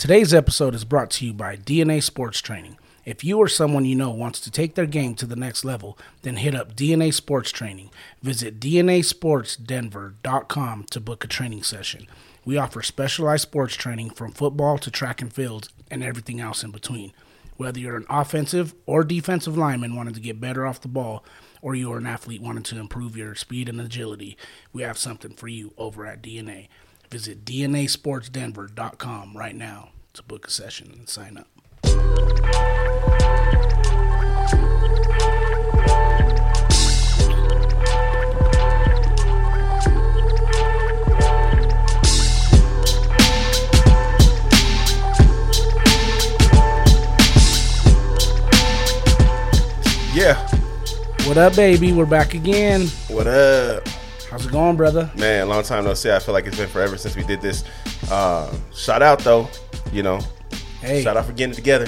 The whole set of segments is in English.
Today's episode is brought to you by DNA Sports Training. If you or someone you know wants to take their game to the next level, then hit up DNA Sports Training. Visit DNASportsDenver.com to book a training session. We offer specialized sports training from football to track and fields and everything else in between. Whether you're an offensive or defensive lineman wanting to get better off the ball, or you're an athlete wanting to improve your speed and agility, we have something for you over at DNA. Visit DNASportsDenver.com right now to book a session and sign up. Yeah. What up, baby? We're back again. What up? How's it going, brother? Man, long time no see. I feel like it's been forever since we did this. Uh, shout out though, you know. Hey, Shout out for getting it together.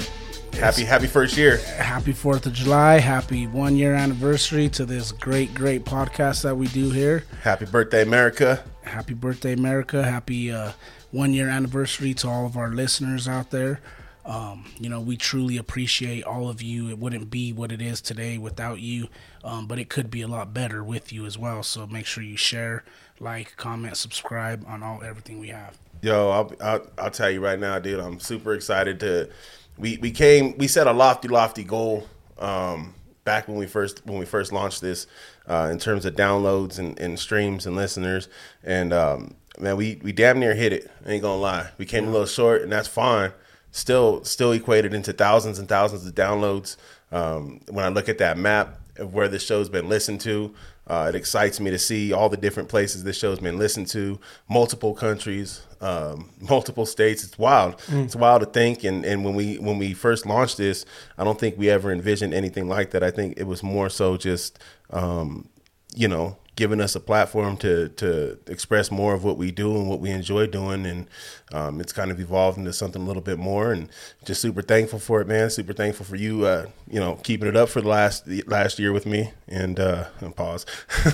Happy happy first year. happy 4th of July. Happy one year anniversary to this great, great podcast that we do here. Happy birthday, America. Happy birthday, America. Happy uh, one year anniversary to all of our listeners out there. Um, you know, we truly appreciate all of you. It wouldn't be what it is today without you, um, but it could be a lot better with you as well. So make sure you share, like, comment, subscribe on all everything we have. Yo, I'll, I'll I'll tell you right now, dude. I'm super excited to. We we came. We set a lofty, lofty goal um, back when we first when we first launched this uh, in terms of downloads and, and streams and listeners. And um, man, we we damn near hit it. I ain't gonna lie. We came a little short, and that's fine. Still still equated into thousands and thousands of downloads. Um, when I look at that map of where this show's been listened to, uh, it excites me to see all the different places this show's been listened to, multiple countries, um, multiple states. It's wild. It's wild to think. And, and when we when we first launched this, I don't think we ever envisioned anything like that. I think it was more so just um, you know giving us a platform to to express more of what we do and what we enjoy doing. And um, it's kind of evolved into something a little bit more. And just super thankful for it man. Super thankful for you uh, you know keeping it up for the last last year with me. And uh and pause.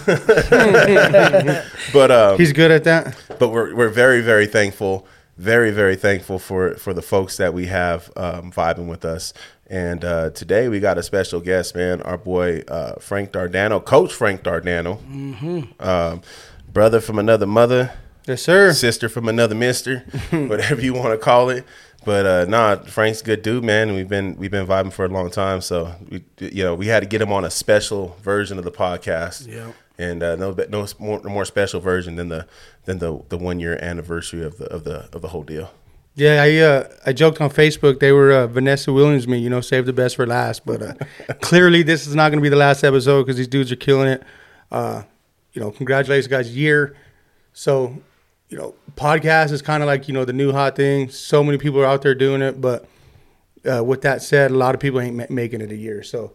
But um He's good at that. but we're we're very very thankful, very very thankful for for the folks that we have um, vibing with us. And uh, today we got a special guest, man. Our boy uh, Frank Dardano, Coach Frank Dardano, um, brother from another mother, Yes, sir. sister from another mister, whatever you want to call it. But uh, nah, Frank's a good dude, man. We've been we've been vibing for a long time, so we you know we had to get him on a special version of the podcast. Yep. And uh, no, no more, more special version than the than the, the one year anniversary of the of the of the whole deal. Yeah, I uh, I joked on Facebook they were uh, Vanessa Williams me, you know, save the best for last. But uh, clearly, this is not going to be the last episode because these dudes are killing it. Uh, you know, congratulations, guys, year. So, you know, podcast is kind of like you know the new hot thing. So many people are out there doing it, but uh, with that said, a lot of people ain't ma- making it a year. So,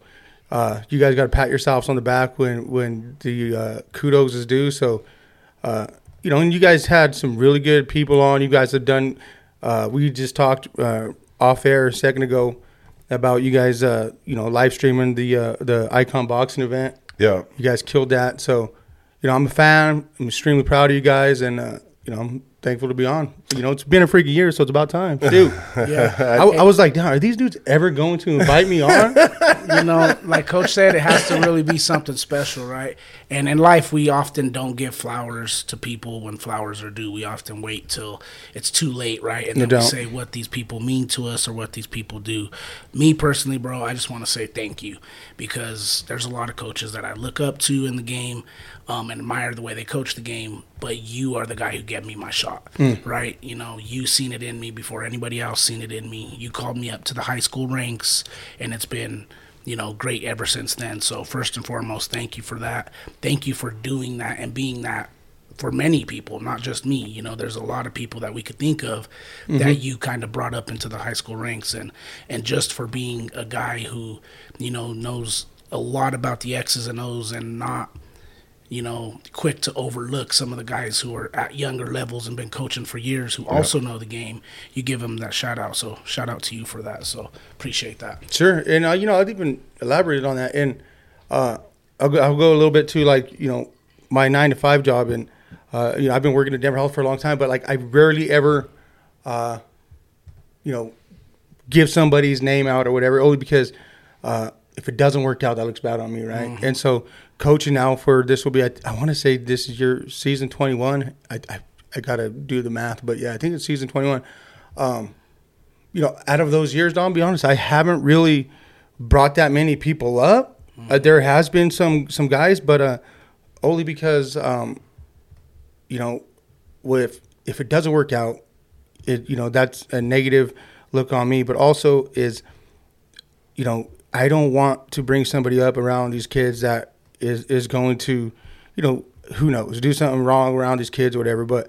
uh, you guys got to pat yourselves on the back when when the uh, kudos is due. So, uh, you know, and you guys had some really good people on. You guys have done. Uh, we just talked uh, off air a second ago about you guys, uh, you know, live streaming the uh, the Icon Boxing event. Yeah, You guys killed that. So, you know, I'm a fan. I'm extremely proud of you guys, and uh, you know, I'm thankful to be on. You know, it's been a freaking year, so it's about time, dude. Yeah. I, I was like, "Damn, are these dudes ever going to invite me on? you know, like Coach said, it has to really be something special, right? And in life, we often don't give flowers to people when flowers are due. We often wait till it's too late, right? And You then don't. say what these people mean to us or what these people do. Me personally, bro, I just want to say thank you because there's a lot of coaches that I look up to in the game um, and admire the way they coach the game. But you are the guy who gave me my shot, mm. right? You know, you seen it in me before anybody else seen it in me. You called me up to the high school ranks, and it's been you know, great ever since then. So first and foremost, thank you for that. Thank you for doing that and being that for many people, not just me. You know, there's a lot of people that we could think of that mm-hmm. you kind of brought up into the high school ranks and and just for being a guy who, you know, knows a lot about the X's and O's and not you know, quick to overlook some of the guys who are at younger levels and been coaching for years who also know the game. You give them that shout out. So shout out to you for that. So appreciate that. Sure, and uh, you know, I'd even elaborated on that, and uh, I'll, go, I'll go a little bit to like you know my nine to five job, and uh, you know I've been working at Denver Health for a long time, but like I rarely ever uh, you know, give somebody's name out or whatever, only because uh, if it doesn't work out, that looks bad on me, right? Mm-hmm. And so coaching now for this will be, I, I want to say this is your season 21. I, I, I got to do the math, but yeah, I think it's season 21. Um, you know, out of those years, Don, be honest, I haven't really brought that many people up. Uh, there has been some some guys, but uh, only because um, you know, with if it doesn't work out, it you know that's a negative look on me. But also is, you know, I don't want to bring somebody up around these kids that is is going to, you know, who knows, do something wrong around these kids or whatever. But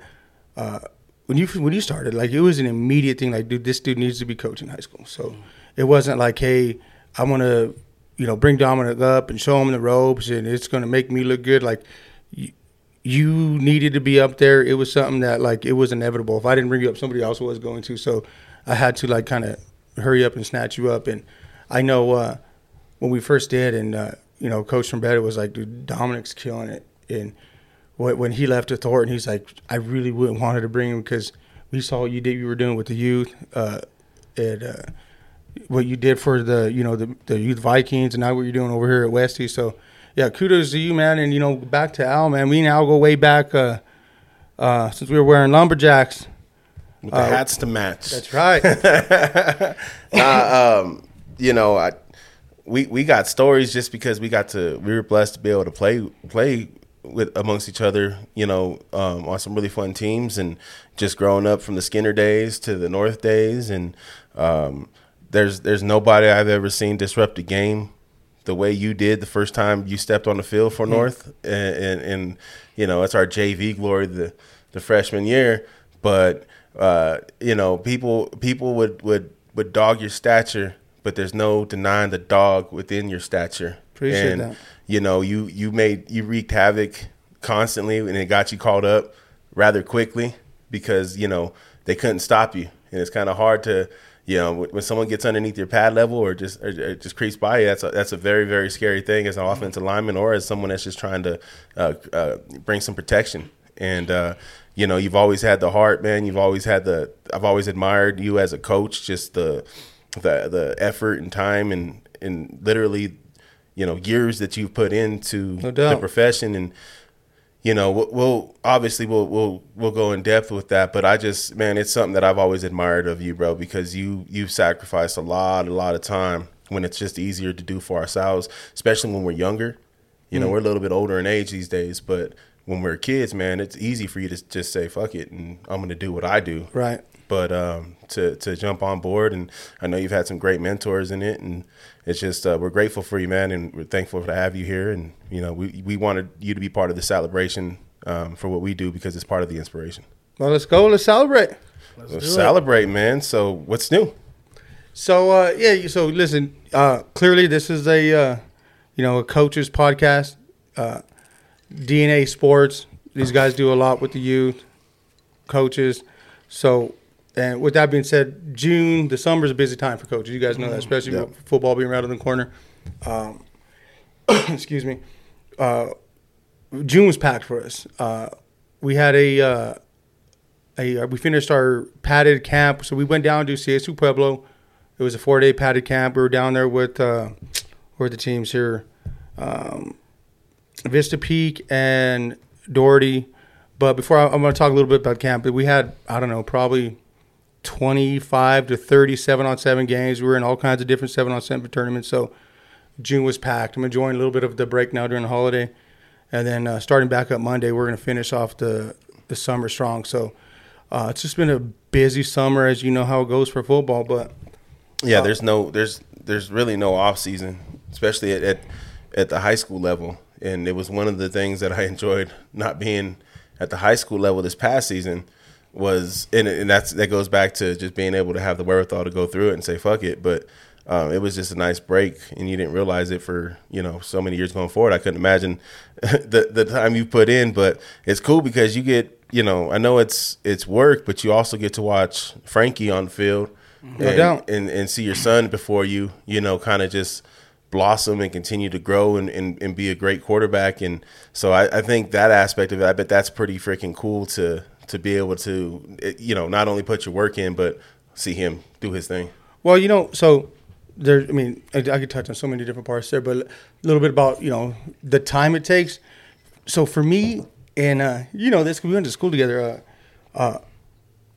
uh, when you when you started, like it was an immediate thing. Like, dude, this dude needs to be coaching high school. So it wasn't like, hey, I want to, you know, bring Dominic up and show him the ropes, and it's going to make me look good. Like, you, you needed to be up there. It was something that like it was inevitable. If I didn't bring you up, somebody else was going to. So I had to like kind of hurry up and snatch you up. And I know uh, when we first did, and uh, you know, Coach from Better was like, dude, Dominic's killing it. And when when he left to Thornton, he's like, I really wouldn't wanted to bring him because we saw what you did, you were doing with the youth, uh, and uh, what you did for the you know the the youth Vikings, and now what you're doing over here at Westy. So yeah, kudos to you, man. And you know, back to Al, man. We now go way back uh, uh, since we were wearing lumberjacks. With the hats to match. That's right. Nah, um, you know, I we we got stories just because we got to we were blessed to be able to play play with amongst each other, you know, um, on some really fun teams and just growing up from the Skinner days to the North days. And um, there's there's nobody I've ever seen disrupt a game the way you did the first time you stepped on the field for North. And, and, and you know, it's our JV glory the the freshman year, but uh, you know, people people would would would dog your stature, but there's no denying the dog within your stature. Appreciate and, that. You know, you you made you wreaked havoc constantly, and it got you caught up rather quickly because you know they couldn't stop you, and it's kind of hard to. You know, when someone gets underneath your pad level or just or, or just creeps by you, that's a, that's a very very scary thing as an offensive lineman or as someone that's just trying to uh, uh, bring some protection. And uh, you know, you've always had the heart, man. You've always had the. I've always admired you as a coach, just the the the effort and time and and literally, you know, years that you've put into No the profession. And you know we'll, we'll obviously we'll we'll we'll go in depth with that. But i just man it's something that i've always admired of you bro because you you've sacrificed a lot a lot of time when it's just easier to do for ourselves especially when we're younger. You know mm. we're a little bit older in age these days but when we're kids man it's easy for you to just say fuck it and i'm gonna do what i do. Right. But um, to to jump on board, and I know you've had some great mentors in it, and it's just uh, we're grateful for you, man, and we're thankful to have you here, and you know we we wanted you to be part of the celebration um, for what we do because it's part of the inspiration. Well, let's go. Let's celebrate. Let's So do it. celebrate, man. So what's new? So uh, yeah, so listen. Uh, clearly, this is a uh, you know a coach's podcast. Uh, DNA Sports. These guys do a lot with the youth, coaches. So, and with that being said, June, the summer is a busy time for coaches. You guys know that, especially Yeah. with football being right on the corner. Um, excuse me. Uh, June was packed for us. Uh, we had a, uh, a uh, we finished our padded camp, so we went down to CSU Pueblo. It was a four day padded camp. We were down there with uh, the teams here, um, Vista Peak and Doherty. But before I, I'm going to talk a little bit about camp, we had I don't know probably 25 to 37 on seven games. We were in all kinds of different seven on seven tournaments. So June was packed. I'm enjoying a little bit of the break now during the holiday, and then uh, starting back up Monday, we're going to finish off the the summer strong. So uh, it's just been a busy summer, as you know how it goes for football. But Yeah, there's no there's there's really no off season, especially at, at at the high school level. And it was one of the things that I enjoyed not being at the high school level this past season was and, and that's that goes back to just being able to have the wherewithal to go through it and say fuck it. But um, it was just a nice break, and you didn't realize it for you know so many years going forward. I couldn't imagine the the time you put in, but it's cool because you get you know I know it's it's work, but you also get to watch Frankie on the field No and, doubt. and and see your son before you, you know, kind of just blossom and continue to grow and, and, and be a great quarterback. And so I, I think that aspect of it, I bet that's pretty freaking cool to to be able to, eh, you know, not only put your work in, but see him do his thing. Well, you know, so there. I mean, I, I could touch on so many different parts there, but a little bit about you know the time it takes. So for me, and uh, you know this, we went to school together. Uh, uh,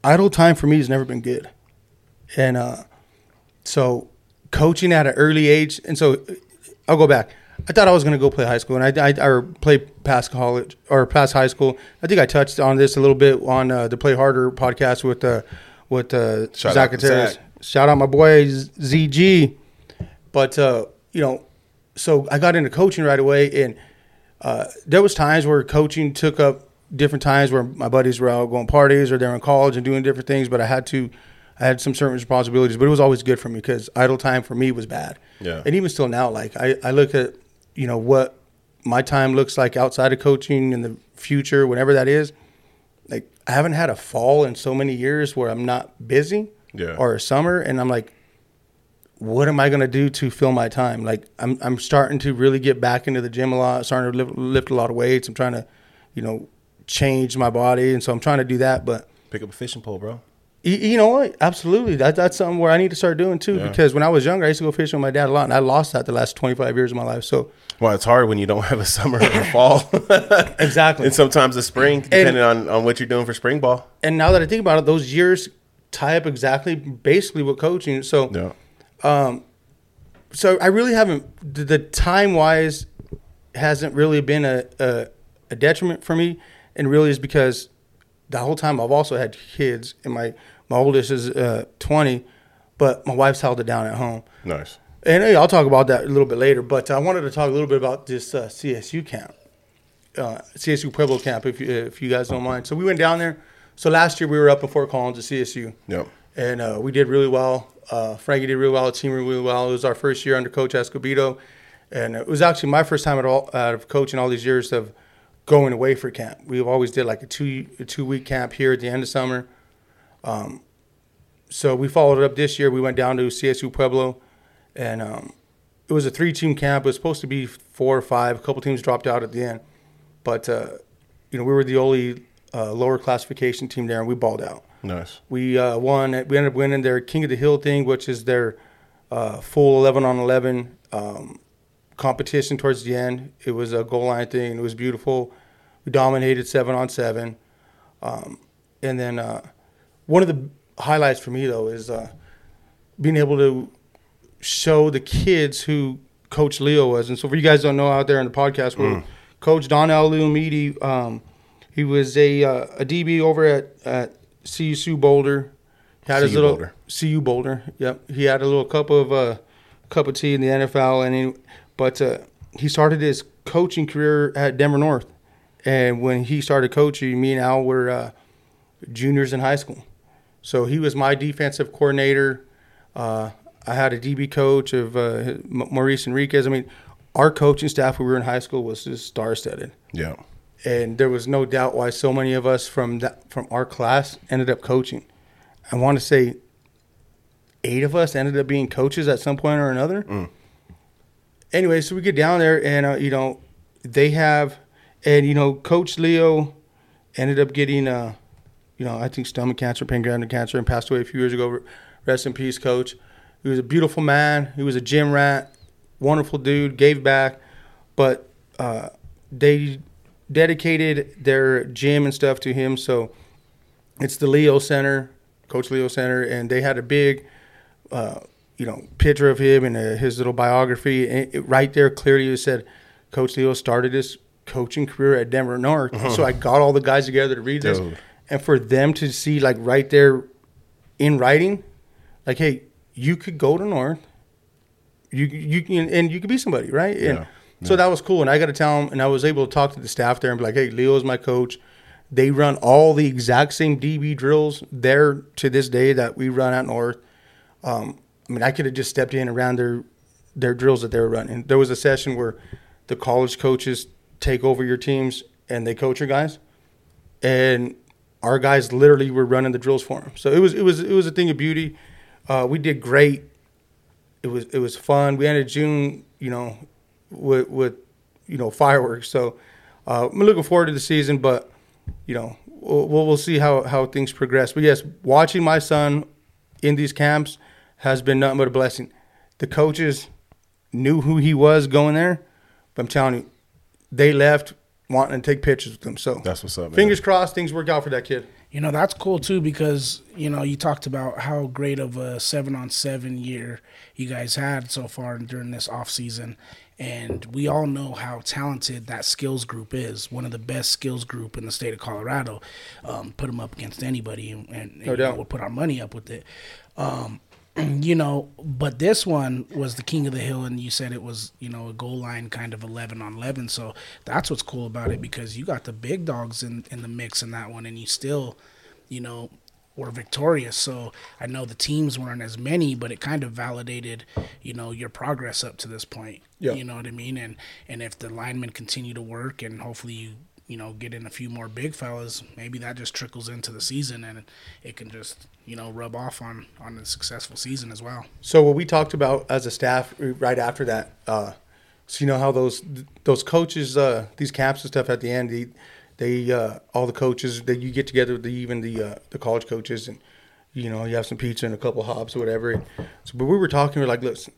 idle time for me has never been good, and uh, so coaching at an early age, and so I'll go back. I thought I was going to go play high school, and I, I or play past college or past high school. I think I touched on this a little bit on uh, the Play Harder podcast with uh, with uh, Shout Zach out to Gutierrez. Zach. Shout out my boy ZG. But uh, you know, so I got into coaching right away, and uh, there was times where coaching took up different times where my buddies were out going parties or they're in college and doing different things. But I had to, I had some certain responsibilities. But it was always good for me because idle time for me was bad. Yeah. And even still now, like I, I look at, you know, what my time looks like outside of coaching in the future, whenever that is. Like I haven't had a fall in so many years where I'm not busy, Yeah. or a summer, and I'm like, what am I gonna do to fill my time? Like I'm I'm starting to really get back into the gym a lot, starting to lift, lift a lot of weights. I'm trying to, you know, change my body, and so I'm trying to do that. But Pick up a fishing pole, bro. You, you know what? Absolutely, that that's something where I need to start doing too. Yeah. Because when I was younger, I used to go fishing with my dad a lot, and I lost that the last 25 years of my life. So Well, it's hard when you don't have a summer or a fall. exactly. and sometimes a spring, depending on, on what you're doing for spring ball. and now that I think about it, those years tie up exactly, basically, with coaching. So Yeah. Um, so I really haven't the- the time wise hasn't really been a, a a detriment for me, and really is because the whole time I've also had kids, and my my oldest is uh, twenty, but my wife's held it down at home. Nice. And hey, I'll talk about that a little bit later. But I wanted to talk a little bit about this uh, CSU camp, uh, CSU Pueblo camp, if you, if you guys don't mind. So we went down there. So last year we were up in Fort Collins at CSU Yep. and uh, we did really well. Uh, Frankie did really well. The team did really well. It was our first year under Coach Escobedo, and it was actually my first time at all out of coaching all these years of going away for camp. We've always did like a two a two week camp here at the end of summer. Um, so we followed it up this year. We went down to CSU Pueblo, and um, it was a three team camp. It was supposed to be four or five. A couple teams dropped out at the end, but uh, you know we were the only uh, lower classification team there, and we balled out. Nice. We uh, won. We ended up winning their King of the Hill thing, which is their uh, full eleven on eleven um, competition towards the end. It was a goal line thing. It was beautiful. We dominated seven on seven, um, and then uh, one of the highlights for me though is uh, being able to show the kids who Coach Leo was. And so, for you guys who don't know out there in the podcast, world, Coach Donnell Leomiti, um, he was a uh, a DB over at, at CU Boulder. He had his CU little Boulder. CU Boulder. Yep, he had a little cup of uh, cup of tea in the NFL, and he, but uh, he started his coaching career at Denver North. And when he started coaching, me and Al were uh, juniors in high school. So he was my defensive coordinator. Uh, I had a DB coach of uh, Maurice Enriquez. I mean, our coaching staff when we were in high school was just star-studded, Yeah. and there was no doubt why so many of us from that from our class ended up coaching. I want to say eight of us ended up being coaches at some point or another. Anyway, so we get down there, and uh, you know, they have, and you know, Coach Leo ended up getting, uh, you know, I think stomach cancer, pancreatic cancer, and passed away a few years ago. Rest in peace, Coach. He was a beautiful man. He was a gym rat, wonderful dude. Gave back, but uh, they dedicated their gym and stuff to him. So it's the Leo Center, Coach Leo Center, and they had a big, uh, you know, picture of him and uh, his little biography. And it, right there, clearly it said, Coach Leo started his coaching career at Denver North. So I got all the guys together to read this, and for them to see like right there, in writing, like, hey, you could go to North, you you can and you could be somebody, right? And Yeah. so that was cool. And I got to tell them, and I was able to talk to the staff there and be like, hey, Leo is my coach. They run all the exact same DB drills there to this day that we run at North. Um, I mean, I could have just stepped in around their their drills that they were running. There was a session where the college coaches take over your teams and they coach your guys, and our guys literally were running the drills for them. So it was it was it was a thing of beauty. Uh, we did great. It was it was fun. We ended June, you know, with with you know fireworks. So uh, I'm looking forward to the season, but you know we'll we'll see how how things progress. But yes, watching my son in these camps has been nothing but a blessing. The coaches knew who he was going there, but I'm telling you, they left wanting to take pictures with him. So That's what's up, man. Fingers crossed, things work out for that kid. You know, that's cool too because, you know, you talked about how great of a seven on seven year you guys had so far during this off season. And we all know how talented that skills group is. One of the best skills group in the state of Colorado. Um, put them up against anybody and, and, No you know, doubt. we'll put our money up with it. Um, you know, but this one was the king of the hill, and you said it was, you know, a goal line kind of 11 on 11. So that's what's cool about it because you got the big dogs in, in the mix in that one, and you still, you know, were victorious. So I know the teams weren't as many, but it kind of validated, you know, your progress up to this point. Yeah. You know what I mean? And and if the linemen continue to work and hopefully you you know, get in a few more big fellas, maybe that just trickles into the season and it can just, you know, rub off on on a successful season as well. So what we talked about as a staff right after that, uh, so you know how those those coaches, uh, these caps and stuff at the end, they, they uh, all the coaches that you get together the, even the uh, the college coaches and you know you have some pizza and a couple hops or whatever. And so, but we were talking, we are like, listen,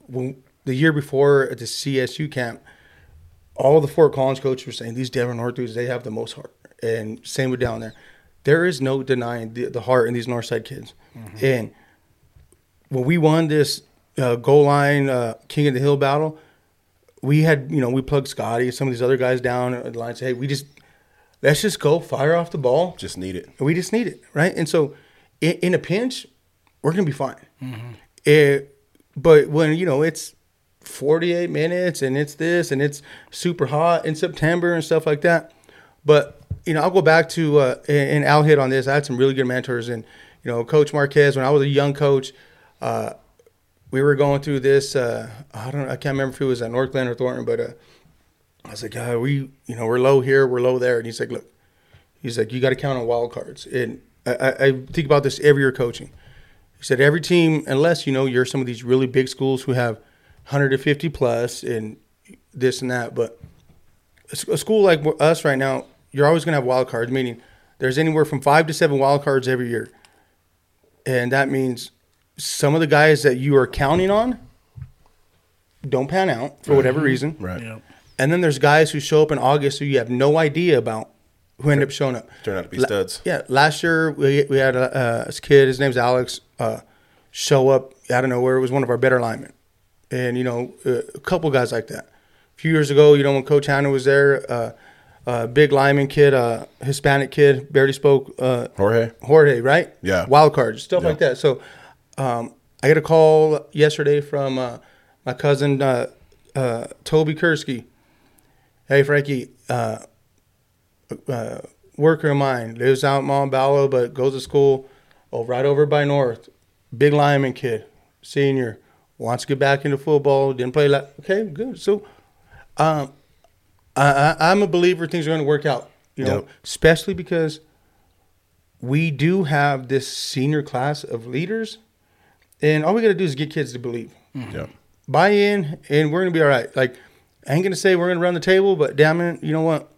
when the year before at the CSU camp, all the four college coaches were saying these Denver North dudes, they have the most heart, and same with down there. There is no denying the, the heart in these Northside kids, and when we won this uh, goal line uh, King of the Hill battle, we had you know we plugged Scotty, and some of these other guys down at the line. Say, hey, we just let's just go fire off the ball. Just need it. We just need it, right? And so, in, in a pinch, we're gonna be fine. It, but when you know it's 48 minutes and it's this and it's super hot in September and stuff like that. But you know, I'll go back to uh, and Al hit on this. I had some really good mentors, and you know, Coach Marquez. When I was a young coach, uh, we were going through this. Uh, I don't. I can't remember if it was at Northland or Thornton, but uh, I was like, we, you know, we're low here, we're low there, and he's like, look, he's like, you got to count on wild cards, and I, I think about this every year coaching. He said every team, unless you know you're some of these really big schools who have 150 plus and this and that, but a school like us right now, you're always going to have wild cards, meaning there's anywhere from five to seven wild cards every year, and that means some of the guys that you are counting on don't pan out for whatever reason, Right. Yep. and then there's guys who show up in August who you have no idea about who end up showing up. Turn out to be La- studs. Yeah, last year we, we had a, uh, this kid, his name's Alex, uh, show up out of nowhere. It was one of our better linemen. And, you know, uh, a couple guys like that. A few years ago, you know, when Coach Hanna was there, uh, uh, big lineman kid, uh, Hispanic kid, barely spoke uh, Jorge. Jorge, right? Yeah. Wild cards, stuff Yeah. like that. So um, I got a call yesterday from uh, my cousin uh, uh, Toby Kursky. Hey, Frankie, uh, uh, worker of mine lives out in Montbello, but goes to school oh, right over by North. Big lineman kid, senior, wants to get back into football. Didn't play like okay, good. So, um, I, I, I'm a believer things are going to work out. You know, Yep. especially because we do have this senior class of leaders, and all we got to do is get kids to believe, mm-hmm. Yeah. buy in, and we're gonna be all right. Like, I ain't gonna say we're gonna run the table, but damn it, you know what?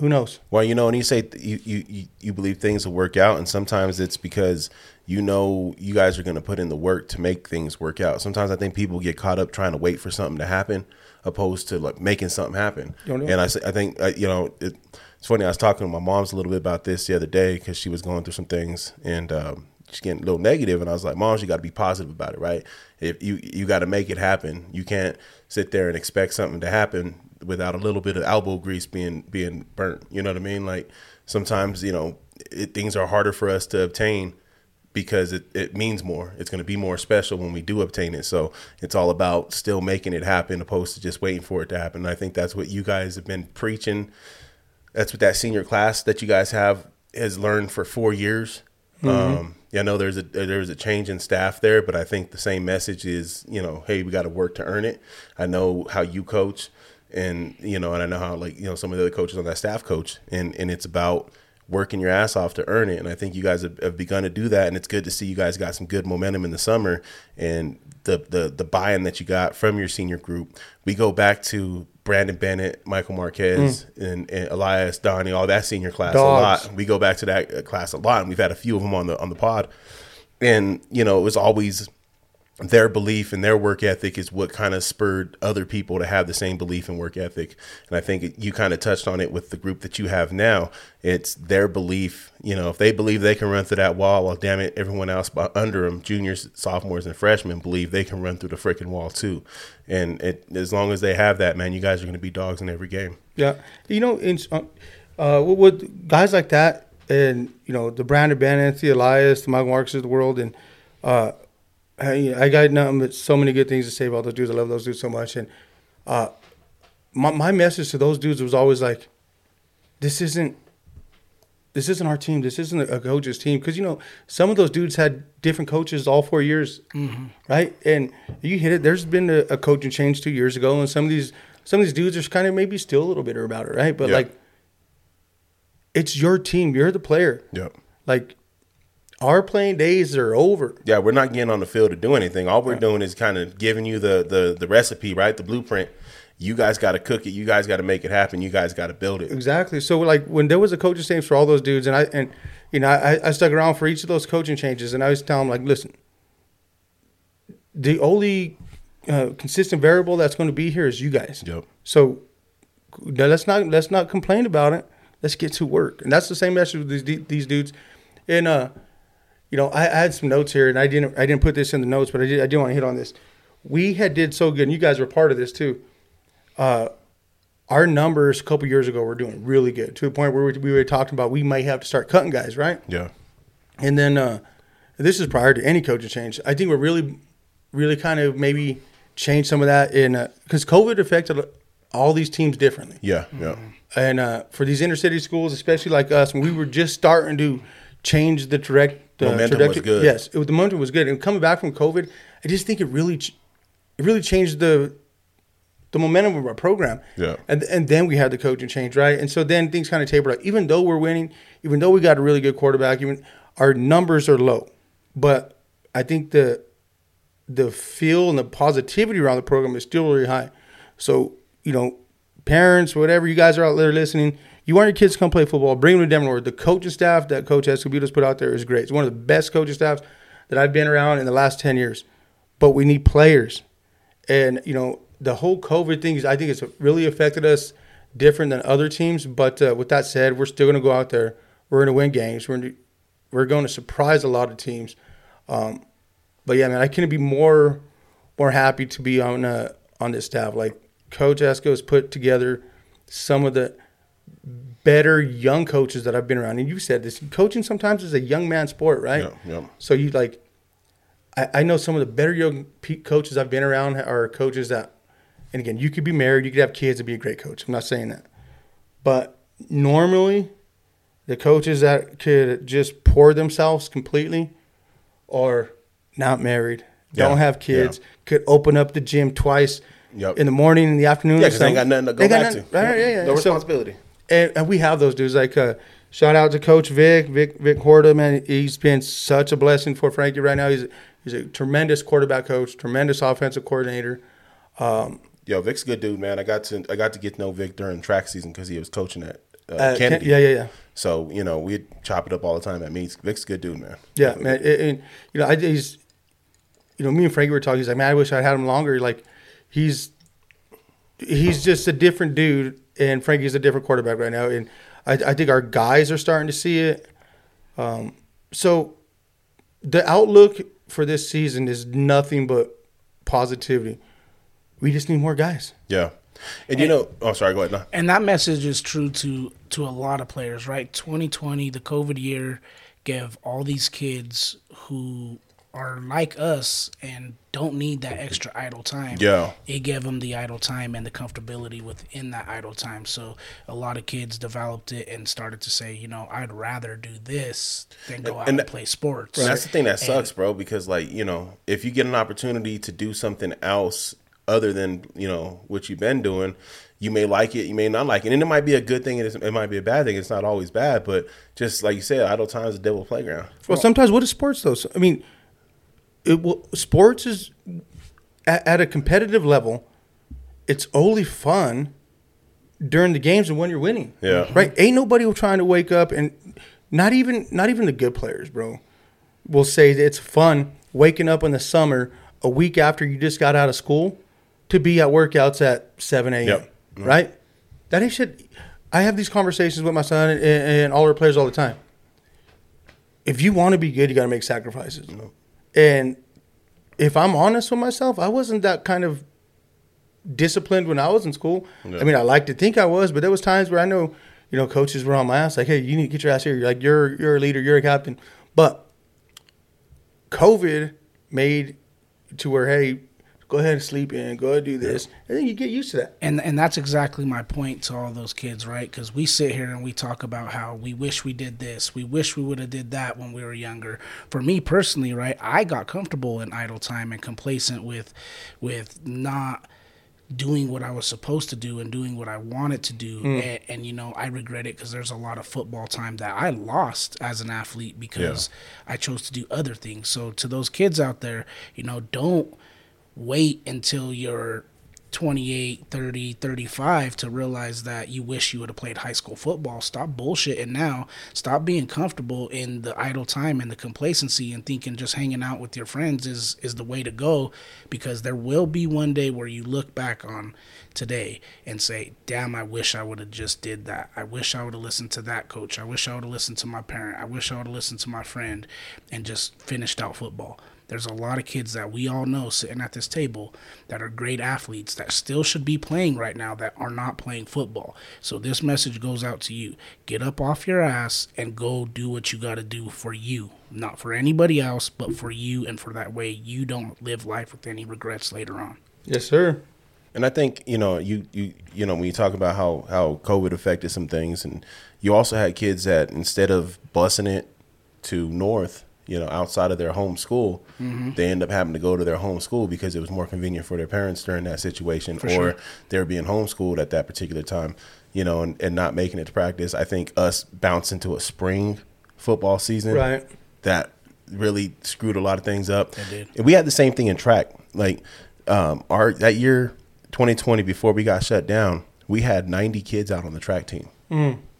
Who knows? Well, you know, and you say you you you believe things will work out, and sometimes it's because you know you guys are going to put in the work to make things work out. Sometimes I think people get caught up trying to wait for something to happen, opposed to like making something happen. Don't do it. And I I think uh, you know it, it's funny. I was talking to my mom's a little bit about this the other day because she was going through some things and. Um, She's getting a little negative, and I was like, "Mom, you got to be positive about it, right? If you you got to make it happen, you can't sit there and expect something to happen without a little bit of elbow grease being being burnt. You know what I mean? Like sometimes you know it, things are harder for us to obtain because it, it means more. It's going to be more special when we do obtain it. So it's all about still making it happen, opposed to just waiting for it to happen. And I think that's what you guys have been preaching. That's what that senior class that you guys have has learned for four years. Um, yeah, I know there's a there's a change in staff there, but I think the same message is you know, hey, we got to work to earn it. I know how you coach, and you know, and I know how like you know some of the other coaches on that staff coach, and and it's about working your ass off to earn it. And I think you guys have, have begun to do that, and it's good to see you guys got some good momentum in the summer and the the the buy-in that you got from your senior group. We go back to Brandon Bennett, Michael Marquez, and, and Elias Donnie, all that senior class Dogs. a lot. We go back to that uh, class a lot, and we've had a few of them on the on the pod. and you know it was always their belief and their work ethic is what kind of spurred other people to have the same belief and work ethic. And I think you kind of touched on it with the group that you have now. It's their belief. You know, if they believe they can run through that wall, well, damn it, everyone else under them, juniors, sophomores, and freshmen, believe they can run through the freaking wall too. And it, as long as they have that, man, you guys are going to be dogs in every game. Yeah, you know, in, uh, with guys like that, and you know, the Brandon Bennett, the Elias, the Michael Marks of the world, and uh, I, I got nothing but so many good things to say about those dudes. I love those dudes so much. And uh, my my message to those dudes was always like, this isn't this isn't our team. This isn't a coach's team because you know some of those dudes had different coaches all four years, mm-hmm. right? And you hit it. There's been a, a, coaching change two years ago, and some of these some of these dudes are kind of maybe still a little bitter about it, right? But yeah. like, it's your team. You're the player. Yep. Like our playing days are over. Yeah, we're not getting on the field to do anything. All we're doing is kind of giving you the the the recipe, right? The blueprint. You guys got to cook it. You guys got to make it happen. You guys got to build it. Exactly. So like when there was a coaching change for all those dudes, and I and you know I, I stuck around for each of those coaching changes, and I was telling them like, listen, the only uh, consistent variable that's going to be here is you guys. Yep. So let's not let's not complain about it. Let's get to work, and that's the same message with these these dudes. And uh, you know, I, I, had some notes here, and I didn't I didn't put this in the notes, but I did I did want to hit on this. We had did so good, and you guys were part of this too. Uh, our numbers a couple years ago were doing really good to the point where we, we were talking about we might have to start cutting guys, right? Yeah. And then uh, this is prior to any coaching change. I think we're really, really kind of maybe changed some of that in because uh, COVID affected all these teams differently. Yeah, yeah. And uh, for these inner city schools, especially like us, when we were just starting to change the direct the momentum trajectory. was good. Yes, it, the momentum was good. And coming back from COVID, I just think it really, it really changed the the momentum of our program. Yeah. And and then we had the coaching change, right? And so then things kind of tapered out. Even though we're winning, even though we got a really good quarterback, even our numbers are low. But I think the the feel and the positivity around the program is still really high. So, you know, parents, whatever you guys are out there listening, you want your kids to come play football, bring them to Denver The coaching staff that Coach Escobedo's put out there is great. It's one of the best coaching staffs that I've been around in the last 10 years. But we need players. And, you know, the whole COVID thing, is, I think it's really affected us different than other teams. But uh, with that said, we're still going to go out there. We're going to win games. We're, to, we're going to surprise a lot of teams. Um, but yeah, man, I couldn't be more more happy to be on uh, on this staff. Like Coach Esco has put together some of the better young coaches that I've been around. And you said this coaching sometimes is a young man sport, right? Yeah. yeah. So you like, I, I know some of the better young coaches I've been around are coaches that, and again, you could be married, you could have kids and be a great coach. I'm not saying that. But normally, the coaches that could just pour themselves completely are not married, don't have kids, yeah. could open up the gym twice yep. in the morning, in the afternoon. Yeah, because they ain't got nothing to go back nothing, to. Right, yeah, yeah. No responsibility. And, and we have those dudes. Like uh, shout out to Coach Vic, Vic Vic Horta, man. He's been such a blessing for Frankie right now. He's he's a tremendous quarterback coach, tremendous offensive coordinator. Um, Yo, Vic's a good dude, man. I got to I got to get to know Vic during track season because he was coaching at uh, uh, Kennedy. yeah, yeah, yeah. So you know we chop it up all the time at meets. Vic's a good dude, man. Yeah, man. And, and, you know, I he's you know me and Frankie were talking. He's like, man, I wish I had him longer. Like he's he's just a different dude, and Frankie's a different quarterback right now. And I, I think our guys are starting to see it. Um, so the outlook for this season is nothing but positivity. We just need more guys. Yeah. And, and you know, oh, sorry, go ahead. No. And that message is true to to a lot of players, right? 2020, the COVID year, gave all these kids who are like us and don't need that extra idle time. Yeah. It gave them the idle time and the comfortability within that idle time. So a lot of kids developed it and started to say, you know, I'd rather do this than go out and, and play sports. And that's the thing that sucks, and, bro, because like, you know, if you get an opportunity to do something else other than, you know, what you've been doing, you may like it, you may not like it. And it might be a good thing, and it might be a bad thing. It's not always bad, but just like you said, idle time is a devil playground. Well, sometimes what is sports though? So, I mean, it will, sports is at, at, a competitive level. It's only fun during the games and when you're winning. Yeah. Right. Ain't nobody trying to wake up and not even not even the good players, bro. will say that it's fun waking up in the summer a week after you just got out of school to be at workouts at 7 a.m. Yep. Mm-hmm. Right? That ain't shit. I have these conversations with my son and, and all our players all the time. If you want to be good, you got to make sacrifices. Mm-hmm. And if I'm honest with myself, I wasn't that kind of disciplined when I was in school. Yeah. I mean, I like to think I was, but there was times where I know, you know, coaches were on my ass, like, "Hey, you need to get your ass here. You're like, you're you're a leader, you're a captain." But COVID made to where, hey, go ahead and sleep in, go ahead and do this, and then you get used to that. and and that's exactly my point to all those kids right? Because we sit here and we talk about how we wish we did this. We wish we would have did that when we were younger. For me personally right i got comfortable in idle time and complacent with with not doing what i was supposed to do and doing what i wanted to do. Hmm. And, and you know i regret it because there's a lot of football time that i lost as an athlete because i chose to do other things. So to those kids out there you know don't wait until you're 28, 30, 35 to realize that you wish you would have played high school football. Stop bullshitting now. Stop being comfortable in the idle time and the complacency and thinking just hanging out with your friends is is the way to go because there will be one day where you look back on today and say, "Damn, I wish I would have just did that. I wish I would have listened to that coach. I wish I would have listened to my parent. I wish I would have listened to my friend and just finished out football." There's a lot of kids that we all know sitting at this table that are great athletes that still should be playing right now that are not playing football. So this message goes out to you. Get up off your ass and go do what you got to do for you. Not for anybody else, but for you and for that way you don't live life with any regrets later on. Yes, sir. And I think you know you you you know when you talk about how how COVID affected some things, and you also had kids that instead of busing it to North, you know, outside of their home school, they end up having to go to their home school because it was more convenient for their parents during that situation, or sure. they're being homeschooled at that particular time, you know, and, and not making it to practice. I think us bouncing to a spring football season, Right. that really screwed a lot of things up. It did. And we had the same thing in track. Like um, our that year, 2020, before we got shut down, we had 90 kids out on the track team,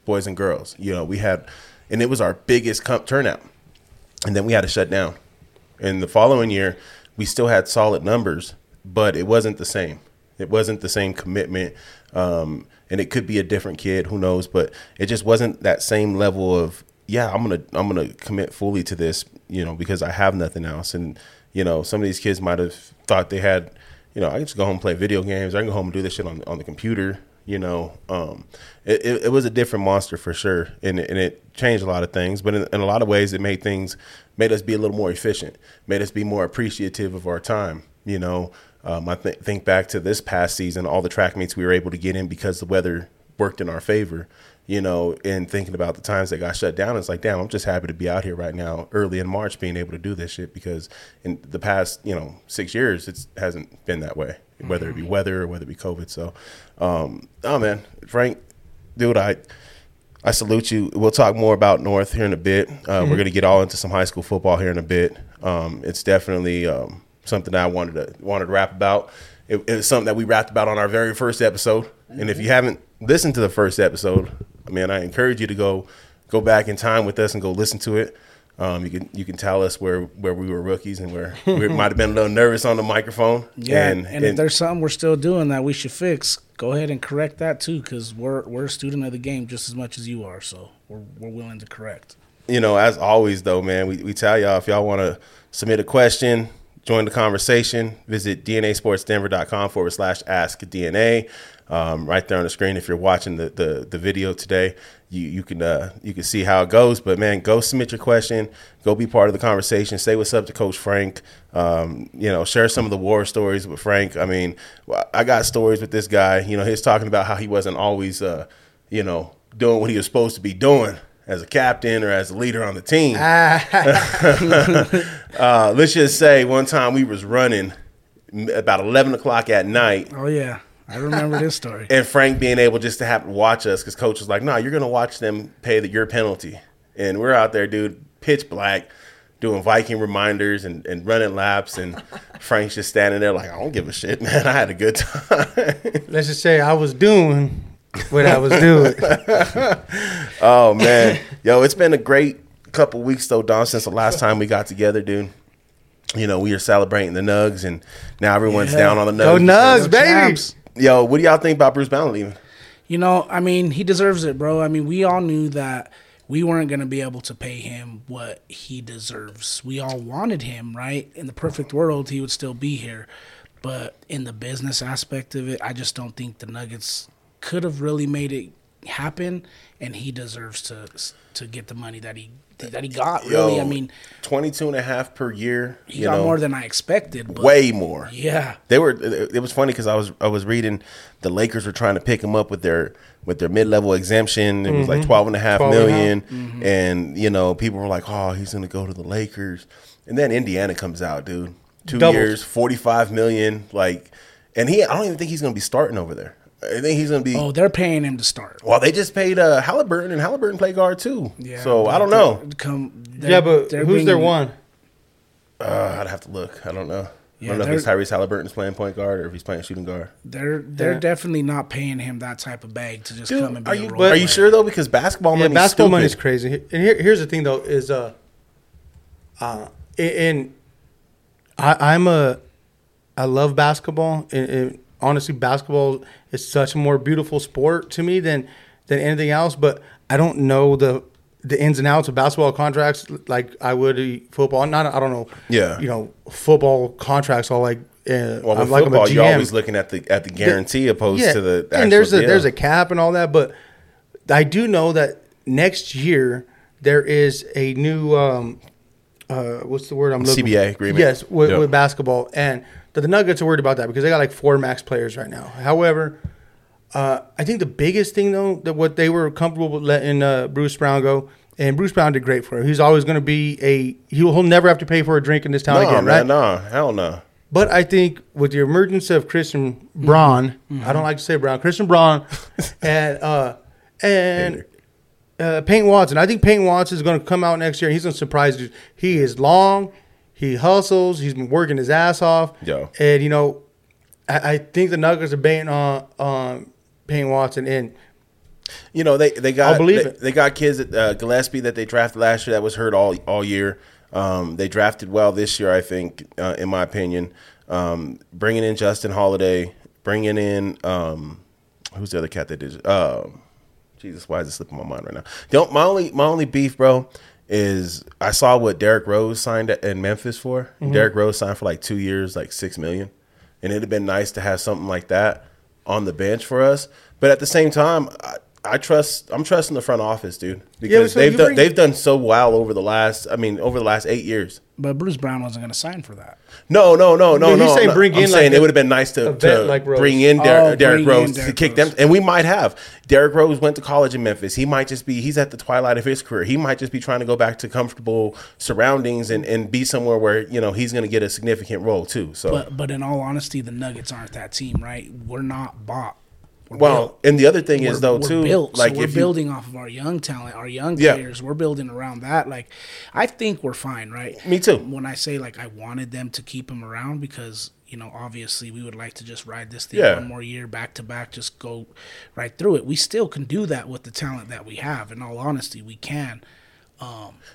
boys and girls. You know, we had, and it was our biggest comp turnout. And then we had to shut down. And the following year, we still had solid numbers, but it wasn't the same. It wasn't the same commitment. Um, and it could be a different kid, who knows? But it just wasn't that same level of yeah, I'm gonna I'm gonna commit fully to this, you know, because I have nothing else. And you know, some of these kids might have thought they had, you know, I can just go home and play video games. I can go home and do this shit on on the computer. You know, um, it, it, it was a different monster for sure, and it, and it changed a lot of things. But in, in a lot of ways, it made things made us be a little more efficient, made us be more appreciative of our time. You know, um, I th- think back to this past season, all the track meets we were able to get in because the weather worked in our favor. You know, and thinking about the times that got shut down, it's like, damn, I'm just happy to be out here right now, early in March, being able to do this shit because in the past, you know, six years, it hasn't been that way, whether it be weather or whether it be COVID. So, um, oh man, Frank, dude, I I salute you. We'll talk more about North here in a bit. Uh, We're going to get all into some high school football here in a bit. Um, it's definitely um, something I wanted to wanted to rap about. It, it's something that we rapped about on our very first episode. And if you haven't listened to the first episode, I mean, I encourage you to go go back in time with us and go listen to it. Um, you can you can tell us where where we were rookies and where we might have been a little nervous on the microphone. Yeah, and, and, if there's something we're still doing that we should fix, go ahead and correct that too, because we're we're a student of the game just as much as you are. So we're we're willing to correct. you know, as always, though, man, we, we tell y'all if y'all want to submit a question, join the conversation, visit dnasportsdenver.com forward slash ask DNA. Um, right there on the screen, if you're watching the, the, the video today, you, you can uh, you can see how it goes. But man, go submit your question, go be part of the conversation. Say what's up to Coach Frank. Um, you know, share some of the war stories with Frank. I mean, I got stories with this guy. You know, he's talking about how he wasn't always, uh, you know, doing what he was supposed to be doing as a captain or as a leader on the team. uh, let's just say one time we was running about 11 o'clock at night Oh yeah, I remember this story. and Frank being able just to have to watch us because coach was like, no, you're going to watch them pay the, your penalty. And we're out there, dude, pitch black, doing Viking reminders and, and running laps. And Frank's just standing there like, I don't give a shit, man. I had a good time. Let's just say I was doing what I was doing. Oh man, yo, it's been a great couple weeks though, Don, since the last time we got together, dude. You know, we are celebrating the Nugs, and now everyone's Yeah. down on the Nugs. Go Nugs, Go baby. Champs. Yo, what do y'all think about Bruce Brown leaving? You know, I mean, he deserves it, bro. I mean, we all knew that we weren't going to be able to pay him what he deserves. We all wanted him, right? In the perfect world, he would still be here. But in the business aspect of it, I just don't think the Nuggets could have really made it happen and he deserves to to get the money that he that he got, really. I mean, 22 and a half per year. he you got know, more than I expected, but way more. yeah. They were. It was funny because I was I was reading the Lakers were trying to pick him up with their with their mid level exemption. It was like mm-hmm. 12 and a half 12 and a million, mm-hmm. and you know people were like, oh, he's gonna go to the Lakers, and then Indiana comes out, dude. Two Doubles. years, 45 million, like, and he. I don't even think he's gonna be starting over there. I think he's gonna be. Oh, they're paying him to start. Well, they just paid uh, Haliburton, and Haliburton play guard too. Yeah. so I don't know. Come, Yeah, but they're who's their one? Uh, I'd have to look. I don't know. I don't know if they're- it's Tyrese Haliburton's playing point guard or if he's playing shooting guard. They're they're Yeah. definitely not paying him that type of bag to just Dude, come and be are a you role are you sure though? Because basketball Yeah, money basketball stupid. money's crazy. And here, here's the thing though is uh, uh, and I, I'm a, I love basketball. And, and honestly, basketball is such a more beautiful sport to me than than anything else. But I don't know the the ins and outs of basketball contracts like I would football. Not I don't know. Yeah. you know, football contracts all like. Uh, Well, with like football, you're always looking at the at the guarantee opposed to the. Actual and there's a there's a cap and all that, but I do know that next year there is a new um, uh, what's the word I'm looking CBA agreement. Yes, with, Yep. with basketball, and the, the Nuggets are worried about that because they got like four max players right now. However, uh, I think the biggest thing though that what they were comfortable with letting uh, Bruce Brown go. And Bruce Brown did great for him. He's always going to be a he'll, he'll never have to pay for a drink in this town no, again, man, right? no, hell no. But I think with the emergence of Christian Braun, Mm-hmm. I don't like to say Brown, Christian Braun, and uh, and uh, Peyton Watson. I think Peyton Watson is going to come out next year. and He's going to surprise you. He is long. He hustles. He's been working his ass off. Yo. And you know, I, I think the Nuggets are betting on on Peyton Watson. And You know they they got they, they got kids at uh, Gillespie that they drafted last year that was hurt all all year. Um, they drafted well this year, I think, uh, in my opinion. Um, bringing in Justin Holiday, bringing in um, who's the other cat that did? Uh, Jesus, why is it slipping my mind right now? Don't my only my only beef, bro, is I saw what Derrick Rose signed at- in Memphis for. Mm-hmm. Derrick Rose signed for like two years, like six million, and it'd have been nice to have something like that on the bench for us. But at the same time, I, I trust I'm trusting the front office, dude, because so they've done bring- they've done so well over the last. I mean, over the last eight years. But Bruce Brown wasn't going to sign for that. No, no, no, no, But he's no. saying no. bring I'm in, saying like, it would have been nice to, to like bring in Der- Oh, Derrick bring in Rose to kick Rose. them, and we might have. Derrick Rose went to college in Memphis. He might just be. He's at the twilight of his career. He might just be trying to go back to comfortable surroundings and, and be somewhere where you know he's going to get a significant role too. So But but in all honesty, the Nuggets aren't that team, right? We're not bought. We're well, built. and the other thing is We're- though we're too, built, like so we're if you, building off of our young talent, our young Yeah. players. We're building around that. Like, I think we're fine, right? Me too. When I say like I wanted them to keep him around because you know obviously we would like to just ride this thing Yeah. one more year back to back, just go right through it. We still can do that with the talent that we have. In all honesty, we can.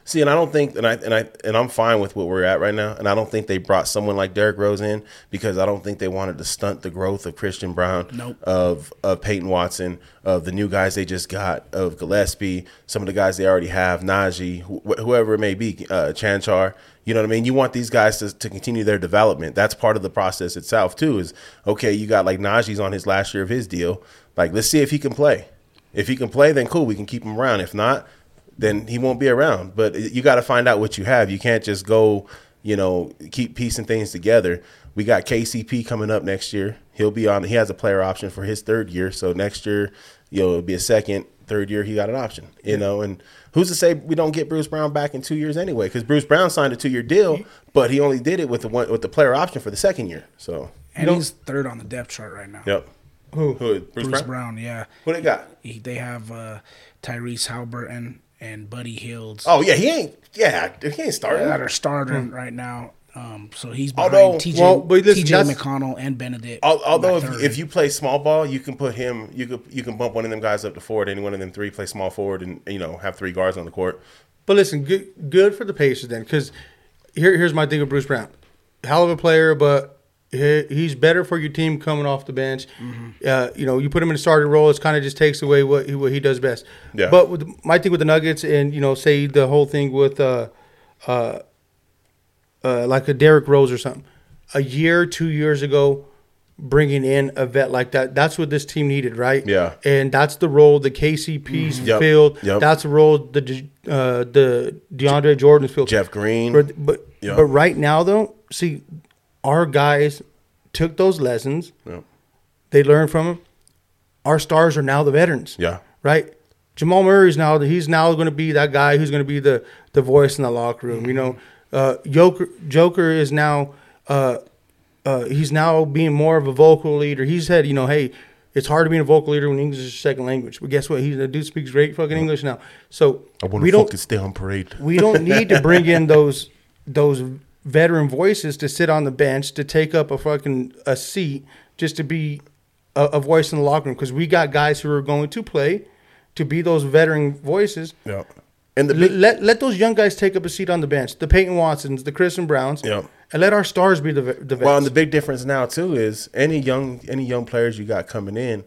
See, and I don't think, and I and I and I'm fine with what we're at right now. And I don't think they brought someone like Derrick Rose in because I don't think they wanted to stunt the growth of Christian Brown, Nope. of of Peyton Watson, of the new guys they just got, of Gillespie, some of the guys they already have, Nnaji, wh- whoever it may be, uh, Chanchar. You know what I mean? You want these guys to, to continue their development. That's part of the process itself too. Is okay, you got like Nnaji's on his last year of his deal. Like, let's see if he can play. If he can play, then cool, we can keep him around. If not, then he won't be around. But you got to find out what you have. You can't just go, you know, keep piecing things together. We got KCP coming up next year. He'll be on. He has a player option for his third year. So next year, you know, it'll be a second, third year. He got an option. You know, and who's to say we don't get Bruce Brown back in two years anyway? Because Bruce Brown signed a two year deal, but he only did it with the one with the player option for the second year. So And he's third on the depth chart right now. yep. who? Who Bruce, Bruce Brown? Brown, yeah. Who they got? He, they have uh, Tyrese Halbert and Buddy Hield. Oh yeah, he ain't. Yeah, he ain't starting. that are starting Hmm. right now. Um, so he's behind Although- TJ, Well, listen, TJ McConnell and Bennedict. Although if, if you play small ball, you can put him. You could you can bump one of them guys up to forward. Any one of them three play small forward, and you know have three guards on the court. But listen, good good for the Pacers then, because here, here's my thing with Bruce Brown. Hell of a player, but he, he's better for your team coming off the bench. Mm-hmm. Uh, you know, you put him in a starting role, it kind of just takes away what he, what he does best. Yeah. But with my thing with the Nuggets, and you know, say the whole thing with uh, uh, uh, like a Derrick Rose or something, a year, two years ago, bringing in a vet like that, that's what this team needed, right? Yeah. And that's the role the KCP's Yep. filled. Yep. That's the role the uh, the DeAndre Jordan's filled. Jeff Green. But but, Yeah. but right now though, see, our guys took those lessons. Yep. They learned from them. Our stars are now the veterans. Yeah. Right. Jamal Murray's now he's now going to be that guy who's going to be the the voice in the locker room. You know, uh, Joker Joker is now uh, uh, he's now being more of a vocal leader. He said, you know, hey, it's hard to be a vocal leader when English is your second language. But guess what? He's the dude speaks great fucking English now. So I want we to don't stay on parade. we don't need to bring in those those veteran voices to sit on the bench to take up a fucking a seat just to be a, a voice in the locker room because we got guys who are going to play to be those veteran voices. Yeah. And the big, let let those young guys take up a seat on the bench. The Peyton Watsons, the Chris and Browns, Yeah. and let our stars be the the vets. well, and the big difference now too is any young any young players you got coming in,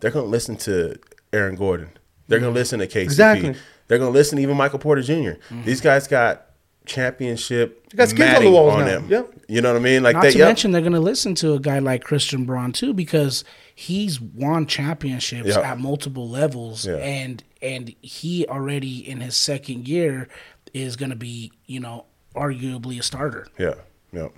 they're gonna listen to Aaron Gordon. They're gonna listen to KCP. Exactly. They're gonna listen to even Michael Porter junior mm-hmm. These guys got championship They got skins on the matting walls on now. them. Yep. You know what I mean? Like Not they, to yep. mention, they're going to listen to a guy like Christian Braun too, because he's won championships Yeah. at multiple levels, Yeah. and and he already in his second year is going to be, you know, arguably a starter. Yeah, yeah.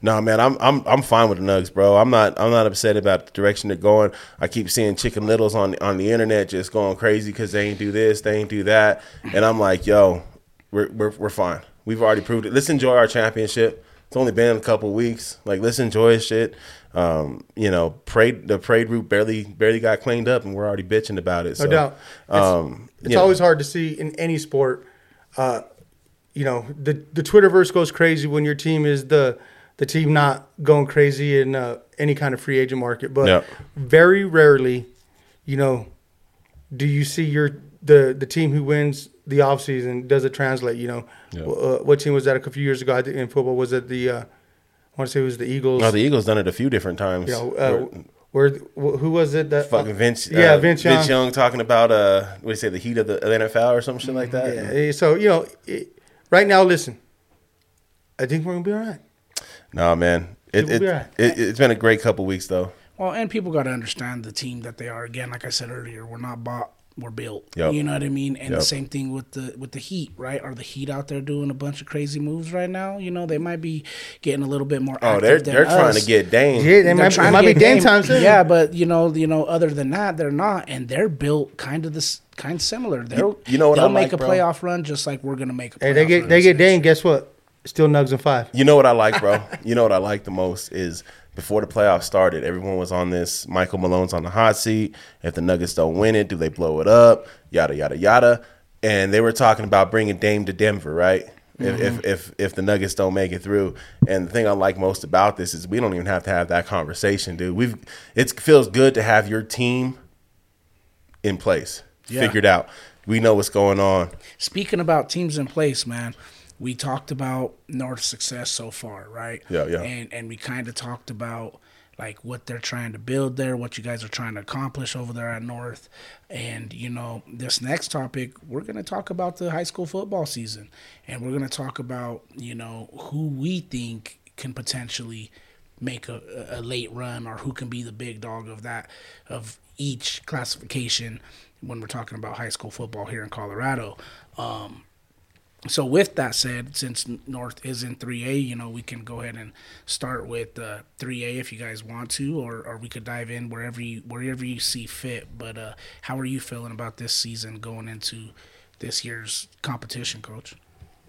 No, man, I'm I'm I'm fine with the Nugs, bro. I'm not I'm not upset about the direction they're going. I keep seeing Chicken Littles on on the internet just going crazy because they ain't do this, they ain't do that, and I'm like, yo, we're we're we're fine. We've already proved it. Let's enjoy our championship. It's only been a couple weeks. Like, let's enjoy shit. Um, you know, parade the parade route barely barely got cleaned up, and we're already bitching about it. No so, doubt. It's, Um, it's you know. always hard to see in any sport. Uh, you know, the the Twitterverse goes crazy when your team is the the team not going crazy in uh, any kind of free agent market. But very rarely, you know, do you see your the the team who wins the offseason does it translate? You know, Yeah. uh, what team was that a few years ago I think in football? Was it the uh, I want to say it was the Eagles? No, the Eagles done it a few different times. you know, Where- uh, where who was it that fucking Vince. Yeah, uh, Vince Vince Young. Young. talking about uh, what do you say, the heat of the NFL or some shit like that. Yeah, eh, so you know, it, right now, listen. I think we're gonna be all right. No, man, it, We'll it, be all right. it it's been a great couple weeks though. Well, and people got to understand the team that they are. Again, like I said earlier, we're not bought, we're built. Yep. You know what I mean? And Yep. the same thing with the with the Heat, right? Are the Heat out there doing a bunch of crazy moves right now? You know, they might be getting a little bit more. Oh, they're than they're trying to get Dame. Yeah, they They're might, trying it to might be get game Dame. time soon. Yeah, but you know, you know, other than that, they're not, and they're built kind of this kind of similar. They'll you know what they'll I make like, a bro? playoff run just like we're gonna make a. Playoff Hey, they get run they get Dame. Guess what? Still nugs and five. You know what I like, bro? you know what I like the most is before the playoffs started, everyone was on this. Michael Malone's on the hot seat. If the Nuggets don't win it, do they blow it up? Yada yada yada. And they were talking about bringing Dame to Denver, right? If, mm-hmm. if if if the Nuggets don't make it through, and the thing I like most about this is we don't even have to have that conversation, dude. We've it feels good to have your team in place, Yeah. figured out. We know what's going on. Speaking about teams in place, man, we talked about North's success so far, right? Yeah, yeah. And and we kind of talked about like what they're trying to build there, what you guys are trying to accomplish over there at North. And you know, this next topic, we're going to talk about the high school football season. And we're going to talk about, you know, who we think can potentially make a, a late run or who can be the big dog of that of each classification when we're talking about high school football here in Colorado. Um, so with that said, since North is in 3A, you know, we can go ahead and start with uh, 3A if you guys want to, or, or we could dive in wherever you wherever you see fit. But uh, how are you feeling about this season going into this year's competition, Coach?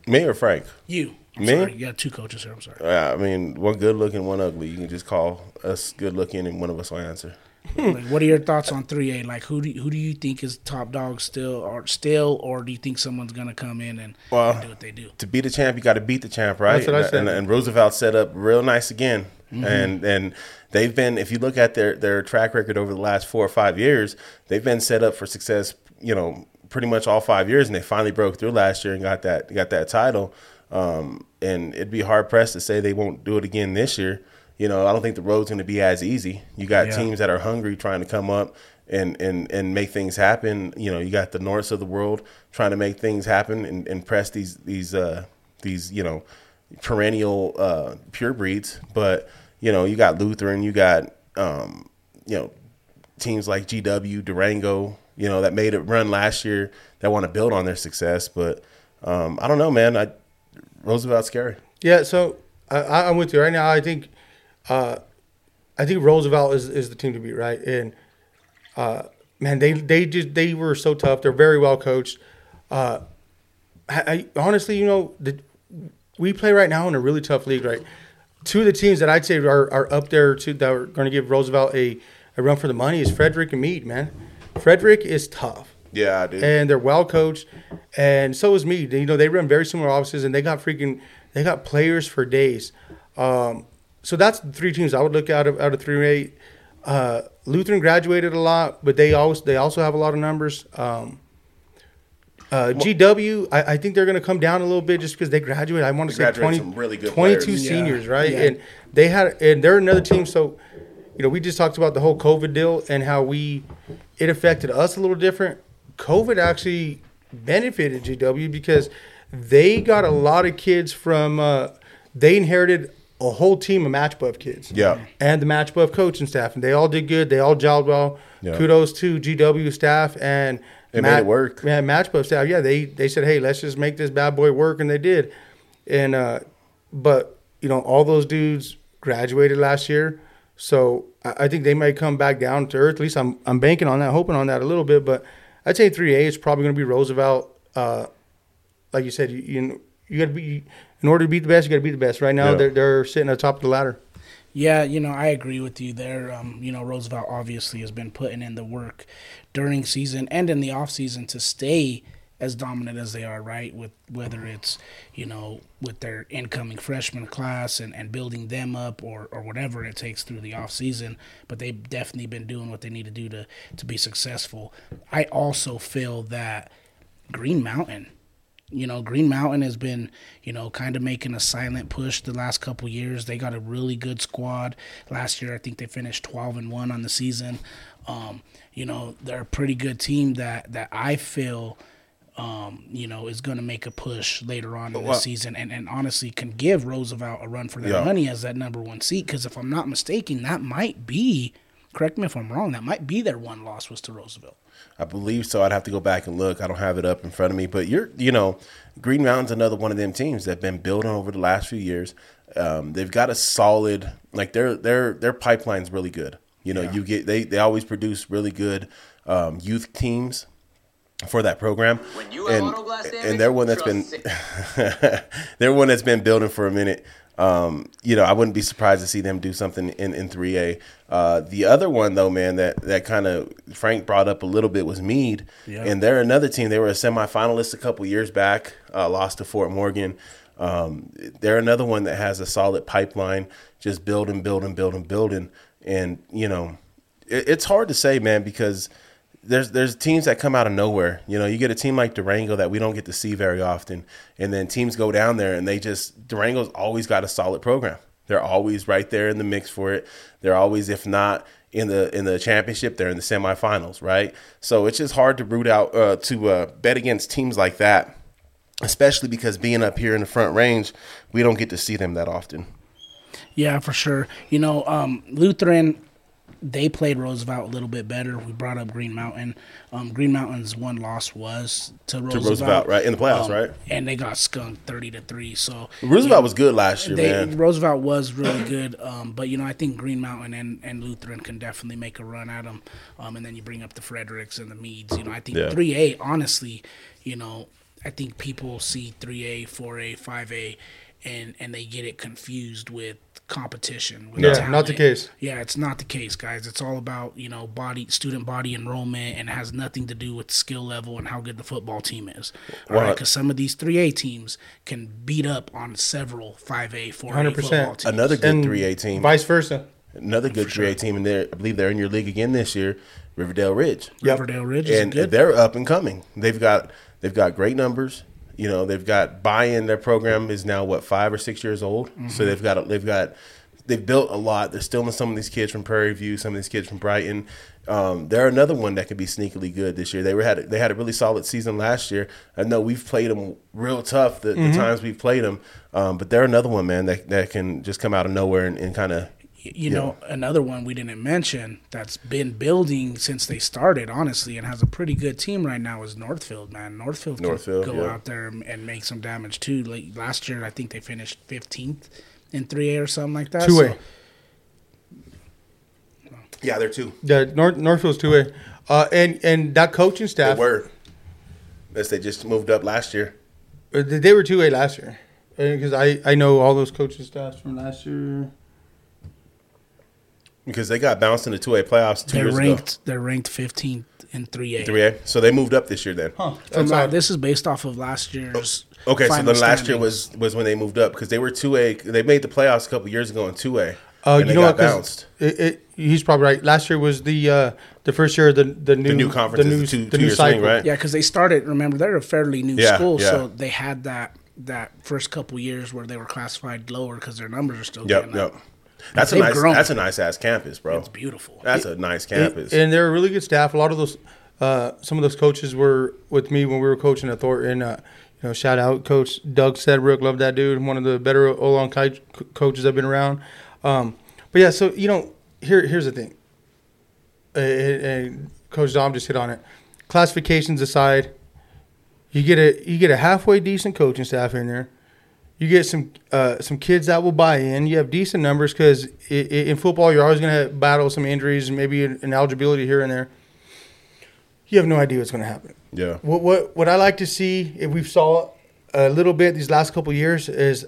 Me or Frank? You. I'm Me? Sorry. You got two coaches here. I'm sorry. Uh, I mean, one good looking, one ugly. You can just call us good looking, and one of us will answer. Like, what are your thoughts on 3A? Like, who do who do you think is top dog still, or still, or do you think someone's gonna come in and, Well, and do what they do? To be the champ, you got to beat the champ, right? That's what I And- said. And, and Roosevelt set up real nice again, Mm-hmm. and and they've been. If you look at their their track record over the last four or five years, they've been set up for success. You know, pretty much all five years, and they finally broke through last year and got that got that title. Um, and it'd be hard pressed to say they won't do it again this year. You know, I don't think the road's going to be as easy. You got Yeah. teams that are hungry trying to come up and, and, and make things happen. You know, you got the Norths of the world trying to make things happen and, and press these these uh, these you know perennial uh, pure breeds. But you know, you got Lutheran, you got um, you know teams like GW, Durango, you know, that made it run last year that want to build on their success. But um, I don't know, man. I Roosevelt's scary. Yeah, so I, I- I'm with you right now. I think, uh, I think Roosevelt is, is the team to beat, right? And uh, man, they they just they were so tough. They're very well coached. Uh, I, I honestly, you know, the, we play right now in a really tough league, right? Two of the teams that I'd say are, are up there too that are going to give Roosevelt a, a run for the money is Frederick and Mead, man. Frederick is tough Yeah, dude. and they're well coached, and so is me. You know, they run very similar offices, and they got freaking they got players for days. Um, so that's the three teams I would look out of out of three eight. Uh, Lutheran graduated a lot, but they always they also have a lot of numbers. Um, uh, GW, I, I think they're going to come down a little bit just because they graduated. I want to say graduate 20, some really good 22 players. Yeah. seniors, right? Yeah. And they had, and they're another team. So, you know, we just talked about the whole COVID deal and how we, it affected us a little different. COVID actually benefited GW because they got a lot of kids from, uh, they inherited a whole team of Machebeuf kids. Yeah. And the Machebeuf coaching staff. And they all did good. They all gelled well. Yeah. Kudos to GW staff and They made it work. Yeah, Machebeuf staff. Yeah, they they said, hey, let's just make this bad boy work, and they did. And uh, but you know, all those dudes graduated last year, so I, I think they might come back down to earth. At least I'm I'm banking on that, hoping on that a little bit. But I'd say three A is probably going to be Roosevelt. Uh, like you said, you you, you got to be in order to beat the best, you got to beat the best. Right now, Yeah. they're they're sitting at the top of the ladder. Yeah, you know, I agree with you there. Um, you know, Roosevelt obviously has been putting in the work during season and in the off season to stay as dominant as they are, right? With whether it's, you know, with their incoming freshman class and, and building them up or, or whatever it takes through the off season. But they've definitely been doing what they need to do to, to be successful. I also feel that Green Mountain you know, Green Mountain has been, you know, kind of making a silent push the last couple years. They got a really good squad. Last year, I think they finished 12 and 1 on the season. Um, you know, they're a pretty good team that that I feel um, you know, is going to make a push later on in the season and, and honestly can give Roosevelt a run for their Yeah. money as that number one seat. Because if I'm not mistaken, that might be, correct me if I'm wrong, that might be their one loss was to Roosevelt. I believe so. I'd have to go back and look. I don't have it up in front of me, but you're, you know, Green Mountain's another one of them teams that have been building over the last few years. Um, they've got a solid, like their their their pipeline's really good. You know, you get they they always produce really good um, youth teams for that program, When you have and auto glass damage, and they're one that's been they're one that's been building for a minute. Um, you know, I wouldn't be surprised to see them do something in in three A. Uh, the other one though, man, that that kind of Frank brought up a little bit was Mead, Yeah. and they're another team. They were a semifinalist a couple years back, uh, lost to Fort Morgan. Um, they're another one that has a solid pipeline, just building, building, building, building, and you know, it, it's hard to say, man, because there's there's teams that come out of nowhere. You know, you get a team like Durango that we don't get to see very often, and then teams go down there and they just Durango's always got a solid program. They're always right there in the mix for it. They're always, if not in the in the championship, they're in the semifinals, right? So it's just hard to root out uh, to uh, bet against teams like that, especially because being up here in the front range, we don't get to see them that often. Yeah, for sure. You know, um, Lutheran, they played Roosevelt a little bit better. We brought up Green Mountain. Um, Green Mountain's one loss was to Roosevelt, Roosevelt, right? In the playoffs, Um, right? And they got skunked thirty to three. So Roosevelt was good last year, they, man. Roosevelt was really good, um, but you know I think Green Mountain and, and Lutheran can definitely make a run at them. Um, and then you bring up the Fredericks and the Meads. You know I think Yeah. three A honestly, you know I think people see three A, four A, five A, and and they get it confused with competition. With Yeah, talent. not the case. Yeah, it's not the case, guys. It's all about you know body student body enrollment and it has nothing to do with skill level and how good the football team is. All Well, right, because some of these three A teams can beat up on several five A, four A 100%. football teams. Another good three A team. Vice versa. Another good 3A team in there. I believe they're in your league again this year. Riverdale Ridge. Yep. Riverdale Ridge is and good. they're up and coming. They've got they've got great numbers. You know, they've got buy-in. Their program is now what five or six years old. Mm-hmm. So they've got they've got they've built a lot. They're stealing some of these kids from Prairie View, some of these kids from Brighton. Um, they're another one that could be sneakily good this year. They were had they had a really solid season last year. I know we've played them real tough the, Mm-hmm. the times we've played them, um, but they're another one, man, that that can just come out of nowhere and, and kind of you know, another one we didn't mention that's been building since they started, honestly, and has a pretty good team right now is Northfield, man. Northfield can Northfield, go yeah. out there and make some damage too. Like last year, I think they finished 15th in 3A or something like that. Two So- way. yeah, they're two. Yeah, North Northfield's 2a Uh, and and that coaching They staff, were. Unless they just moved up last year. uh, they were 2a last year. Because I, I know all those coaching staffs from last year. Because they got bounced in the two A playoffs 2 They're years ranked. They're ranked 15th in 3A. Three A. So they moved up this year then. Huh. From That's la- odd. this is based off of last year's. Okay, so final then last year was was when they moved up because they were two A. They made the playoffs a couple years ago in two A. Uh, and you they know got what? 'cause bounced. It, it, he's probably right. Last year was the uh, the first year of the the new new conference is new, the two- the two-year new swing, cycle. right? Yeah, because they started. Remember, they're a fairly new Yeah, school, yeah. so they had that that first couple years where they were classified lower because their numbers are still Yep, getting yep. up. That's a They've nice. grown. That's a nice ass campus, bro. It's beautiful. That's a nice And, campus. and they're a really good staff. A lot of those, uh, some of those coaches were with me when we were coaching at Thornton. Uh, you know, shout out Coach Doug Sedbrook. Love that dude. One of the better O-line co- coaches I've been around. Um, but yeah, so you know, here here's the thing. And Coach Dom just hit on it. Classifications aside, you get a you get a halfway decent coaching staff in there. You get some uh, some kids that will buy in. You have decent numbers because in football you're always going to battle some injuries and maybe an, an eligibility here and there. You have no idea what's going to happen. yeah. What what what I like to see if we've saw a little bit these last couple years is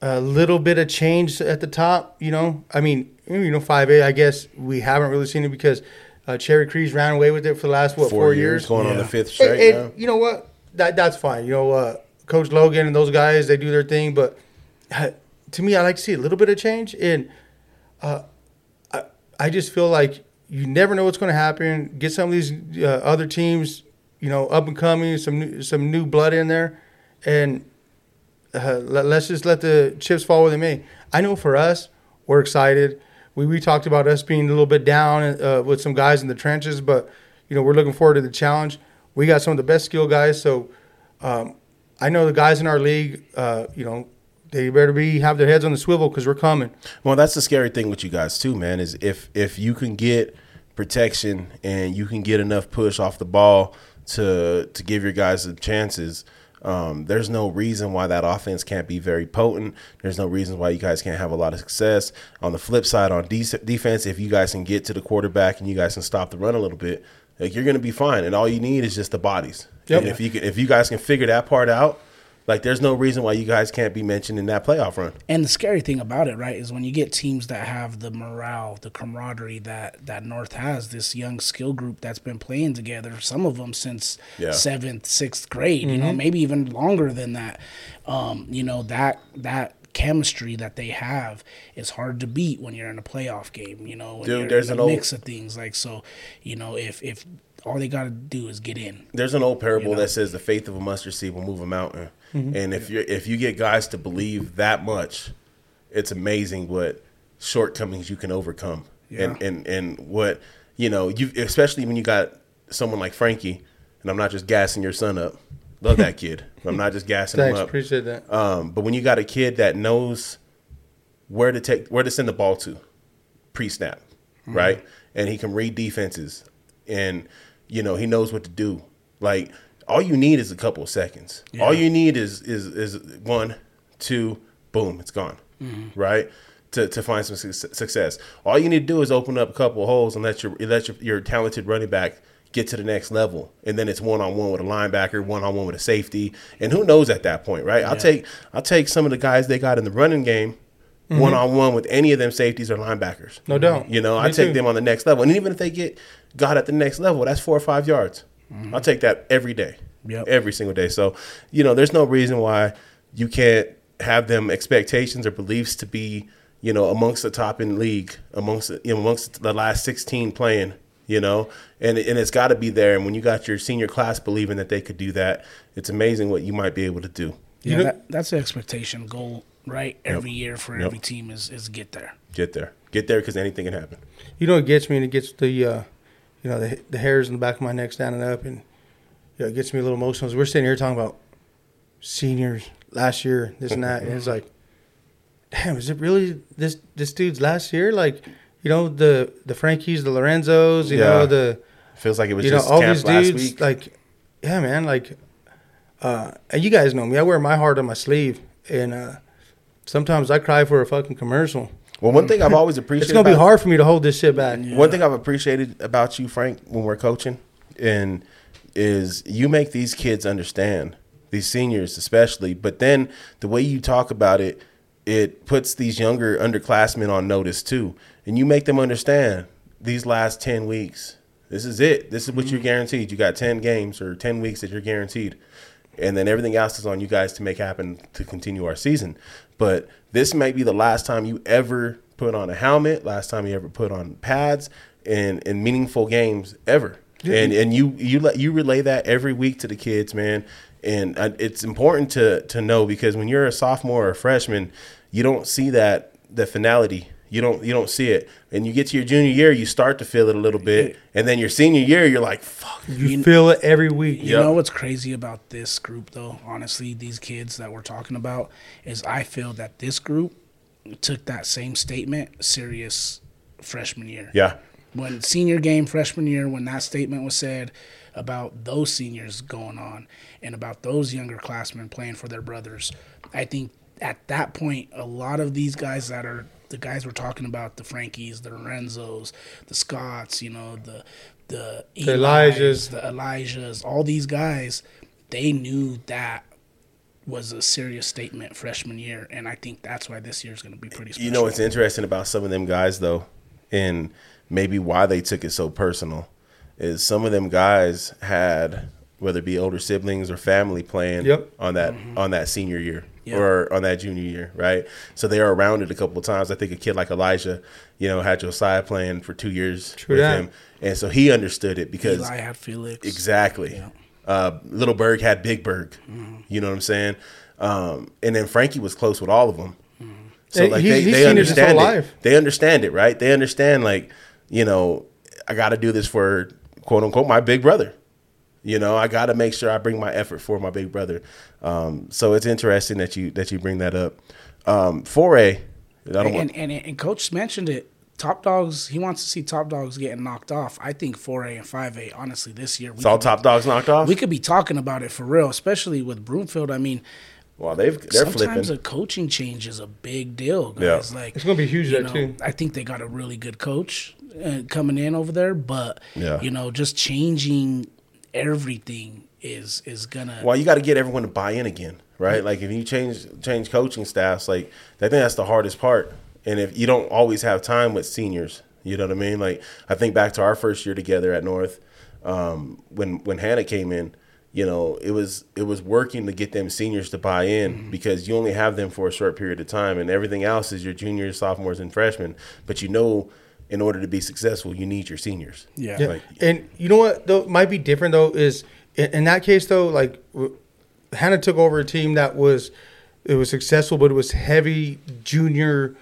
a little bit of change at the top. You know, I mean, you know, five A. I guess we haven't really seen it because uh, Cherry Creek ran away with it for the last what four, years. going on the fifth straight. and now. you know what? That that's fine. You know, uh, Coach Logan and those guys they do their thing, but uh, to me, I like to see a little bit of change. And uh, I I just feel like you never know what's going to happen. Get some of these uh, other teams, you know, up and coming, some new, some new blood in there, and uh, let, let's just let the chips fall where they may. I know for us, we're excited. We we talked about us being a little bit down uh, with some guys in the trenches, but you know we're looking forward to the challenge. We got some of the best skill guys, so um, I know the guys in our league. Uh, you know, they better be have their heads on the swivel because we're coming. Well, that's the scary thing with you guys too, man. Is if if you can get protection and you can get enough push off the ball to to give your guys the chances. Um, there's no reason why that offense can't be very potent. There's no reason why you guys can't have a lot of success. On the flip side, on de- defense, if you guys can get to the quarterback and you guys can stop the run a little bit, like you're going to be fine. And all you need is just the bodies. Yep. And if you can, if you guys can figure that part out, like there's no reason why you guys can't be mentioned in that playoff run. And the scary thing about it, right, is when you get teams that have the morale, the camaraderie that that North has, this young skill group that's been playing together, some of them since Yeah. seventh, sixth grade, you know, maybe even longer than that. Um, you know that that chemistry that they have is hard to beat when you're in a playoff game. You know, Dude, there's an a old- mix of things like so. You know, if if all they got to do is get in. There's an old parable You know? that says the faith of a mustard seed will move a mountain. Mm-hmm. And if you if you get guys to believe that much, it's amazing what shortcomings you can overcome. And and and what you know, you especially when you got someone like Frankie, and I'm not just gassing your son up. Love that kid. I'm not just gassing Thanks, him up. appreciate that. Um, but when you got a kid that knows where to take where to send the ball to pre-snap, Mm-hmm. right? And he can read defenses and you know, he knows what to do. Like all you need is a couple of seconds. All you need is is is one, two, boom, it's gone. Mm-hmm. Right? To, to find some suc- success. All you need to do is open up a couple of holes and let your let your, your talented running back get to the next level. And then it's one on one with a linebacker, one on one with a safety. And who knows at that point, right? I'll take I'll take some of the guys they got in the running game one on one with any of them safeties or linebackers. Mm-hmm. No doubt. You know, Me I take too. them on the next level. And even if they get got at the next level, that's four or five yards. I'll take that every day. Yep. Every single day. So, you know, there's no reason why you can't have them expectations or beliefs to be, you know, amongst the top in league, amongst you know, amongst the last 16 playing you know, and and it's got to be there. And when you got your senior class believing that they could do that, it's amazing what you might be able to do. Yeah, know- that, that's the expectation goal, right? Every year for Yep. every team is is get there. Get there, get there, because anything can happen. You know, it gets me, and it gets the, uh, you know, the the hairs in the back of my neck standing up, and you know, it gets me a little emotional. As we're sitting here talking about seniors last year, this and that, and it's like, damn, is it really this this dude's last year? Like, you know, the the Frankies, the Lorenzos, you Yeah. know, the Feels like it was you know, just all camp these last dudes, week. like, yeah, man, like, uh, and you guys know me. I wear my heart on my sleeve, and uh, sometimes I cry for a fucking commercial. well, one thing I've always appreciated. It's gonna be hard for me to hold this shit back. One thing I've appreciated about you, Frank, when we're coaching, and is you make these kids understand, these seniors especially. But then the way you talk about it, it puts these younger underclassmen on notice too, and you make them understand these last ten weeks. This is it. This is what you're guaranteed. You got ten games or ten weeks that you're guaranteed, and then everything else is on you guys to make happen to continue our season. But this may be the last time you ever put on a helmet, last time you ever put on pads and in meaningful games ever. And and you you let you relay that every week to the kids, man. And uh, it's important to to know because when you're a sophomore or a freshman, you don't see that the finality. You don't you don't see it. And you get to your junior year, you start to feel it a little bit, and then your senior year, you're like, "Fuck." You feel it every week. You Yep. know what's crazy about this group, though? Honestly, these kids that we're talking about is I feel that this group took that same statement serious freshman year. Yeah, When senior game freshman year, when that statement was said about those seniors going on and about those younger classmen playing for their brothers, I think at that point, a lot of these guys that are the guys we're talking about, the Frankies, the Lorenzos, the Scotts, you know, the the, The Eli's, Elijahs. the Elijahs, all these guys, they knew that was a serious statement freshman year, and I think that's why this year is going to be pretty special. You know what's interesting about some of them guys though, and maybe why they took it so personal, is some of them guys had whether it be older siblings or family playing Yep. on that on that senior year Yeah. or on that junior year, right? So they are around it a couple of times. I think a kid like Elijah, you know, had Josiah playing for two years True with that. him, and so he understood it because Eli had Felix. Exactly. Yeah. Uh, Little Berg had Big Berg. You know what I'm saying? Um, and then Frankie was close with all of them. So like he's- they, he's they seen it his understand it. life. They understand it, right? They understand like, you know, I got to do this for quote unquote my big brother. You know, I got to make sure I bring my effort for my big brother. Um, so it's interesting that you that you bring that up. Um, foray. I don't want, and, and and coach mentioned it. Top dogs. He wants to see top dogs getting knocked off. I think four A and five A. Honestly, this year we it's all could, top dogs knocked off. we could be talking about it for real, especially with Broomfield. I mean, well, they've they're sometimes flipping. a coaching change is a big deal, Yeah. guys. Like It's gonna be huge there, know, too. I think they got a really good coach uh, coming in over there, but Yeah. you know, just changing everything is is gonna. Well, you got to get everyone to buy in again, right? Like if you change change coaching staffs, like I think that's the hardest part. And if you don't always have time with seniors, you know what I mean? Like I think back to our first year together at North, um, when when Hannah came in, you know, it was it was working to get them seniors to buy in because you only have them for a short period of time, and everything else is your juniors, sophomores, and freshmen. But you know, in order to be successful, you need your seniors. yeah. Yeah. Like- and you know what though might be different though is in, in that case though like Hannah took over a team that was it was successful but it was heavy junior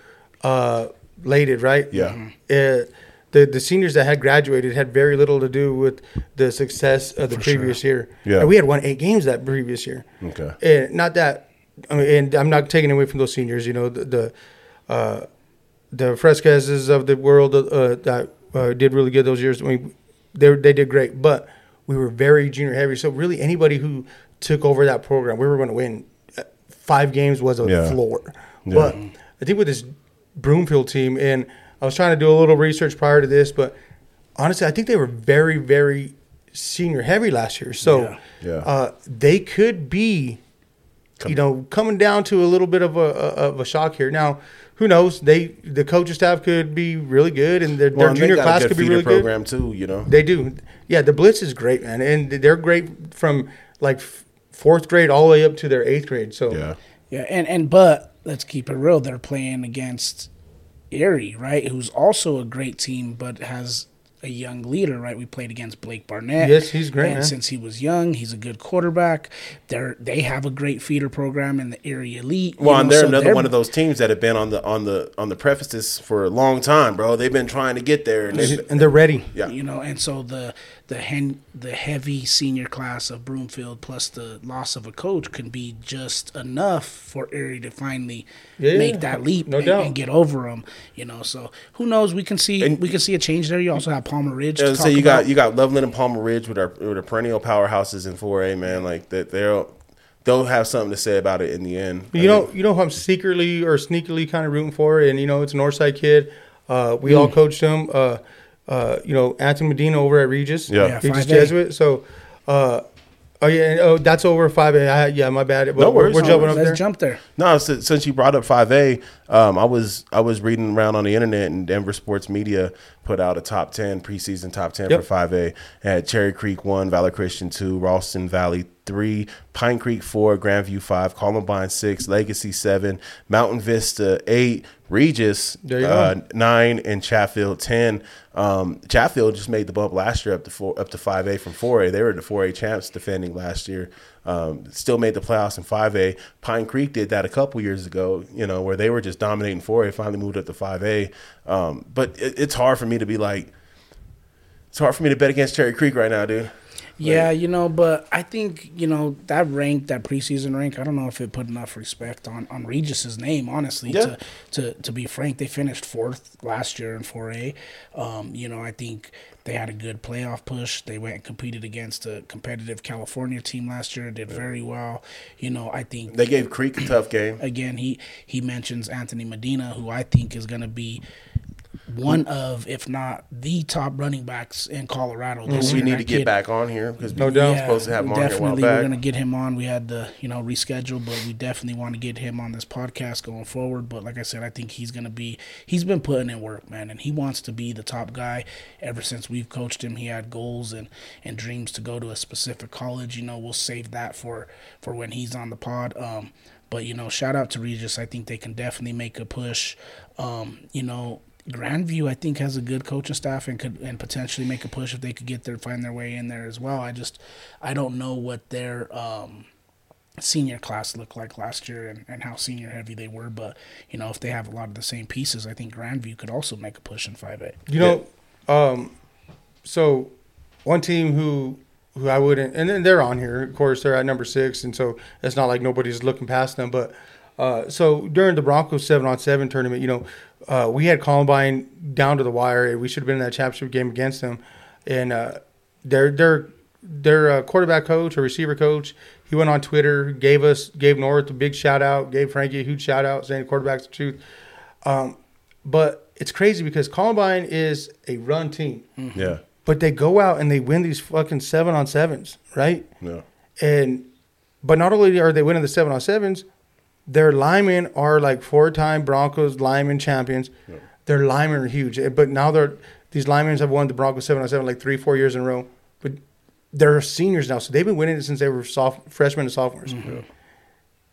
uh lated right Yeah. uh, the the seniors that had graduated had very little to do with the success of the For previous year Yeah. and we had won eight games that previous year Okay. and not that I mean, and I'm not taking away from those seniors you know the, the uh the Fresquez's of the world uh, that uh, did really good those years. I mean, they they did great, but we were very junior heavy. So really, anybody who took over that program, we were going to win. Uh, Five games was a Yeah. floor, Yeah. but I think with this Broomfield team, and I was trying to do a little research prior to this, but honestly, I think they were very very senior heavy last year. So. Yeah. Uh, they could be you know, coming down to a little bit of a, a of a shock here. Now, who knows? They the coaching staff could be really good, and their, Well, their and junior class could be really program too. You know. They do. Yeah, the blitz is great, man, and they're great from like fourth grade all the way up to their eighth grade. So Yeah. Yeah, and and but let's keep it real. They're playing against Erie, right? Who's also a great team, but has a young leader, right? We played against Blake Barnett. Yes, he's great, And man. since he was young, he's a good quarterback. They're they have a great feeder program in the area elite. you Well, know, and they're so another one of those teams that have been on the on the on the prefaces for a long time, bro. They've been trying to get there, and and they're ready. yeah, you know, and so the the hen, the heavy senior class of Broomfield plus the loss of a coach can be just enough for Erie to finally Yeah, make that leap no and, doubt. and get over them. You know, so who knows? We can see And- we can see a change there. You also have Palmer Ridge. to so talk you got you got Loveland and Palmer Ridge with our with the perennial powerhouses in 4A, man. Like that, they'll they'll have something to say about it in the end. You know, you know who I'm secretly or sneakily kind of rooting for, and you know, it's a Northside kid. Uh, we Hmm. all coached him. Uh, uh, you know, Anthony Medina over at Regis. Yeah. Yeah, Regis 5A. Jesuit. So, uh, oh yeah, oh that's over five A. Yeah, my bad. We're, worries. we're No jumping Let's up there. jump there. No, since, since you brought up 5A, um, I was I was reading around on the internet, and Denver Sports Media put out a top 10 preseason top 10 Yep. for 5A. Had Cherry Creek one, Valor Christian two, Ralston Valley three, Pine Creek four, Grandview five, Columbine six, Legacy seven, Mountain Vista eight, Regis uh, nine, and Chatfield ten. Um, Chatfield just made the bump last year up to four, up to 5A from 4A. They were the 4A champs defending last year. Um, still made the playoffs in 5A. Pine Creek did that a couple years ago, you know, where they were just dominating 4A, finally moved up to 5A. Um, but it, it's hard for me to be like, it's hard for me to bet against Cherry Creek right now, dude. Yeah, you know, but I think you know that rank, that preseason rank. I don't know if it put enough respect on on Regis's name. Honestly, Yeah. to to to be frank, they finished fourth last year in 4A. Um, you know, I think they had a good playoff push. They went and competed against a competitive California team last year. Did very well. You know, I think They gave Creek a tough game. again he he mentions Anthony Medina, who I think is going to be one of, if not the top running backs in Colorado this We year. need to get kid- back on here because No we doubt. were supposed to have him on here a while definitely we're gonna get him on. We had to, you know, reschedule, but we definitely want to get him on this podcast going forward. But like I said, I think he's gonna be. He's been putting in work, man, and he wants to be the top guy. Ever since we've coached him, he had goals and and dreams to go to a specific college. You know, we'll save that for for when he's on the pod. Um, but you know, shout out to Regis. I think they can definitely make a push. Um, you know. Grandview, I think, has a good coaching staff and could and potentially make a push if they could get there, find their way in there as well. I just, I don't know what their um, senior class looked like last year and, and how senior heavy they were, but you know, if they have a lot of the same pieces, I think Grandview could also make a push in five A. You know, um, so one team who who I wouldn't, and then they're on here. Of course, they're at number six, and so it's not like nobody's looking past them. But uh, so during the Broncos seven on seven tournament, you know, uh, we had Columbine down to the wire. And we should have been in that championship game against them, and uh, their their their uh, quarterback coach or receiver coach. He went on Twitter, gave us gave North a big shout out, gave Frankie a huge shout out, saying quarterback's the truth. Um, but it's crazy because Columbine is a run team, Yeah, but they go out and they win these fucking seven on sevens, right? yeah. And but not only are they winning the seven on sevens, their linemen are like four time Broncos lineman champions. Their linemen are huge, Eh, but now they're these linemen have won the Broncos seven on seven like three four years in a row. But they're seniors now, so they've been winning it since they were soft freshmen and sophomores.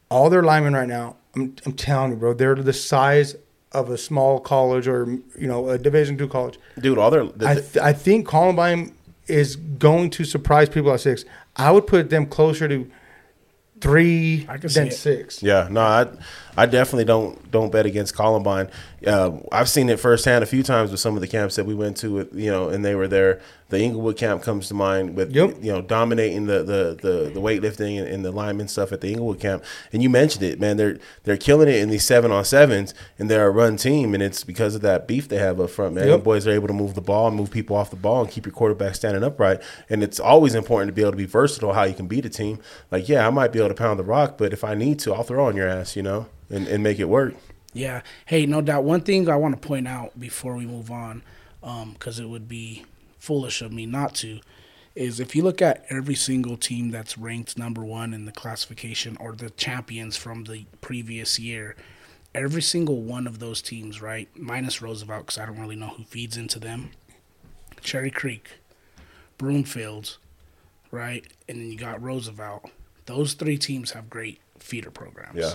All their linemen right now, I'm, I'm telling you, bro, they're the size of a small college or you know a Division two college. Dude, all their the, I, th- I think Columbine is going to surprise people at six. I would put them closer to three I can see than it. six. Yeah, no, I I definitely don't don't bet against Columbine. Uh, I've seen it firsthand a few times with some of the camps that we went to, with, you know, and they were there. The Englewood camp comes to mind with Yep. you know dominating the the the, the weightlifting and, and the lineman stuff at the Englewood camp. And you mentioned it, man. They're they're killing it in these seven on sevens, and they're a run team, and it's because of that beef they have up front, man. Yep. The boys are able to move the ball and move people off the ball and keep your quarterback standing upright. And it's always important to be able to be versatile how you can beat a team. Like, yeah, I might be able to pound the rock, but if I need to, I'll throw on your ass, you know, and, and make it work. Yeah. Hey, no doubt. One thing I want to point out before we move on, um, because it would be foolish of me not to, is if you look at every single team that's ranked number one in the classification or the champions from the previous year, every single one of those teams, right, minus Roosevelt, because I don't really know who feeds into them, Cherry Creek, Broomfield, right, and then you got Roosevelt. Those three teams have great feeder programs Yeah.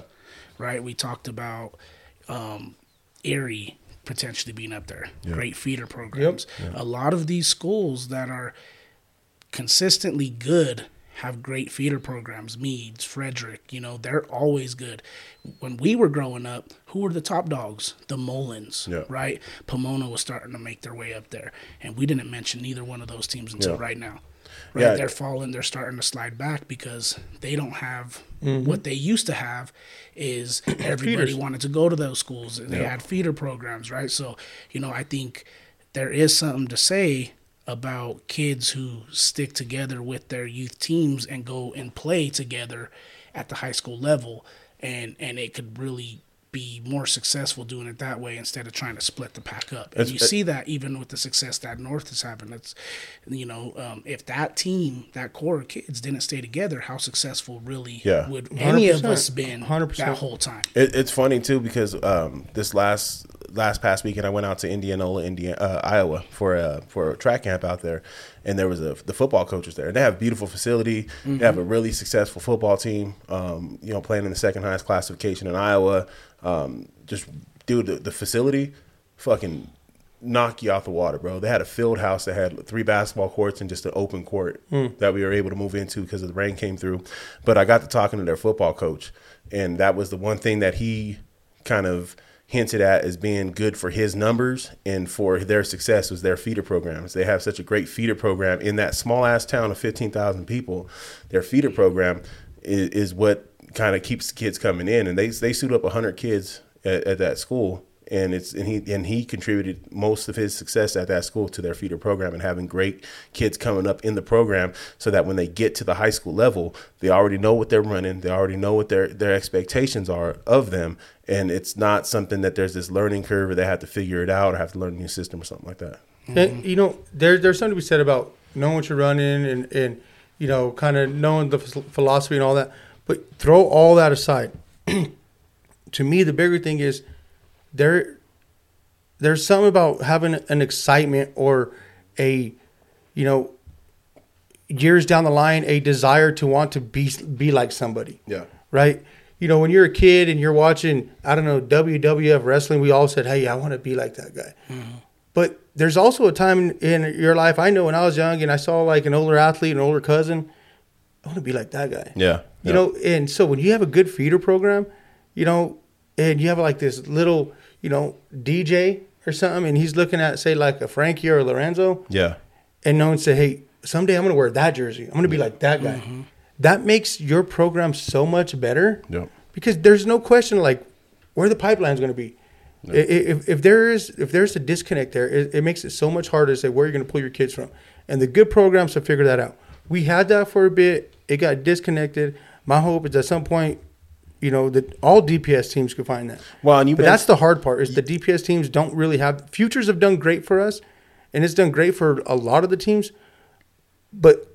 Right? We talked about um, Erie potentially being up there. Great feeder programs. A lot of these schools that are consistently good have great feeder programs. Meads, Frederick, you know, they're always good. When we were growing up, who were the top dogs? The Mullens, Yeah. right? Pomona was starting to make their way up there, and we didn't mention neither one of those teams until Yeah. right now. Right, Yeah. they're falling. They're starting to slide back because they don't have Mm-hmm. what they used to have. Is everybody Feeders. wanted to go to those schools? and They Yeah. had feeder programs, right? So you know, I think there is something to say about kids who stick together with their youth teams and go and play together at the high school level and and it could really be more successful doing it that way instead of trying to split the pack up. And It's- you it- see that even with the success that North has having. That's, you know, um, if that team, that core of kids didn't stay together, how successful really Yeah. would any of us been 100%. that whole time? It, it's funny too because um, this last last past weekend I went out to Indianola, Indiana, uh, Iowa for a for a track camp out there, and there was a the football coaches there. And they have a beautiful facility. They have a really successful football team. Um, you know, playing in the second highest classification in Iowa. Um, just dude, the, the facility, fucking knock you out the water, bro. They had a field house that had three basketball courts and just an open court that we were able to move into because the rain came through. But I got to talking to their football coach, and that was the one thing that he kind of hinted at as being good for his numbers and for their success was their feeder programs. They have such a great feeder program in that small ass town of 15,000 people. Their feeder program is, is what kind of keeps kids coming in and they they suit up 100 kids at, at that school and it's and he and he contributed most of his success at that school to their feeder program and having great kids coming up in the program so that when they get to the high school level they already know what they're running they already know what their their expectations are of them and it's not something that there's this learning curve or they have to figure it out or have to learn a new system or something like that And you know, there there's something to be said about knowing what you're running and and you know, kind of knowing the phil- philosophy and all that. But throw all that aside. to me, the bigger thing is there. There's something about having an excitement or a, you know, years down the line, a desire to want to be be like somebody yeah right? You know, when you're a kid and you're watching, I don't know, WWF wrestling, we all said, "Hey, I want to be like that guy." Mm-hmm. But there's also a time in your life. I know when I was young and I saw like an older athlete, an older cousin, I want to be like that guy. yeah You know, and so when you have a good feeder program, you know, and you have like this little, you know, DJ or something, and he's looking at say like a Frankie or a Lorenzo, yeah and no one say, "Hey, someday I'm going to wear that jersey. I'm going to be like that guy." Mm-hmm. That makes your program so much better Yep. because there's no question like where the pipeline's going to be. I- If, if there is if there's a disconnect there, it, it makes it so much harder to say where you're going to pull your kids from. And the good programs have figured that out. We had that for a bit. It got disconnected. My hope is at some point, you know, that all DPS teams could find that. Well, and you but that's the hard part is the DPS teams don't really have futures have done great for us, and it's done great for a lot of the teams. But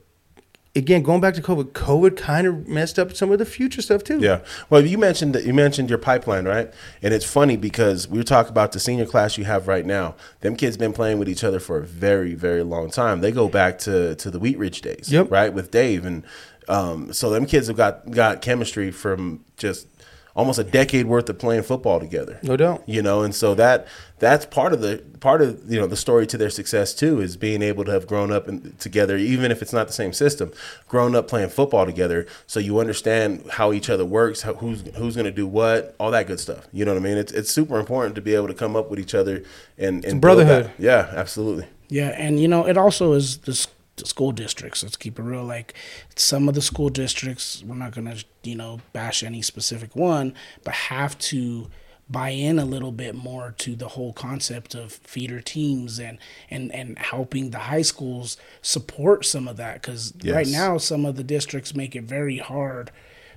again, going back to COVID, COVID kind of messed up some of the future stuff too. Yeah. Well, you mentioned that you mentioned your pipeline, right? And it's funny because we were talking about the senior class you have right now. Them kids been playing with each other for a very, very long time. They go back to to the Wheat Ridge days, Yep. right? With Dave, and um, so them kids have got got chemistry from just almost a decade worth of playing football together. No doubt. You know, and so that that's part of the part of you know the story to their success too is being able to have grown up in, together, even if it's not the same system, grown up playing football together, so you understand how each other works, how, who's who's going to do what, all that good stuff. You know what I mean? It's it's super important to be able to come up with each other and, and build brotherhood. Yeah, absolutely. Yeah, and you know, it also is the, s- the school districts. Let's keep it real. Like some of the school districts, we're not gonna, you know, bash any specific one, but have to buy in a little bit more to the whole concept of feeder teams and and and helping the high schools support some of that because right now some of the districts make it very hard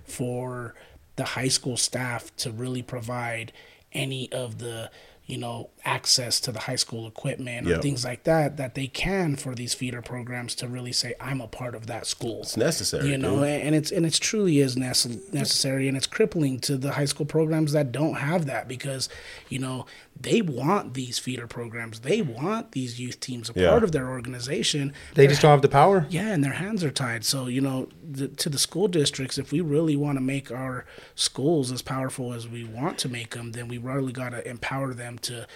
for the high school staff to really provide any of the you know access to the high school equipment or Yep. things like that that they can for these feeder programs to really say I'm a part of that school. It's necessary. You know, dude. and it's and it's truly is necessary, and it's crippling to the high school programs that don't have that because, you know, they want these feeder programs, they want these youth teams a Yeah. part of their organization. They just don't have the power. Yeah, and their hands are tied. So you know, the, to the school districts, if we really want to make our schools as powerful as we want to make them, then we really got to empower them to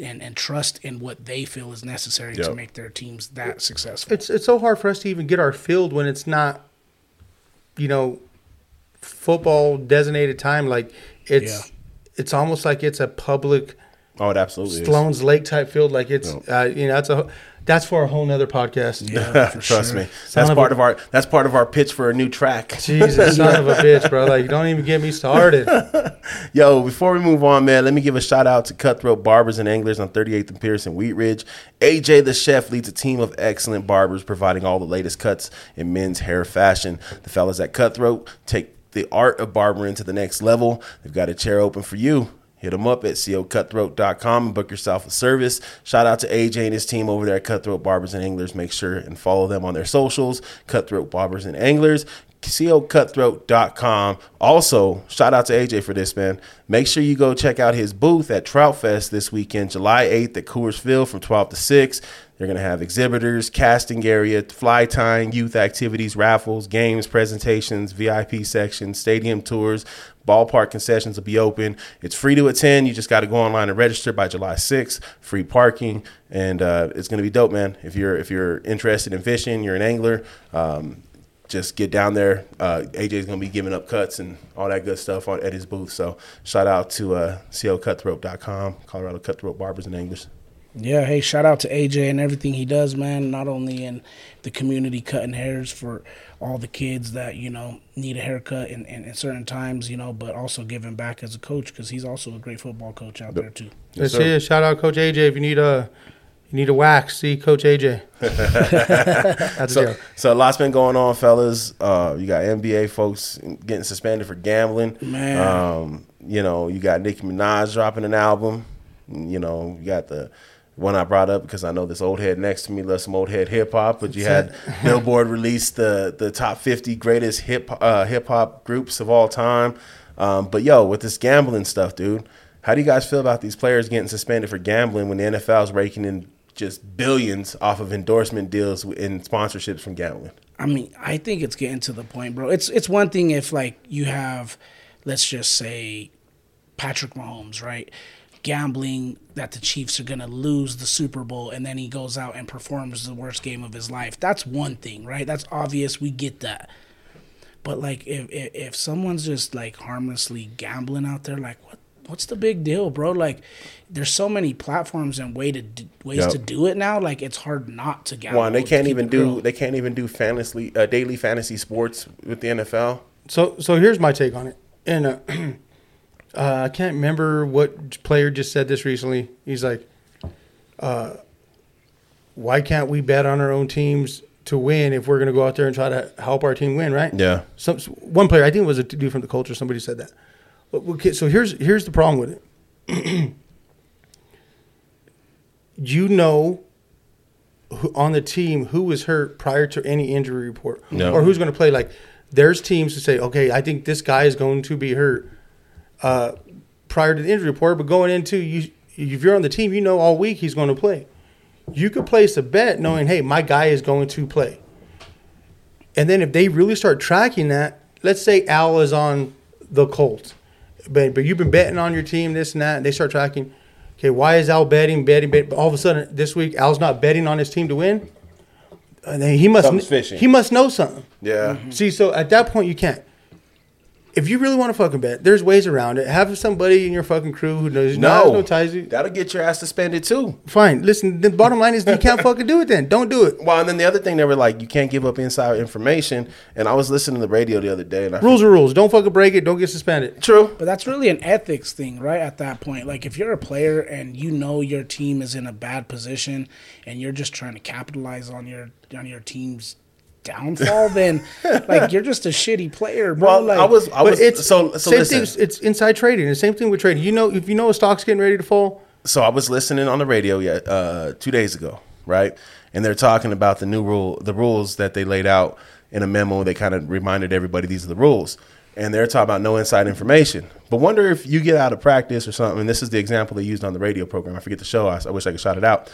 and, and trust in what they feel is necessary to make their teams that successful. It's it's so hard for us to even get our field when it's not, you know, football designated time. Like it's Yeah. it's almost like it's a public Oh, it absolutely is. Sloan's Lake type field. Like it's uh, you know that's a that's for a whole nother podcast. Yeah, Trust sure. me. Son That's of part a- of our that's part of our pitch for a new track. Jesus, son of a bitch, bro! Like don't even get me started. Yo, before we move on, man, let me give a shout out to Cutthroat Barbers and Anglers on 38th and Pearson Wheat Ridge. AJ the chef leads a team of excellent barbers providing all the latest cuts in men's hair fashion. The fellas at Cutthroat take the art of barbering to the next level. They've got a chair open for you. Hit them up at cocutthroat.com and book yourself a service. Shout out to AJ and his team over there at Cutthroat Barbers and Anglers. Make sure and follow them on their socials, Cutthroat Barbers and Anglers cocutthroat.com. Also, shout out to AJ for this, man. Make sure you go check out his booth at Trout Fest this weekend, July 8th at Coors Field from 12 to 6. They're going to have exhibitors, casting area, fly tying, youth activities, raffles, games, presentations, VIP sections, stadium tours. Ballpark concessions will be open. It's free to attend. You just got to go online and register by July 6th. Free parking, and uh, it's going to be dope, man. If you're if you're interested in fishing, you're an angler. Um, just get down there. Uh, AJ's gonna be giving up cuts and all that good stuff on at his booth. So shout out to uh, cocutthroat.com, Colorado Cutthroat Barbers and Anglers. Yeah, hey, shout out to AJ and everything he does, man. Not only in the community cutting hairs for all the kids that, you know, need a haircut in, in, in certain times, you know, but also giving back as a coach because he's also a great football coach out there, too. That's sir. it. Shout out Coach AJ if you need a you need a wax. See Coach AJ. That's So, it. so a lot's been going on, fellas. Uh, you got NBA folks getting suspended for gambling. Man. Um, you know, you got Nicki Minaj dropping an album. You know, you got the one I brought up because I know this old head next to me loves some old head hip hop. But you had Billboard release the the top fifty greatest hip uh, hip hop groups of all time. Um, but yo, with this gambling stuff, dude, how do you guys feel about these players getting suspended for gambling when the NFL is raking in just billions off of endorsement deals and sponsorships from gambling? I mean, I think it's getting to the point, bro. It's it's one thing if like you have, let's just say, Patrick Mahomes, right? Gambling that the Chiefs are gonna lose the Super Bowl, and then he goes out and performs the worst game of his life. That's one thing, right? That's obvious. We get that. But like, if if, if someone's just like harmlessly gambling out there, like what? What's the big deal, bro? Like, there's so many platforms and way to d- ways Yep. to do it now. Like, it's hard not to gamble. One, they can't even do real. they can't even do fantasy uh, daily fantasy sports with the NFL. So so here's my take on it. And uh, uh, I can't remember what player just said this recently. He's like, uh, "Why can't we bet on our own teams to win if we're going to go out there and try to help our team win?" Right? Yeah. Some one player, I think it was a dude from the culture. Somebody said that. But, okay, so here's here's the problem with it. you know who, on the team who was hurt prior to any injury report No. or who's going to play. Like, there's teams to say, okay, I think this guy is going to be hurt uh, prior to the injury report, but going into you, if you're on the team, you know all week he's going to play. You could place a bet knowing, hey, my guy is going to play. And then if they really start tracking that, let's say Al is on the Colts, but but you've been betting on your team, this and that, and they start tracking. Okay, why is Al betting, betting, betting? But all of a sudden this week, Al's not betting on his team to win. And then he must he must know something. Yeah. See, so at that point you can't. If you really want to fucking bet, there's ways around it. Have somebody in your fucking crew who knows no, No, no ties. to- that'll get your ass suspended too. Fine. Listen, the bottom line is you can't fucking do it. Then don't do it. Well, and then the other thing they were like, you can't give up inside information. And I was listening to the radio the other day, and I Rules are rules. Don't fucking break it. Don't get suspended. true. But that's really an ethics thing, right? At that point, like if you're a player and you know your team is in a bad position and you're just trying to capitalize on your on your team's downfall, then like you're just a shitty player, bro. Well, like, I was, I was, it's so, so same listen. thing. It's inside trading. The same thing with trading. You know, if you know a stock's getting ready to fall, so I was listening on the radio yet uh, two days ago, right? And they're talking about the new rule, the rules that they laid out in a memo. They kind of reminded everybody these are the rules, and they're talking about no inside information. But wonder if you get out of practice or something. And this is the example they used on the radio program. I forget the show. I, I wish I could shout it out.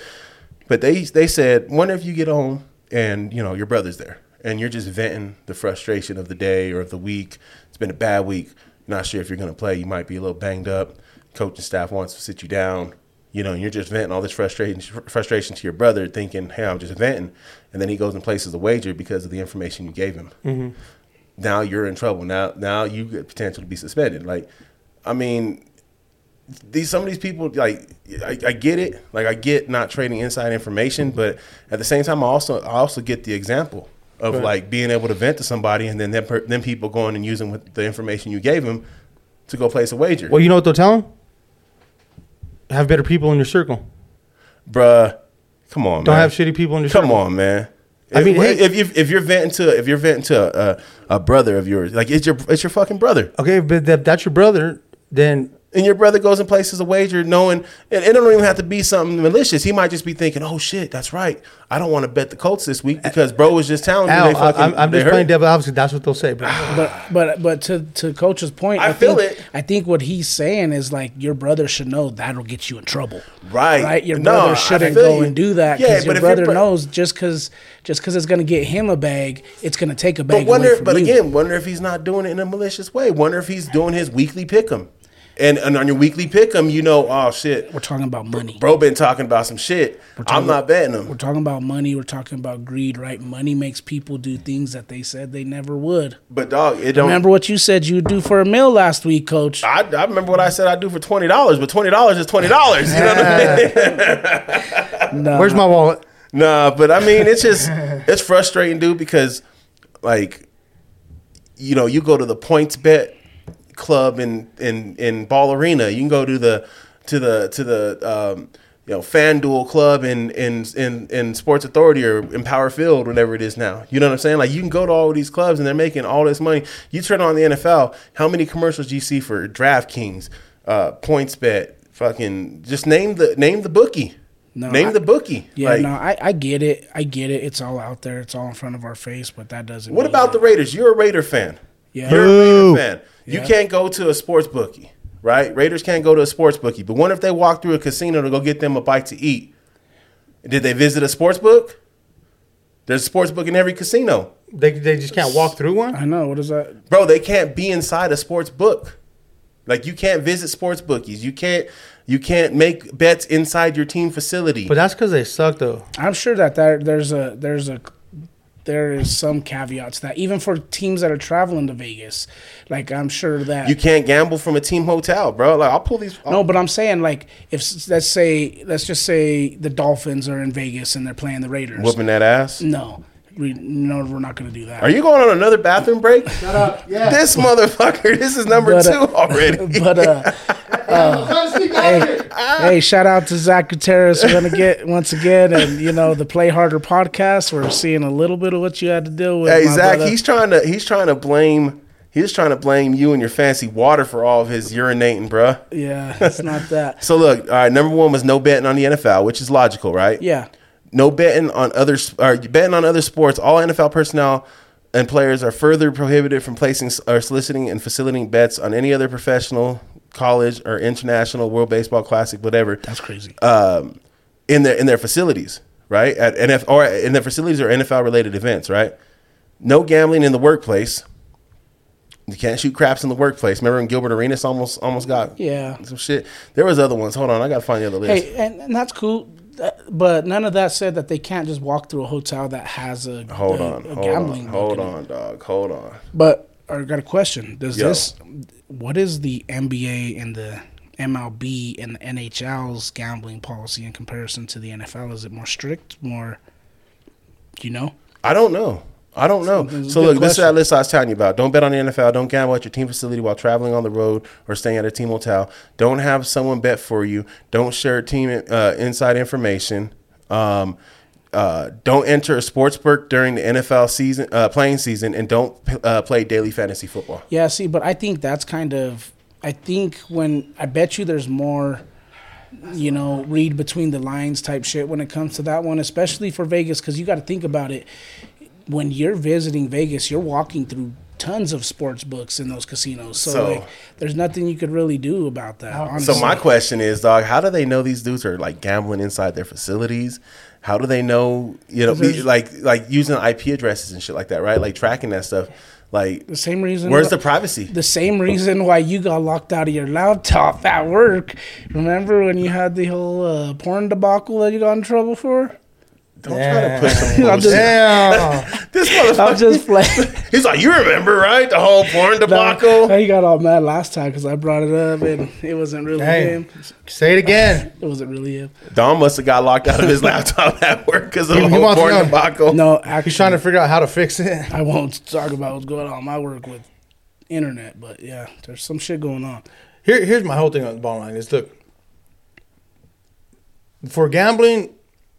But they they said, wonder if you get home and you know your brother's there, and you're just venting the frustration of the day or of the week. It's been a bad week. Not sure if you're going to play. You might be a little banged up. Coaching staff wants to sit you down. You know, and you're just venting all this frustration frustration to your brother, thinking, "Hey, I'm just venting," and then he goes and places a wager because of the information you gave him. Mm-hmm. Now you're in trouble. Now, now you get potential to be suspended. Like, I mean, these some of these people like I, I get it. Like I get not trading inside information, but at the same time, I also I also get the example of Right. like being able to vent to somebody, and then per- them people going and using what the information you gave them to go place a wager. Well, you know what they'll tell them? Have better people in your circle. Bruh, come on, Don't man. have shitty people in your Come circle. Come on, man. I mean, if, hey- if, if if you're venting to if you're venting to a, a brother of yours, like it's your it's your fucking brother, Okay, but that's your brother, then and your brother goes and places a wager, knowing and it don't even have to be something malicious. He might just be thinking, "Oh shit, that's right. I don't want to bet the Colts this week because bro was just telling me Al, they fucking I, am I'm they just hurt." playing devil advocate. That's what they'll say. But But but but to to coach's point, I feel think, it. I think what he's saying is like your brother should know that'll get you in trouble. Right. Right. Your No, brother I shouldn't go you. and do that Yeah, because but your if your brother bro- knows just because just because it's gonna get him a bag, it's gonna take a But bag wonder, away from but you. again, wonder if he's not doing it in a malicious way. Wonder if he's doing his weekly pick'em, and, and on your weekly pick'em, you know, oh shit, we're talking about money. bro been talking about some shit. I'm not betting him. We're talking about money. We're talking about greed, right? Money makes people do things that they said they never would. But dog, it don't. Remember what you said you'd do for a meal last week, Coach? I, I remember what I said I'd do for twenty dollars, but twenty dollars is twenty dollars. You know what I mean? No, where's my wallet? Nah, but I mean, it's just it's frustrating, dude, because like, you know, you go to the points bet club in in in Ball Arena. You can go to the to the to the um, you know FanDuel club in in in in Sports Authority or Empower Field, whatever it is now. You know what I'm saying? Like you can go to all of these clubs and they're making all this money. You turn on the NFL, how many commercials do you see for DraftKings, uh, Points Bet, fucking just name the name the bookie. No, name I- the bookie. Yeah, Like, no, I, I get it. I get it. It's all out there. It's all in front of our face, but that doesn't. What mean about the Raiders? You're a Raider fan. Yeah. You're a Raider fan. You can't go to a sports bookie, right? Raiders can't go to a sports bookie. But what if they walk through a casino to go get them a bite to eat? Did they visit a sports book? There's a sports book in every casino. They, they just can't walk through one. I know. What is that? Bro, they can't be inside a sports book. Like you can't visit sports bookies. You can't you can't make bets inside your team facility. But that's because they suck, though. I'm sure that there, there's a there's a there is some caveats that even for teams that are traveling to Vegas, like I'm sure that you can't gamble from a team hotel, bro. Like I'll pull these No, but I'm saying like if let's say let's just say the Dolphins are in Vegas and they're playing the Raiders. whooping that ass. No, we no, we're not going to do that. Are you going on another bathroom break? Shut up. Yeah. This motherfucker, this is number But, two uh, already. But uh, hey, hey, shout out to Zach Gutierrez. We're gonna get once again, and you know the Play Harder podcast. We're seeing a little bit of what you had to deal with. hey Zach, brother. he's trying to he's trying to blame he's trying to blame you and your fancy water for all of his urinating, bruh. yeah, it's not that. So look, all right, number one was no betting on the NFL, which is logical, right? Yeah, No betting on other or betting on other sports. All NFL personnel and players are further prohibited from placing or soliciting and facilitating bets on any other professional, college, or international World Baseball Classic, whatever. that's crazy. um, in their in their facilities, right? At NF or in their facilities or NFL related events, right? No gambling in the workplace. You can't shoot craps in the workplace. Remember when Gilbert Arenas almost almost got yeah. some shit? There was other ones. Hold on, I gotta find the other list. Hey, and, and that's cool. But none of that said that they can't just walk through a hotel that has a, hold a- on, a hold gambling on, hold on, dog, hold on. But I got a question. Does Yo. this what is the NBA and the MLB and the NHL's gambling policy in comparison to the NFL? Is it more strict? More you know? I don't know. I don't know. That's So look, this is that list I was telling you about. Don't bet on the NFL. Don't gamble at your team facility while traveling on the road or staying at a team hotel. Don't have someone bet for you. Don't share team uh, inside information. Um, uh, don't enter a sports book during the NFL season, uh, playing season, and don't uh, play daily fantasy football. Yeah, see, but I think that's kind of I think when I bet you there's more you know, read between the lines type shit when it comes to that one, especially for Vegas cuz you got to think about it when you're visiting Vegas, you're walking through tons of sports books in those casinos. So, So- like, there's nothing you could really do about that. Honestly. So my question is, dog, how do they know these dudes are like gambling inside their facilities? How do they know, you know, be, like like using IP addresses and shit like that, right? Like tracking that stuff. Like, the same reason. where's why- the privacy? the same reason why you got locked out of your laptop at work. Remember when you had the whole uh, porn debacle that you got in trouble for? Don't try to push some I'm bullshit. just, Damn. This motherfucker. I'm just playing. He's like, you remember, right? The whole porn debacle. he got all mad last time because I brought it up and it wasn't really hey, him. say it again. It wasn't really him. Don must have got locked out of his laptop at work because of He- the whole porn know. debacle. No, actually, He's trying to figure out how to fix it. I won't talk about what's going on in my work with internet, but yeah, there's some shit going on. Here, here's my whole thing on the bottom line is look for gambling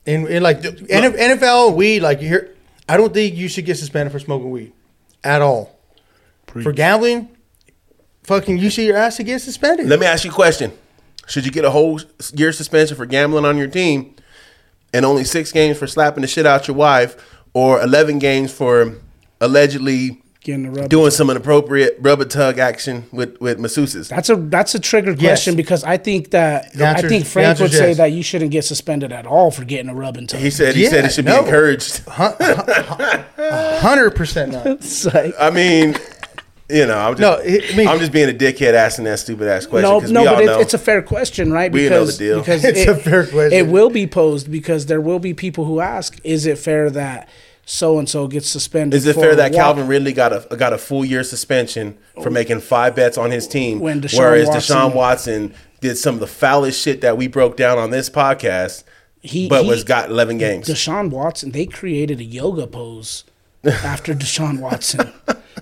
in, in like the NF NFL weed like here I don't think you should get suspended for smoking weed at all. For gambling, fucking you see your ass to get suspended. Let me ask you a question. Should you get a whole year suspension for gambling on your team and only six games for slapping the shit out your wife or 11 games for allegedly Getting the rub. doing some inappropriate rubber tug action with, with masseuses? That's a that's a triggered Yes. question because I think that The I think Frank would is say yes. that you shouldn't get suspended at all for getting a rub and tug. He said he Yeah, said it should no. be encouraged. Hundred percent not. It's like- I mean, you know, I'm just, No, it- I mean- I'm just being a dickhead asking that stupid ass question. no, 'cause no, we all but it, know. it's a fair question, right? We know the Because deal. because It's it, a fair question. It will be posed because there will be people who ask, "Is it fair that so and so gets suspended?" Is it for fair that Calvin Ridley got a got a full year suspension for making five bets on his team, When Deshaun whereas Watson- Deshaun Watson did some of the foulest shit that we broke down on this podcast, He- but he- was got eleven games? Deshaun Watson? They created a yoga pose after Deshaun Watson.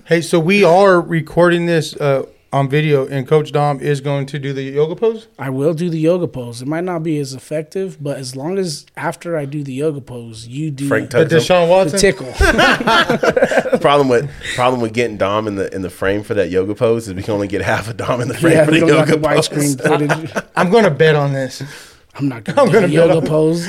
Hey, so we are recording this uh, on video, and Coach Dom is going to do the yoga pose. I will do the yoga pose. It might not be as effective, but as long as after I do the yoga pose, you do Frank The tugs him. Deshaun the Watson. tickle. problem with problem with getting Dom in the in the frame for that yoga pose is we can only get half a Dom in the frame yeah, for we the don't got yoga pose. widescreen footage. I'm going to bet on this. I'm not gonna I'm gonna yoga on- pose.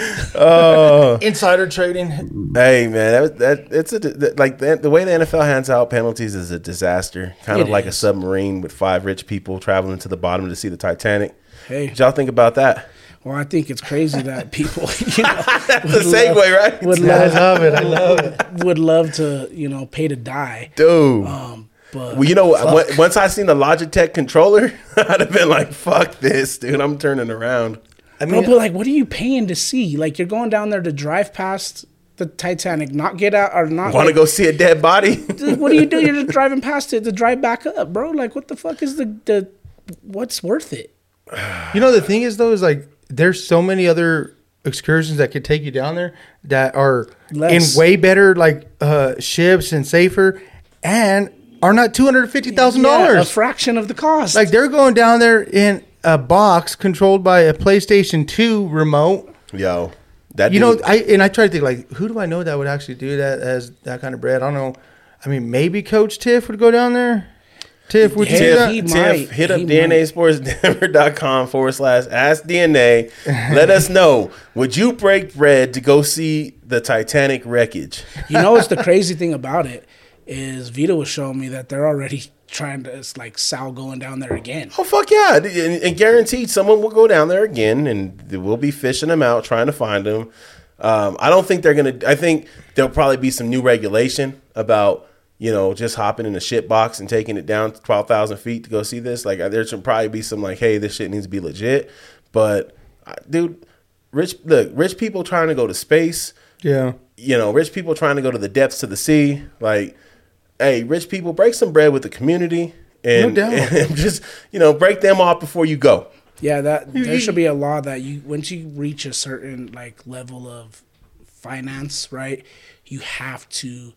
Insider trading. Hey man, that, that it's a that, like the, the way the NFL hands out penalties is a disaster. Kind of It like a submarine with five rich people traveling to the bottom to see the Titanic. Hey. Did y'all think about that? Well, I think it's crazy that people, you know, The segue, right? would I love love it. I love it. would love to, you know, pay to die. Dude. Um, but well, you know, what, once I seen the Logitech controller, I'd have been like, "Fuck this, dude! I'm turning around." I mean, but like, what are you paying to see? Like, you're going down there to drive past the Titanic, not get out or not. Want to like, go see a dead body? What do you do? You're just driving past it to drive back up, bro. Like, what the fuck is the the? What's worth it? you know the thing is though is like there's so many other excursions that could take you down there that are Less. in way better like uh ships and safer and are not two hundred fifty thousand Yeah, a fraction of the cost. Like they're going down there in a box controlled by a PlayStation Two remote. Yo, that You know, I and I try to think like, who do I know that would actually do that as that kind of bread? I don't know. I mean, maybe Coach Tiff would go down there. Tiff, would you do Yeah, that? he Tiff, might. hit up He DNASportsDenver.com forward slash ask DNA. Let us know. Would you break bread to go see the Titanic wreckage? You know what's the crazy thing about it is Vito was showing me that they're already trying to. It's like Sal going down there again. Oh fuck yeah! And, and guaranteed, someone will go down there again, and we'll be fishing them out, trying to find them. Um, I don't think they're gonna. I think there'll probably be some new regulation about you know just hopping in a shit box and taking it down to twelve thousand feet to go see this. Like there should probably be some like, hey, this shit needs to be legit. But dude, rich look, rich people trying to go to space. Yeah. You know, rich people trying to go to the depths of the sea. Like, hey, rich people, break some bread with the community. And, doubt. and just you know break them off before you go. Yeah, that there should be a law that you once you reach a certain like level of finance, right? You have to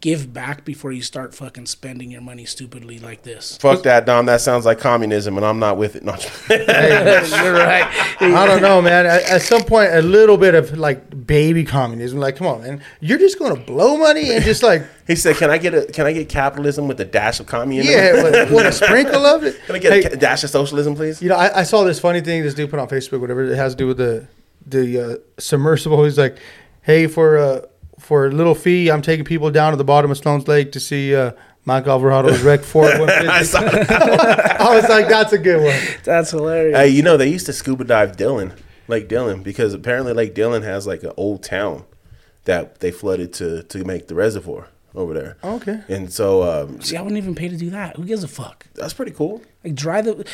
give back before you start fucking spending your money stupidly like this. Fuck that, Dom. That sounds like communism, and I'm not with it. No. You're right. I don't know, man. At, at some point, a little bit of like baby communism. Like, come on, man. You're just going to blow money and just like, he said, "Can I get a Can I get capitalism with a dash of communism? yeah, what, what a sprinkle of it. Can I get Hey, a dash of socialism, please?" You know, I, I saw this funny thing this dude put on Facebook, whatever it has to do with the the uh, submersible. He's like, "Hey, for uh, for a little fee, I'm taking people down to the bottom of Sloan's Lake to see uh, Mike Alvarado's Rec Ford I saw- I was like, that's a good one. That's hilarious. hey, you know they used to scuba dive Dillon, Lake Dillon, because apparently Lake Dillon has like an old town that they flooded to to make the reservoir over there. Okay. And so um, See, I wouldn't even pay to do that. Who gives a fuck? that's pretty cool. Like dry the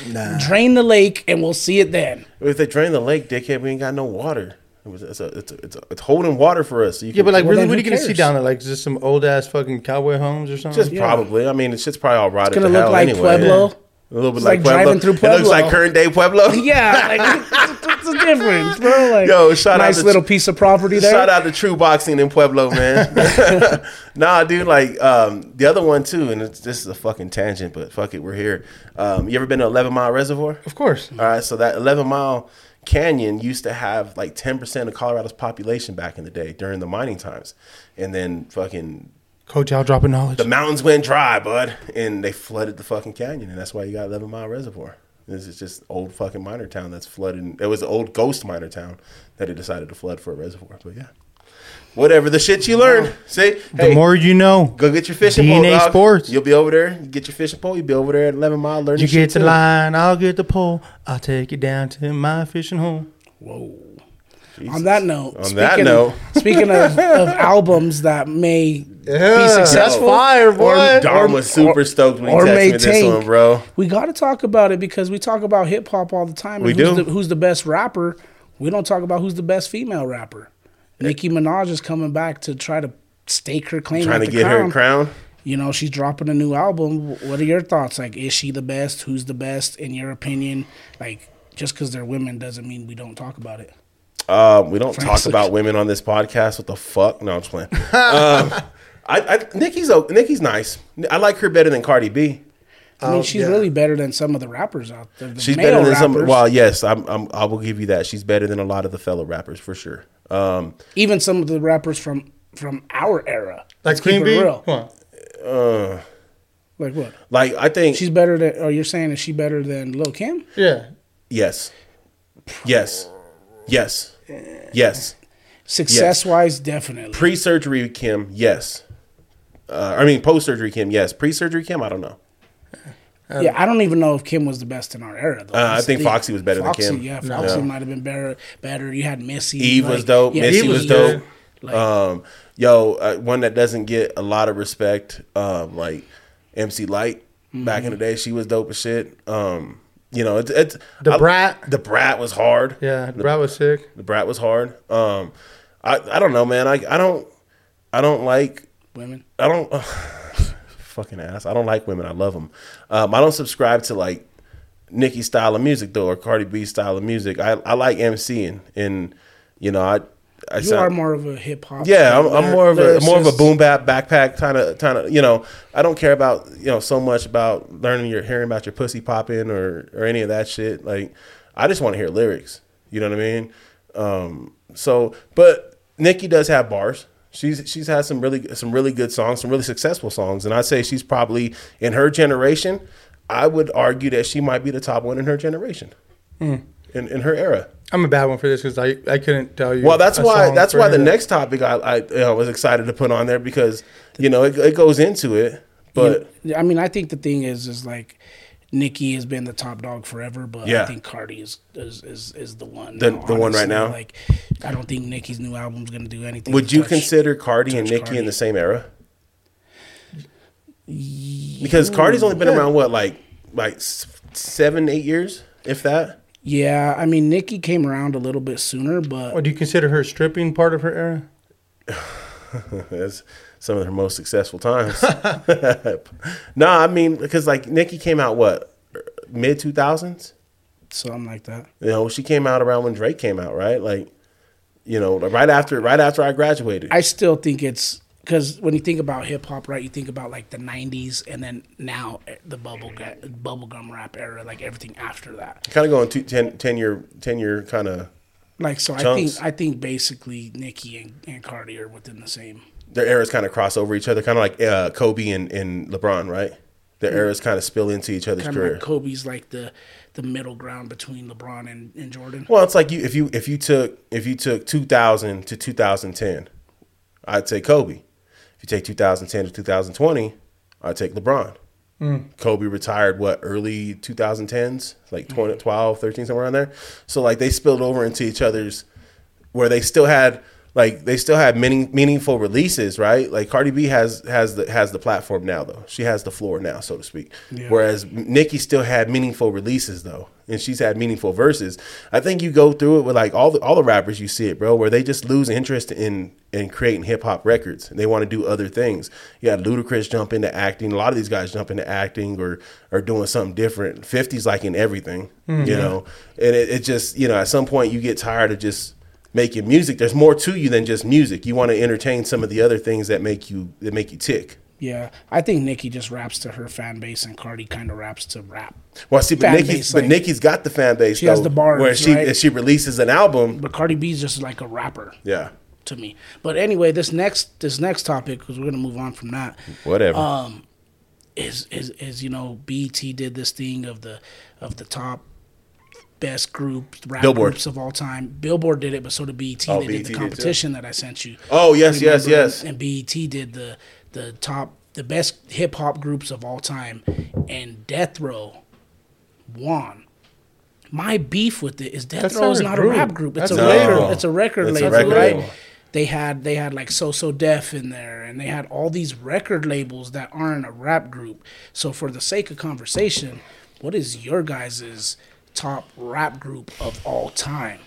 drain the lake and we'll see it then. If they drain the lake, dickhead, we ain't got no water. It was, it's, a, it's, a, it's, a, it's holding water for us. So you Yeah, can- but like, well, really, what are who you gonna see down there? Like, just some old ass fucking cowboy homes or something? just Yeah. probably. I mean, it's just probably all rotted. It's gonna to look hell like anyway. Pueblo. A little bit It's like, like Pueblo. driving through It looks like current day Pueblo. Yeah, like what's the difference, bro? Like, Yo, shout out nice little piece of property there. Shout out to True Boxing in Pueblo, man. nah, dude, like um, the other one too, and it's, this is a fucking tangent, but fuck it, we're here. Um, you ever been to Eleven Mile Reservoir? of course. All right, so that 11 Mile Canyon used to have like 10% of Colorado's population back in the day during the mining times, and then fucking Coach Al dropping knowledge. the mountains went dry, bud, and they flooded the fucking canyon, and that's why you got 11 Mile Reservoir. This is just old fucking miner town that's flooded. It was an old ghost miner town that they decided to flood for a reservoir. But yeah, whatever the shit you learn. See, the hey, more you know. go get your fishing pole. DNA dog. Sports. You'll be over there. You get your fishing pole. You'll be over there at 11 Mile learning. You shit get the too. line, I'll get the pole. I'll take you down to my fishing home. Whoa. On that note, On that note. speaking of, of albums that may Yeah, be successful, fire, boy. Dom was super stoked when he texted me this tank. one, bro. we got to talk about it because we talk about hip hop all the time. and We who's do. The, who's the best rapper? We don't talk about who's the best female rapper. Nicki Minaj is coming back to try to stake her claim. Trying to get crown. her crown. You know, she's dropping a new album. What are your thoughts? Like, is she the best? Who's the best in your opinion? Like, just because they're women doesn't mean we don't talk about it. Uh, we don't talk about women on this podcast. What the fuck? No, I'm just playing. um, I, I, Nicki's o- Nicki's nice. I like her better than Cardi B. I mean, she's yeah. really better than some of the rappers out there. The She's male better than some. rappers. Well, yes, I'm, I'm, I will give you that. She's better than a lot of the fellow rappers for sure. Um, even some of the rappers from from our era. Like Let's Queen it Bee? real. Uh, Like what? like I think She's better than. Or you're saying is she better than Lil Kim? Yeah. yes, yes, yes, yes. Success wise, definitely. Pre-surgery Kim, yes. Uh, I mean, post-surgery Kim, yes. Pre-surgery Kim, I don't know. yeah, I don't even know if Kim was the best in our era. Though. Uh, I think the- Foxy was better than Kim. Yeah, Foxy Yeah. might have been better. Better. You had Missy. Eve was dope. yeah, Missy Eve was good. dope. Like- um, yo, uh, one that doesn't get a lot of respect, um, like MC Lyte. Back Mm-hmm. in the day, she was dope as shit. Um, you know, it's, it's The I- Brat. Da Brat was hard. Yeah, the, brat was sick. Da Brat was hard. Um, I I don't know, man. I I don't I don't like Women. I don't fucking ass. I don't like women. I love them. Um, I don't subscribe to like Nicki style of music though, or Cardi B style of music. I, I like MCing, and you know, I I You sound- are more of a hip hop. yeah, I'm, I'm more of a more of a boom bap backpack kind of kind of you know. I don't care about you know so much about learning your hearing about your pussy popping or or any of that shit. Like, I just want to hear lyrics. You know what I mean? Um, so, but Nicki does have bars. She's she's had some really some really good songs, some really successful songs, and I'd say she's probably in her generation. I would argue that she might be the top one in her generation, Hmm. in in her era. I'm a bad one for this because I, I couldn't tell you. Well, that's a why song that's for why the next topic I, I you know, was excited to put on there because you know it, it goes into it, but Yeah, I mean, I think the thing is, is like Nicki has been the top dog forever, but Yeah. I think Cardi is is is, is the one. The- now, the one right now? Like, I don't think Nicki's new album's gonna do anything. would to you touch- consider Cardi and Nikki Nicki in the same era? Because Cardi's only been Yeah. around what like like seven eight years, if that. Yeah, I mean, Nicki came around a little bit sooner, but Or do you consider her stripping part of her era? That's some of her most successful times. no, I mean because like Nicki came out what mid two thousands. something like that. You know, she came out around when Drake came out, right? Like, you know, right after right after I graduated. I still think it's because when you think about hip hop, right, you think about like the '90s, and then now eh, the bubble gu- bubblegum rap era, like everything after that. kind of going to 10, 10 year 10 year kind of Like, so I think I think basically Nicki and, and Cardi are within the same. Their eras kind of cross over each other, kind of like uh, Kobe and, and LeBron, right? Their mm-hmm. eras kind of spill into each other's Kind career. like Kobe's like the the middle ground between LeBron and, and Jordan. well, it's like you if you if you took if you took 2000 to 2010, I'd say Kobe. If you take 2010 to 2020, I take LeBron. Mm. Kobe retired what early 2010s, like 20, mm. 12, 13, somewhere around there. So like they spilled over into each other's where they still had like they still had meaning, meaningful releases, right? Like Cardi B has has the has the platform now though. She has the floor now, so to speak. Whereas Nicki still had meaningful releases though, and she's had meaningful verses. I think you go through it with like all the all the rappers you see it, bro, where they just lose interest in in creating hip hop records. And they want to do other things. You had Ludacris jump into acting. A lot of these guys jump into acting or or doing something different. 50's like in everything, hmm. you know. And it, it just you know at some point you get tired of just making music. There's more to you than just music. You want to entertain some of the other things that make you that make you tick. Yeah, I think Nicki just raps to her fan base, and Cardi kind of raps to rap. Well, see, but Nicki's base, but like- Nicki's got the fan base. She has the bars, where she right? if she releases an album. But Cardi B's just like a rapper Yeah, to me. But anyway, this next this next topic, because we're gonna move on from that, whatever. Um, is is is you know BT did this thing of the of the top best group rap Billboard. groups of all time. Billboard did it, but so did BET. Oh, they BET did did the too. competition that I sent you. oh yes, yes, yes. And BET did the the top the best hip hop groups of all time, and Death Row won. My beef with it is Death That's Row not is not group. a rap group. It's That's a a record. label. It's a record It's a label, record right? label. They had they had like So So Def in there, and they had all these record labels that aren't a rap group. So for the sake of conversation, what is your guys' top rap group of all time?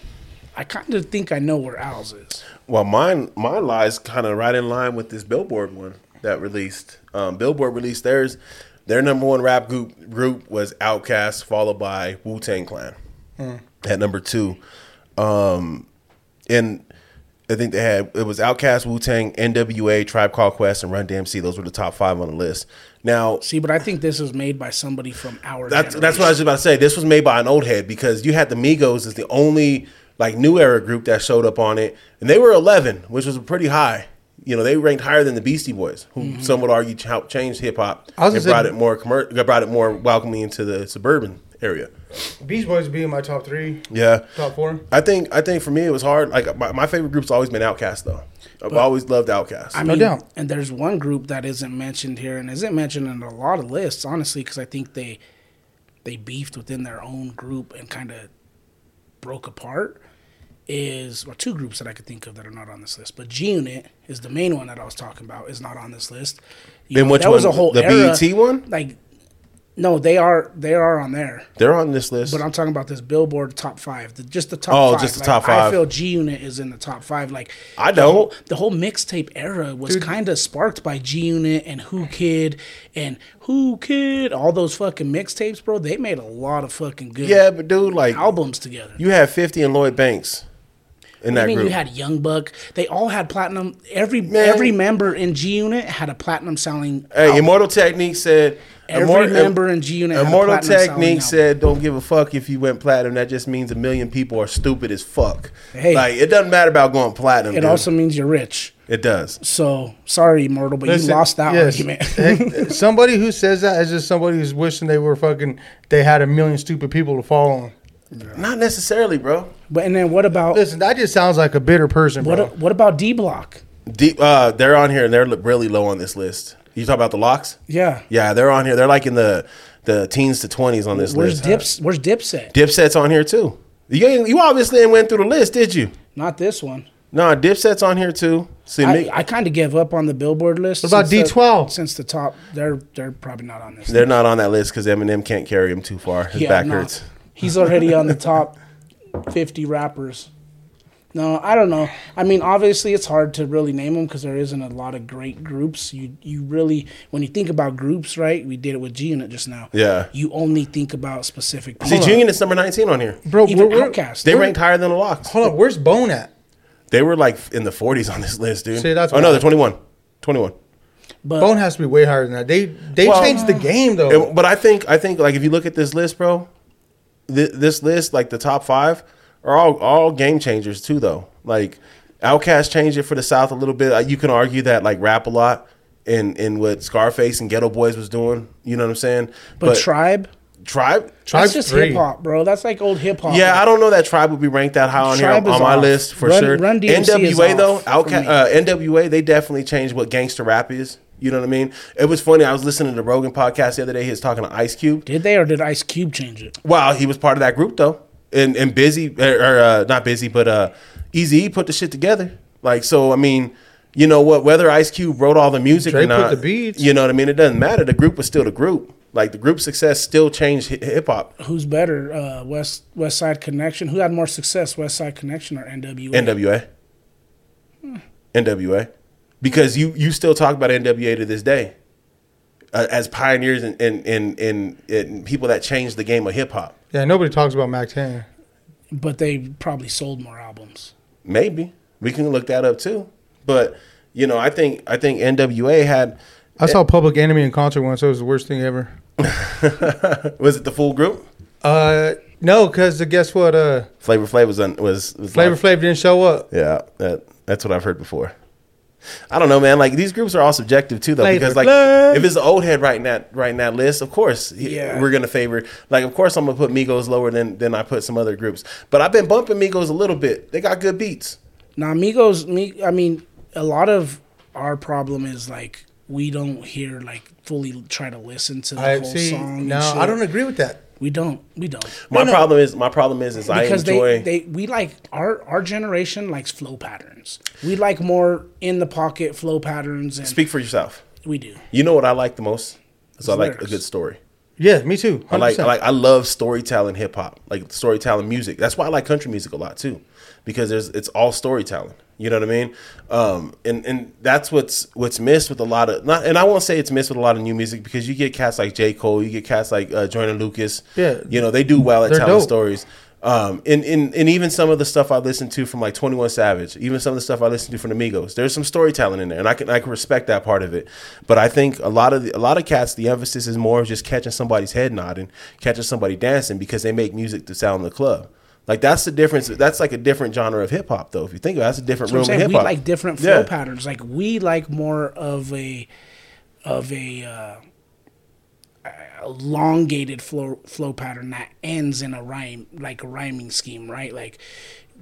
I kind of think I know where Al's is. Well, mine mine lies kind of right in line with this Billboard one that released. Um, Billboard released theirs. Their number one rap group group was Outkast, followed by Wu Tang Clan at number two. Um, and I think they had it was Outkast, Wu Tang, N.W.A., Tribe Called Quest, and Run DMC. Those were the top five on the list. Now, See, but I think this was made by somebody from our. that's that's what I was about to say. This was made by an old head because you had the Migos as the only like new era group that showed up on it, and they were 11, which was pretty high. You know, they ranked higher than the Beastie Boys, who mm-hmm. some would argue helped change hip hop I was and gonna brought say- it more commer- brought it more welcoming into the suburban area. Beach Boys would be in my top three, Yeah, top four. I think I think for me it was hard. Like my, my favorite group's always been Outkast though. I've always loved Outkast. I No doubt. and there's one group that isn't mentioned here, and isn't mentioned in a lot of lists, honestly, because I think they they beefed within their own group and kind of broke apart. Is or two groups that I could think of that are not on this list, but G Unit is the main one that I was talking about. Is not on this list. You Then know, which that was a whole The era, BET one? Like, no, they are they are on there. They're on this list. But I'm talking about this Billboard top five, the, just the top. Oh, five. just the Like, top I feel G Unit is in the top five. Like I the don't. whole, the whole mixtape era was kind of sparked by G Unit and Whoo Kid and Whoo Kid. All those fucking mixtapes, bro. They made a lot of fucking good yeah, but dude, like albums together. you had 50 and Lloyd Banks in I that mean, group. you had Young Buck. They all had platinum. Every Man. every member in G Unit had a platinum selling. Hey, album. Immortal Technique said. Every Immor- member in G Unit. Immortal Technique said, "Don't give a fuck if you went platinum. That just means a million people are stupid as fuck. Hey. like it doesn't matter about going platinum. It dude. also means you're rich. it does. So sorry, Immortal, but Listen, you lost that yes. argument. Somebody who says that is just somebody who's wishing they were fucking. They had a million stupid people to follow them. Not necessarily, bro. But and then what about Listen, that just sounds like a bitter person, bro. what what about D Block? Deep, uh, they're on here and they're really low on this list. You talk about the LOX? Yeah. Yeah, they're on here. They're like in the the teens to twenties on this Where's list. Dips? Where's Dipset? Dipset's on here too. You ain't- you obviously went through the list, did you? Not this one. No, Dipset's on here too. See, I, me, I kind of gave up on the Billboard list. What about D12? Since the top, they're they're probably not on this. they're not on that list because Eminem can't carry him too far. His back no. hurts. He's already on the top fifty rappers. No, I don't know. I mean, obviously, it's hard to really name them because there isn't a lot of great groups. You you really, when you think about groups, right? We did it with G Unit just now. Yeah. You only think about specific. See, people. Junior is number 19 on here. bro, Even we're- we're- They ranked higher than the LOX. Hold on, where's Bone at? They were like in the 40s on this list, dude. See, that's oh, no, they're 21. 21. But Bone has to be way higher than that. They they Well, changed the game though. It- but I think, I think, like, if you look at this list, bro, th- this list, like the top five, are all all game changers too, though. Like, Outkast changed it for the South a little bit. Uh, You can argue that, like, rap a lot in in what Scarface and Geto Boys was doing. You know what I'm saying? but, Tribe. Tribe. That's just hip hop, bro. That's like old hip hop. Yeah, I don't know that Tribe would be ranked that high on Tribe here is on my list for Run- sure. Run DMC is NWA though, off Outca- uh, NWA they definitely changed what gangster rap is. You know what I mean? It was funny. I was listening to the Rogan podcast the other day. He was talking to Ice Cube. Did they or did Ice Cube change it? Wow, he was part of that group though, and and busy or, or uh, not busy, but uh, Eazy put the shit together. Like so, I mean, you know what? Whether Ice Cube wrote all the music Dre or put not, the beats. you know what I mean. It doesn't matter. The group was still the group. Like the group success still changed hip hop. Who's better, uh, West West Side Connection? Who had more success, West Side Connection or NWA? NWA. NWA. Because you you still talk about NWA to this day. Uh, as pioneers and and, and and and people that changed the game of hip hop. Yeah, nobody talks about Mack 10. but they probably sold more albums. Maybe. We can look that up too. But you know, I think I think NWA had I saw Public Enemy in concert once. It was the worst thing ever. was it the full group? Uh, no, because guess what? Uh, Flavor Flav was on, was, was Flavor like- Flav didn't show up. Yeah, that that's what I've heard before. I don't know, man. Like these groups are all subjective too, though. Flavor because like, Flav. if it's the old head writing that writing that list, of course, Yeah. we're gonna favor. Like, of course, I'm gonna put Migos lower than than I put some other groups. But I've been bumping Migos a little bit. They got good beats. Now, Migos, me, I mean, a lot of our problem is like we don't hear like fully try to listen to the I whole see. song. No. I don't agree with that. We don't. We don't. My no. problem is my problem is is I enjoy. they, they we like our our generation likes flow patterns. We like more in the pocket flow patterns, and speak for yourself. we do. You know what I like the most? Is I like a good story. Yeah, me too. 100%. I like, I like I love storytelling hip hop, like storytelling music. That's why I like country music a lot too, because there's it's all storytelling. You know what I mean? Um, and and that's what's what's missed with a lot of not, and I won't say it's missed with a lot of new music because you get cats like J Cole, you get cats like uh, Joyner Lucas. Yeah. you know they do well at telling dope. stories. Um, and, and and even some of the stuff I listen to from like Twenty One Savage, even some of the stuff I listen to from Amigos, there's some storytelling in there, and I can I can respect that part of it. But I think a lot of the, a lot of cats, the emphasis is more of just catching somebody's head nodding, catching somebody dancing because they make music to sound in the club. Like that's the difference. That's like a different genre of hip hop, though. If you think about it, that's a different So I'm room of saying hip we like different flow Yeah. patterns. Like we like more of a of a uh, elongated flow flow pattern that ends in a rhyme, like a rhyming scheme, right? Like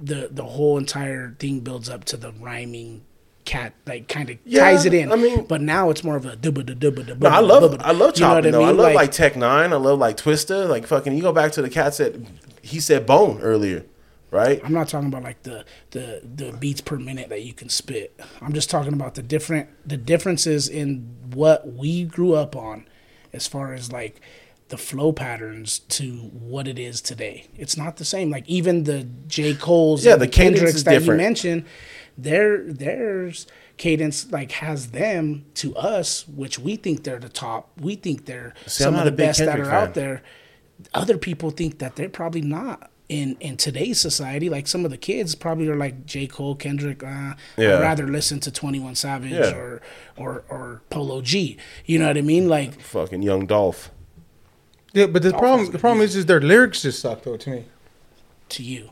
the the whole entire thing builds up to the rhyming cat, like kind of Yeah, ties it in. I mean- but now it's more of a dubba dubba da No, I love bubba. I love chopping You know what chopping though. I mean? love like, Tech N9ne. I love like Twista. Like fucking, you go back to the cats that he said Bone earlier, right? I'm not talking about like the the the beats per minute that you can spit. I'm just talking about the different the differences in what we grew up on as far as like the flow patterns to what it is today. It's not the same. Like even the J. Cole's Yeah, and the Kendricks that different. you mentioned, their theirs cadence like has them to us, which we think they're the top. We think they're See, some of the best that are fan. out there other people think that they're probably not in in today's society. Like some of the kids probably are like J Cole, Kendrick. Uh, Yeah. I'd rather listen to Twenty One Savage Yeah. or or or Polo G. You know what I mean? Like Fucking Young Dolph. yeah, but the problem the problem is is their lyrics just suck though to me. to you,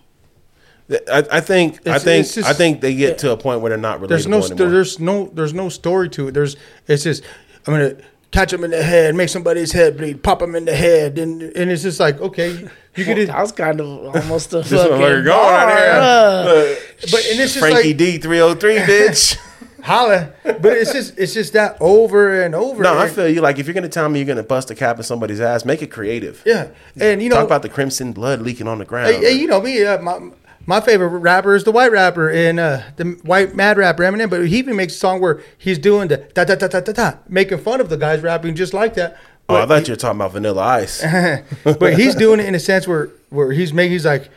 I, I think I think just- I think they get to a point where they're not relatable There's no anymore. there's no there's no story to it. There's it's just I'm gonna catch him in the head, make somebody's head bleed, pop him in the head, and and it's just like okay, you could. that was kind of almost a This motherfucker fucking going bar, out here. uh. But and it's just Frankie like D three hundred three, bitch. holla, but it's just it's just that over and over. no, I feel you. Like if you're gonna tell me you're gonna bust a cap in somebody's ass, make it creative. yeah, and you know Talk about the crimson blood leaking on the ground. Hey, hey, you know me. Uh, my my favorite rapper is the white rapper and uh, the white mad rapper Eminem. But he even makes a song where he's doing the da da da da da da, making fun of the guys rapping just like that. oh, I But, thought you were talking about Vanilla Ice. but he's doing it in a sense where where he's making he's like,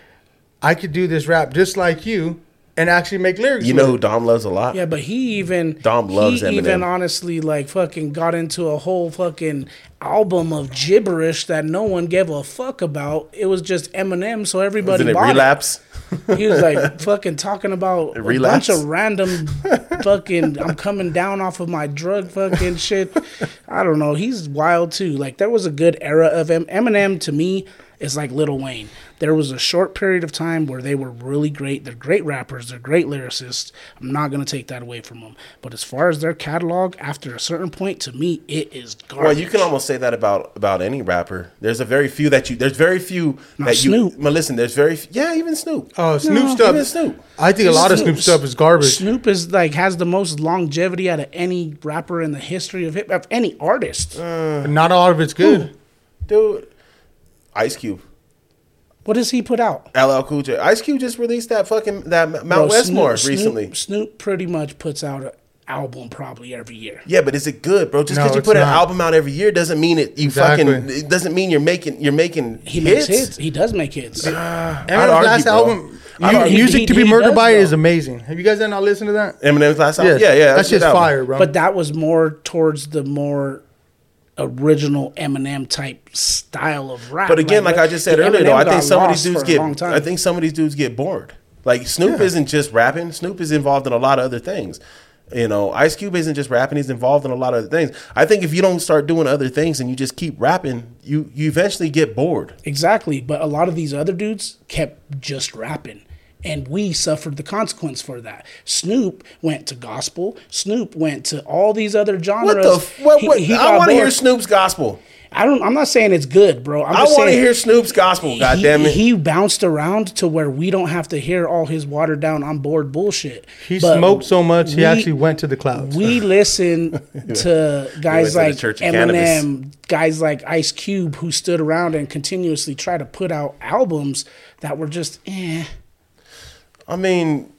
I could do this rap just like you and actually make lyrics. You with know who. Dom loves a lot? Yeah, but he even Dom loves he even honestly like fucking got into a whole fucking album of gibberish that no one gave a fuck about. It was just Eminem, so everybody Isn't it bought relapse? it. He was like fucking talking about a Relapse? bunch of random fucking I'm coming down off of my drug fucking shit. I don't know. He's wild too. Like there was a good era of em- Eminem to me. It's like Little Wayne. There was a short period of time where they were really great. They're great rappers. They're great lyricists. I'm not gonna take that away from them. But as far as their catalog, after a certain point, to me, it is garbage. Well, you can almost say that about about any rapper. There's a very few that you. There's very few Not that you. Snoop. Well, listen. There's very. f- Yeah, even Snoop. Oh, Snoop No, stuff. even Snoop. I think a lot of Snoop stuff is garbage. Snoop is like has the most longevity out of any rapper in the history of hip of any artist. But not all of it's good. Dude, Ice Cube. What does he put out? LL Cool J. Ice Cube just released that fucking that Mount Bro, Westmore Snoop- recently. Snoop, Snoop pretty much puts out an album probably every year. Yeah, but is it good, bro? Just No, because you it's put an album out every year doesn't mean it. You Exactly. fucking. It doesn't mean you're making. You're making He hits. makes hits. He does make hits. Uh, I'd Eminem's argue, last bro. album, I'd Music He- to Be he Murdered does, by, though. is amazing. Have you guys not listened to that? Eminem's last album. Yes. Yeah, yeah. That's a good just album. fire, bro. But that was more towards the more original Eminem type style of rap. But again, like, I just said earlier, Eminem though, I think some of these dudes get. I think some of these dudes get bored. Like Snoop isn't just rapping. Snoop is involved in a lot of other things. You know, Ice Cube isn't just rapping; he's involved in a lot of other things. I think if you don't start doing other things and you just keep rapping, you you eventually get bored. Exactly, but a lot of these other dudes kept just rapping. And we suffered the consequence for that. Snoop went to gospel. Snoop went to all these other genres. What the? f- What? What he I want to hear. Snoop's gospel. I don't. I'm not saying it's good, bro. I'm I want to hear Snoop's gospel. God he, damn it! He bounced around to where we don't have to hear all his watered down on board bullshit. He But smoked so much, he actually went to the clouds. We listen to guys to like Church Eminem, guys like Ice Cube, who stood around and continuously try to put out albums that were just eh. I mean,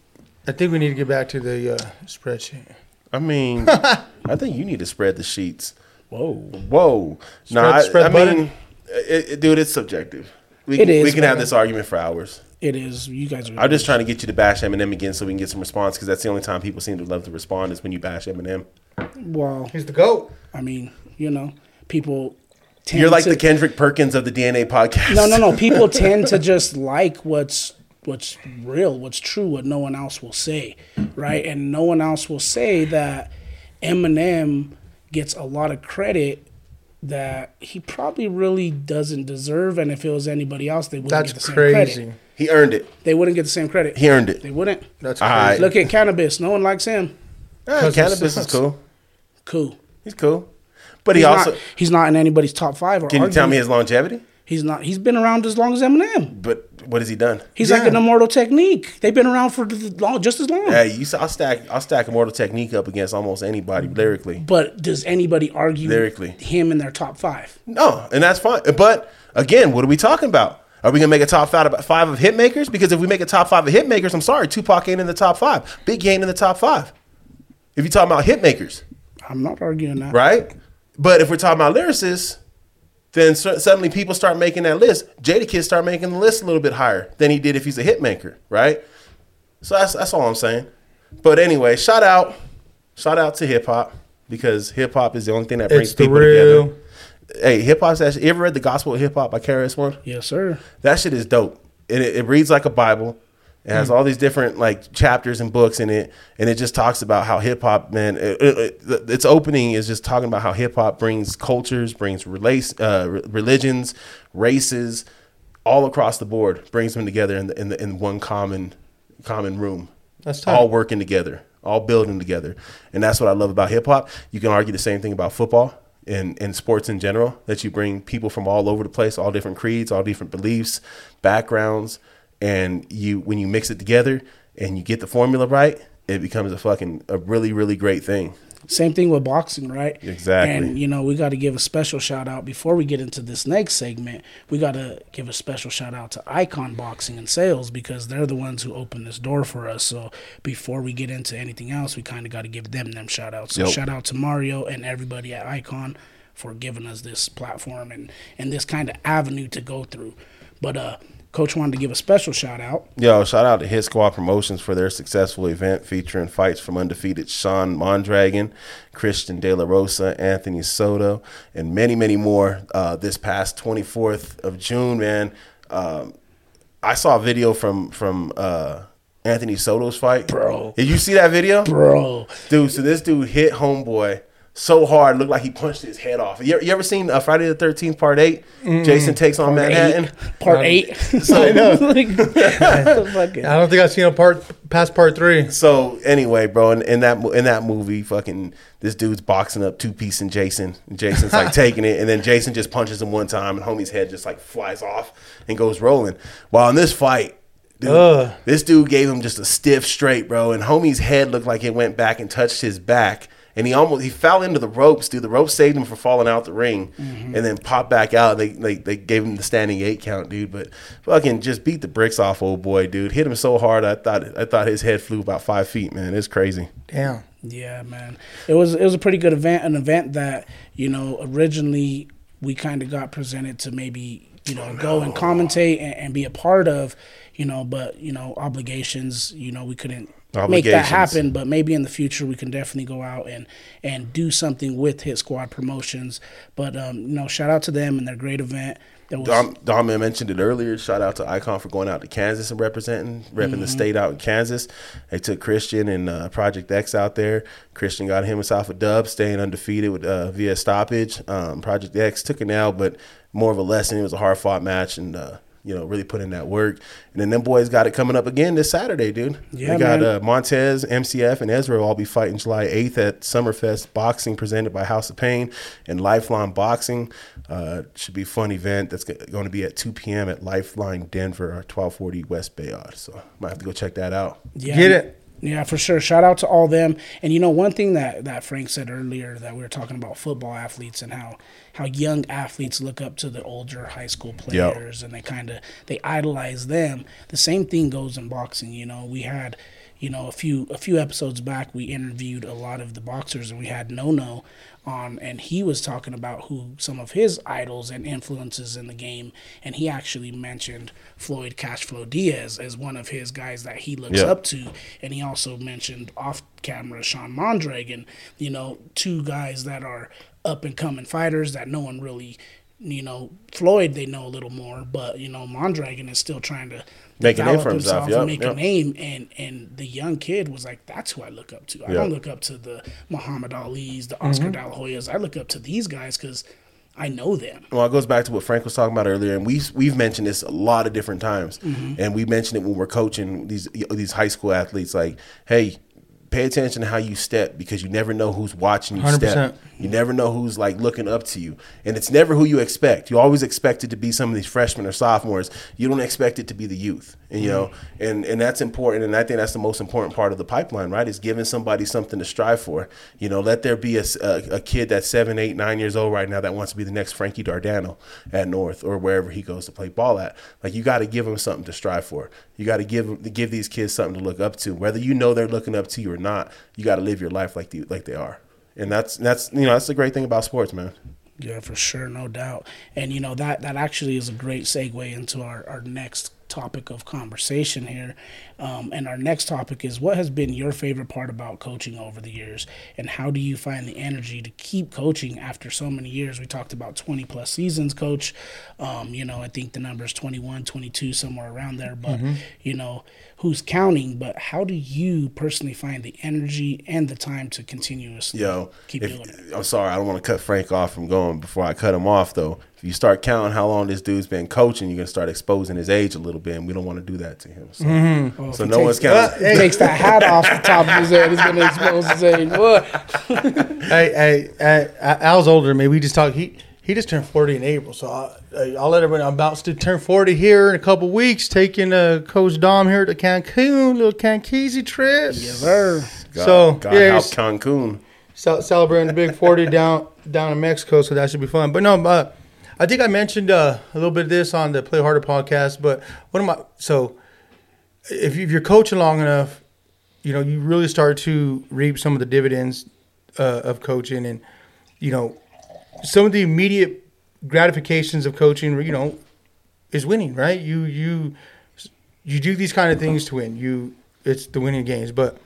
I think we need to get back to the uh, spreadsheet. I mean, I think you need to spread the sheets. Whoa. Whoa. No, Spread- I, spread I butter? mean, it, it- dude, it's subjective. We It can, we is, can have this argument for hours. It is. You guys are. I'm just trying to get you to bash Eminem again so we can get some response because that's the only time people seem to love to respond is when you bash Eminem. Well, He's the GOAT. I mean, you know, people. Tend You're like to, the Kendrick Perkins of the DNA podcast. No, no, no. People tend to just like what's what's real, what's true, what no one else will say, right? And no one else will say that Eminem gets a lot of credit that he probably really doesn't deserve. And if it was anybody else, they wouldn't That's get the same crazy. credit. He earned it. They wouldn't get the same credit. He earned it. They wouldn't. That's crazy. right. Look at Canibus. No one likes him. Ah, Because Canibus is cool. Cool. He's cool. But he He's also. not, he's not in anybody's top five. Or can you tell me his longevity? He's not. He's been around as long as Eminem. But what has he done? He's Yeah. like an immortal technique. They've been around for the long, just as long. Yeah, you. s- I'll stack. I'll stack Immortal Technique up against almost anybody lyrically. But does anybody argue Lyrically. him in their top five? No, and that's fine. But again, what are we talking about? Are we gonna make a top five of, five of hit makers? Because if we make a top five of hit makers, I'm sorry, Tupac ain't in the top five. Biggie ain't in the top five. If you're talking about hit makers, I'm not arguing that. right? But if we're talking about lyricists, then suddenly people start making that list. Jadakiss start making the list a little bit higher than he did if he's a hit maker, right? So that's that's all I'm saying. But anyway, shout out, shout out to hip hop because hip hop is the only thing that brings people real. together. Hey, hip hop's actually. You ever read the Gospel of Hip Hop by KRS One? Yes, sir. That shit is dope. It, it reads like a Bible. It has all these different like chapters and books in it, and it just talks about how hip hop, man. It, it, it- its opening is just talking about how hip hop brings cultures, brings relace, uh, re- religions, races, all across the board, brings them together in the, in, the, in one common common room. That's tight. all working together, all building together, and that's what I love about hip hop. You can argue the same thing about football and, and sports in general. That you bring people from all over the place, all different creeds, all different beliefs, backgrounds, and you when you mix it together and you get the formula right, it becomes a fucking a really really great thing. Same thing with boxing, right? Exactly. And you know, we got to give a special shout out before we get into this next segment. We got to give a special shout out to Icon Boxing and Sales because they're the ones who opened this door for us. So before we get into anything else, we kind of got to give them them shout outs. So Yep. shout out to Mario and everybody at Icon for giving us this platform and and this kind of avenue to go through. But uh, Coach wanted to give a special shout out. Yo, shout out to Hit Squad Promotions for their successful event featuring fights from undefeated Sean Mondragon, Christian De La Rosa, Anthony Soto, and many, many more uh, this past 24th of June, man. Um, I saw a video from from uh, Anthony Soto's fight. Bro. Did you see that video? Bro, Dude, so this dude hit homeboy so hard, looked like he punched his head off. You, you ever seen uh, Friday the Thirteenth Part 8 Jason takes on Manhattan. Eight, part eight. I know. Like, I don't think I've seen a part past part three. So anyway, bro, in, in that in that movie, fucking this dude's boxing up two piece and Jason. And Jason's like taking it, and then Jason just punches him one time, and homie's head just like flies off and goes rolling. While in this fight, dude, this dude gave him just a stiff straight, bro, and homie's head looked like it went back and touched his back. And he almost he fell into the ropes, dude. The rope saved him from falling out the ring, mm-hmm. and then popped back out. They, they they gave him the standing eight count, dude. But fucking just beat the bricks off old boy, dude. Hit him so hard, I thought I thought his head flew about five feet, man. It's crazy. Damn. Yeah, man. It was it was a pretty good event, an event that you know originally we kind of got presented to maybe you know go and commentate and, and be a part of, you know, but you know obligations, you know, we couldn't make that happen. But maybe in the future we can definitely go out and and do something with Hit Squad Promotions. But um, you know, shout out to them and their great event. Was Dom, Dom mentioned it earlier. Shout out to Icon for going out to Kansas and representing, repping the state out in Kansas. They took Christian and uh, Project X out there. Christian got him himself a dub, staying undefeated with uh, via stoppage. Um, Project X took an L, but more of a lesson. It was a hard fought match, and uh, you know really put in that work. And then them boys got it coming up again this Saturday, dude. Yeah, they got man. uh, Montez, MCF, and Ezra will all be fighting July 8th at Summerfest Boxing presented by House of Pain and Lifeline Boxing. Uh, should be a fun event that's going to be at 2 p.m. at Lifeline Denver, or 1240 West Bayard. So might have to go check that out. Yeah, Get it. Yeah, for sure. Shout out to all them. And you know, one thing that, that Frank said earlier that we were talking about football athletes and how how young athletes look up to the older high school Yep. players and they kind of they idolize them. The same thing goes in boxing. You know, we had you know a few a few episodes back we interviewed a lot of the boxers and we had No No on and he was talking about who some of his idols and influences in the game and he actually mentioned Floyd Cashflow Diaz as one of his guys that he looks Yeah. up to and he also mentioned off camera Sean Mondragon you know two guys that are up and coming fighters that no one really you know Floyd they know a little more but you know Mondragon is still trying to Make a name for himself, and yep, make yep. a name and and the young kid was like that's who I look up to I Yeah. don't look up to the Muhammad Ali's the Oscar De La Hoyas I look up to these guys because I know them Well, it goes back to what Frank was talking about earlier, and we've we've mentioned this a lot of different times, Mm-hmm. and we mentioned it when we're coaching these these high school athletes. Like, hey, pay attention to how you step because you never know who's watching you 100%. step. You never know who's like looking up to you, and it's never who you expect. You always expect it to be some of these freshmen or sophomores. You don't expect it to be the youth, and you know, mm-hmm. and and that's important. And I think that's the most important part of the pipeline, right? Is giving somebody something to strive for. You know, let there be a a kid that's seven, eight, nine years old right now that wants to be the next Frankie Dardano at North or wherever he goes to play ball at. Like you got to give them something to strive for. You got to give give these kids something to look up to, whether you know they're looking up to you or not. You got to live your life like the, like they are, and that's that's you know that's the great thing about sports, man. Yeah, for sure, no doubt. And you know that that actually is a great segue into our, our next topic of conversation here. Um, and our next topic is what has been your favorite part about coaching over the years, and how do you find the energy to keep coaching after so many years? We talked about 20 plus seasons, coach. Um, you know, I think the number is 21, 22, somewhere around there. But you know, who's counting? But how do you personally find the energy and the time to continuously Yo, keep if, doing it? I'm sorry, I don't want to cut Frank off from going before I cut him off though. If you start counting how long this dude's been coaching, you're gonna start exposing his age a little bit, and we don't want to do that to him. So, Oh, so if he no one's counting. He takes that hat off the top of his head. He's gonna expose his age. What? Hey, hey, hey, Al's older than me. We just talked. He he just turned forty in April, so I, I'll let everybody. I'm about to turn forty here in a couple weeks. Taking uh, Coach Dom here to Cancun, little Cankeezy trip. Yes, sir. God, so God yeah, help Cancun. celebrating the big forty down down in Mexico, so that should be fun. But no, uh, I think I mentioned uh, a little bit of this on the Play Harder podcast. But one of my so if, you, if you're coaching long enough, you know you really start to reap some of the dividends uh, of coaching, and you know some of the immediate gratifications of coaching. You know, is winning, right? You you you do these kind of things to win. You it's the winning games, but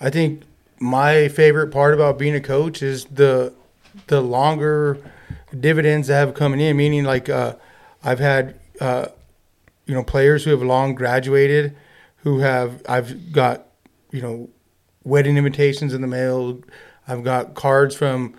I think my favorite part about being a coach is the the longer dividends that have coming in. Meaning, like uh, I've had uh, you know players who have long graduated, who have I've got you know wedding invitations in the mail. I've got cards from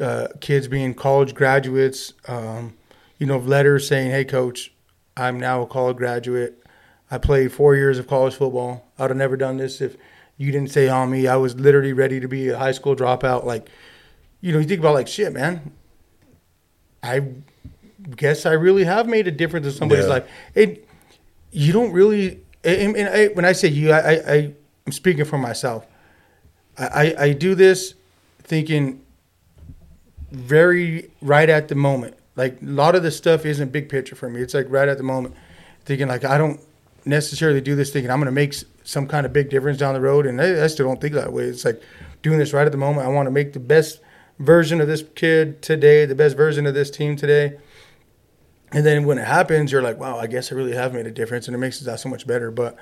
uh, kids being college graduates. Um, you know, letters saying, "Hey, coach, I'm now a college graduate. I played four years of college football. I'd have never done this if you didn't say on me. I was literally ready to be a high school dropout. Like, you know, you think about like shit, man. I guess I really have made a difference in somebody's Yeah. life. It, you don't really. And, and I, when I say you, I, I, I I'm speaking for myself. I, I, I do this thinking very right at the moment. Like a lot of the stuff isn't big picture for me. It's like right at the moment, thinking like I don't necessarily do this thinking I'm going to make some kind of big difference down the road, and I, I still don't think that way. It's like doing this right at the moment. I want to make the best version of this kid today, the best version of this team today. And then when it happens, you're like, wow, I guess I really have made a difference, and it makes it that so much better. But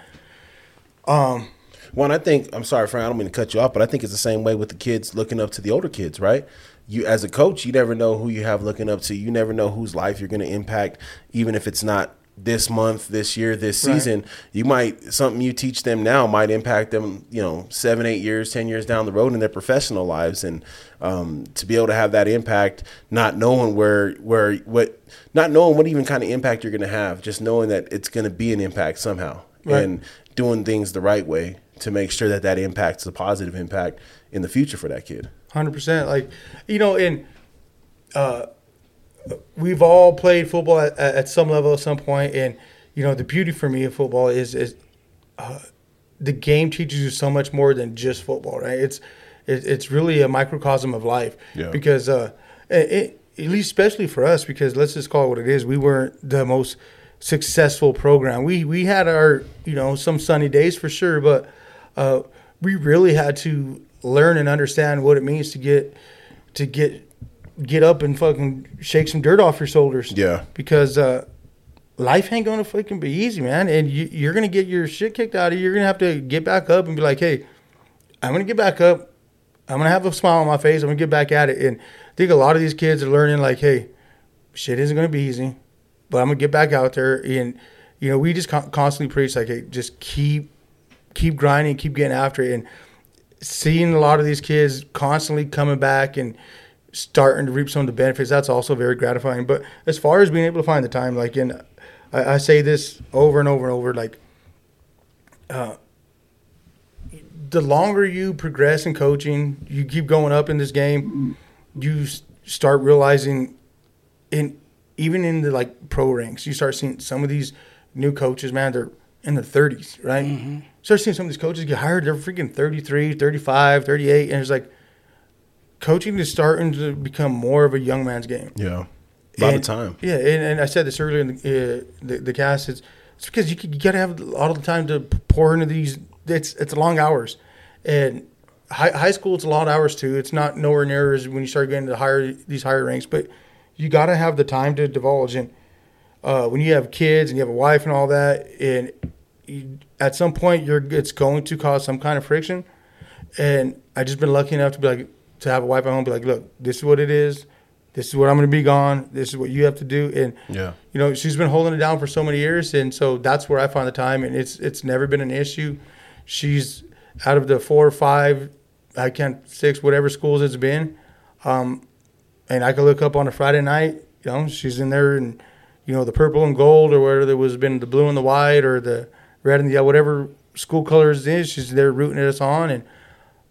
um, One, I think I'm sorry, Frank. I don't mean to cut you off, but I think it's the same way with the kids looking up to the older kids, right? You, as a coach, you never know who you have looking up to. You never know whose life you're going to impact, even if it's not this month, this year, this Right. season. You might something you teach them now might impact them, you know, seven, eight years, ten years down the road in their professional lives, and um, to be able to have that impact, not knowing where, where, what, not knowing what even kind of impact you're going to have, just knowing that it's going to be an impact somehow, Right. and doing things the right way to make sure that that impacts a positive impact in the future for that kid. Hundred percent. Like, you know, and uh, we've all played football at, at some level at some point, and you know, the beauty for me of football is is uh, the game teaches you so much more than just football, right? It's it, it's really a microcosm of life Yeah. because uh, it, at least especially for us, because let's just call it what it is. We weren't the most successful program. We we had our you know some sunny days for sure, but uh, we really had to learn and understand what it means to get to get get up and fucking shake some dirt off your shoulders. Yeah. because uh, life ain't gonna fucking be easy, man, and you, you're gonna get your shit kicked out of you. You're gonna have to get back up and be like, hey, I'm gonna get back up. I'm gonna have a smile on my face. I'm gonna get back at it. And I think a lot of these kids are learning like, hey, shit isn't gonna be easy, but I'm gonna get back out there. And you know, we just con- constantly preach like, hey, just keep keep grinding, keep getting after it. And seeing a lot of these kids constantly coming back and starting to reap some of the benefits, that's also very gratifying. But as far as being able to find the time, like, and I, I say this over and over and over, like, uh, the longer you progress in coaching, you keep going up in this game, you start realizing, in even in the like pro ranks, you start seeing some of these new coaches, man, they're in their 30s, right? Start seeing some of these coaches get hired, they're freaking 33, 35, 38, and it's like coaching is starting to become more of a young man's game. Yeah. By the And- time. Yeah, and, and I said this earlier in the, uh, the, the cast. It's, it's because you, you got to have a lot of the time to pour into these. It's it's long hours, and high, high school it's a lot of hours too. It's not nowhere near as when you start getting to higher these higher ranks, but you got to have the time to divulge. And uh, when you have kids and you have a wife and all that, and you, at some point you're it's going to cause some kind of friction. And I just been lucky enough to be like to have a wife at home, be like, look, this is what it is. This is what I'm going to be gone. This is what you have to do. And Yeah. you know, she's been holding it down for so many years, and so that's where I find the time, and it's it's never been an issue. She's out of the four or five, I can't six, whatever schools it's been, um, and I can look up on a Friday night. You know, she's in there, and you know the purple and gold, or whether there was been the blue and the white, or the red and yellow, whatever school colors is, she's there rooting us on, and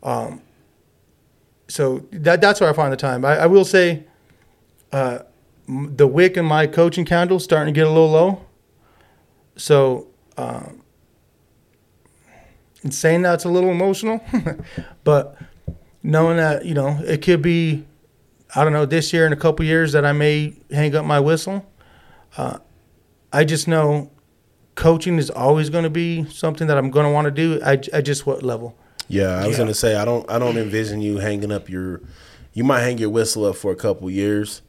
um, so that that's where I find the time. I, I will say uh, the wick in my coaching candle starting to get a little low. So, um, in saying that's a little emotional, but knowing that you know it could be, I don't know, this year in a couple years that I may hang up my whistle. Uh, I just know coaching is always going to be something that I'm going to want to do. I, I just what level. Yeah, I was Yeah. gonna say I don't I don't envision you hanging up your you might hang your whistle up for a couple years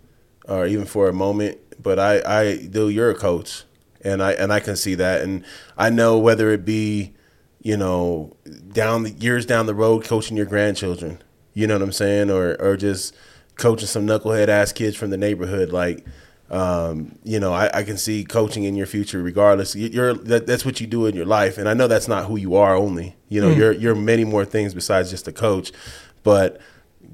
or even for a moment, but I I do you're a coach and I and I can see that and I know whether it be you know down the years down the road coaching your grandchildren, you know what I'm saying, or or just coaching some knucklehead ass kids from the neighborhood like um, you know, I, I can see coaching in your future, regardless. You- You're that, that's what you do in your life, and I know that's not who you are. Only, you know, you're you're many more things besides just a coach. But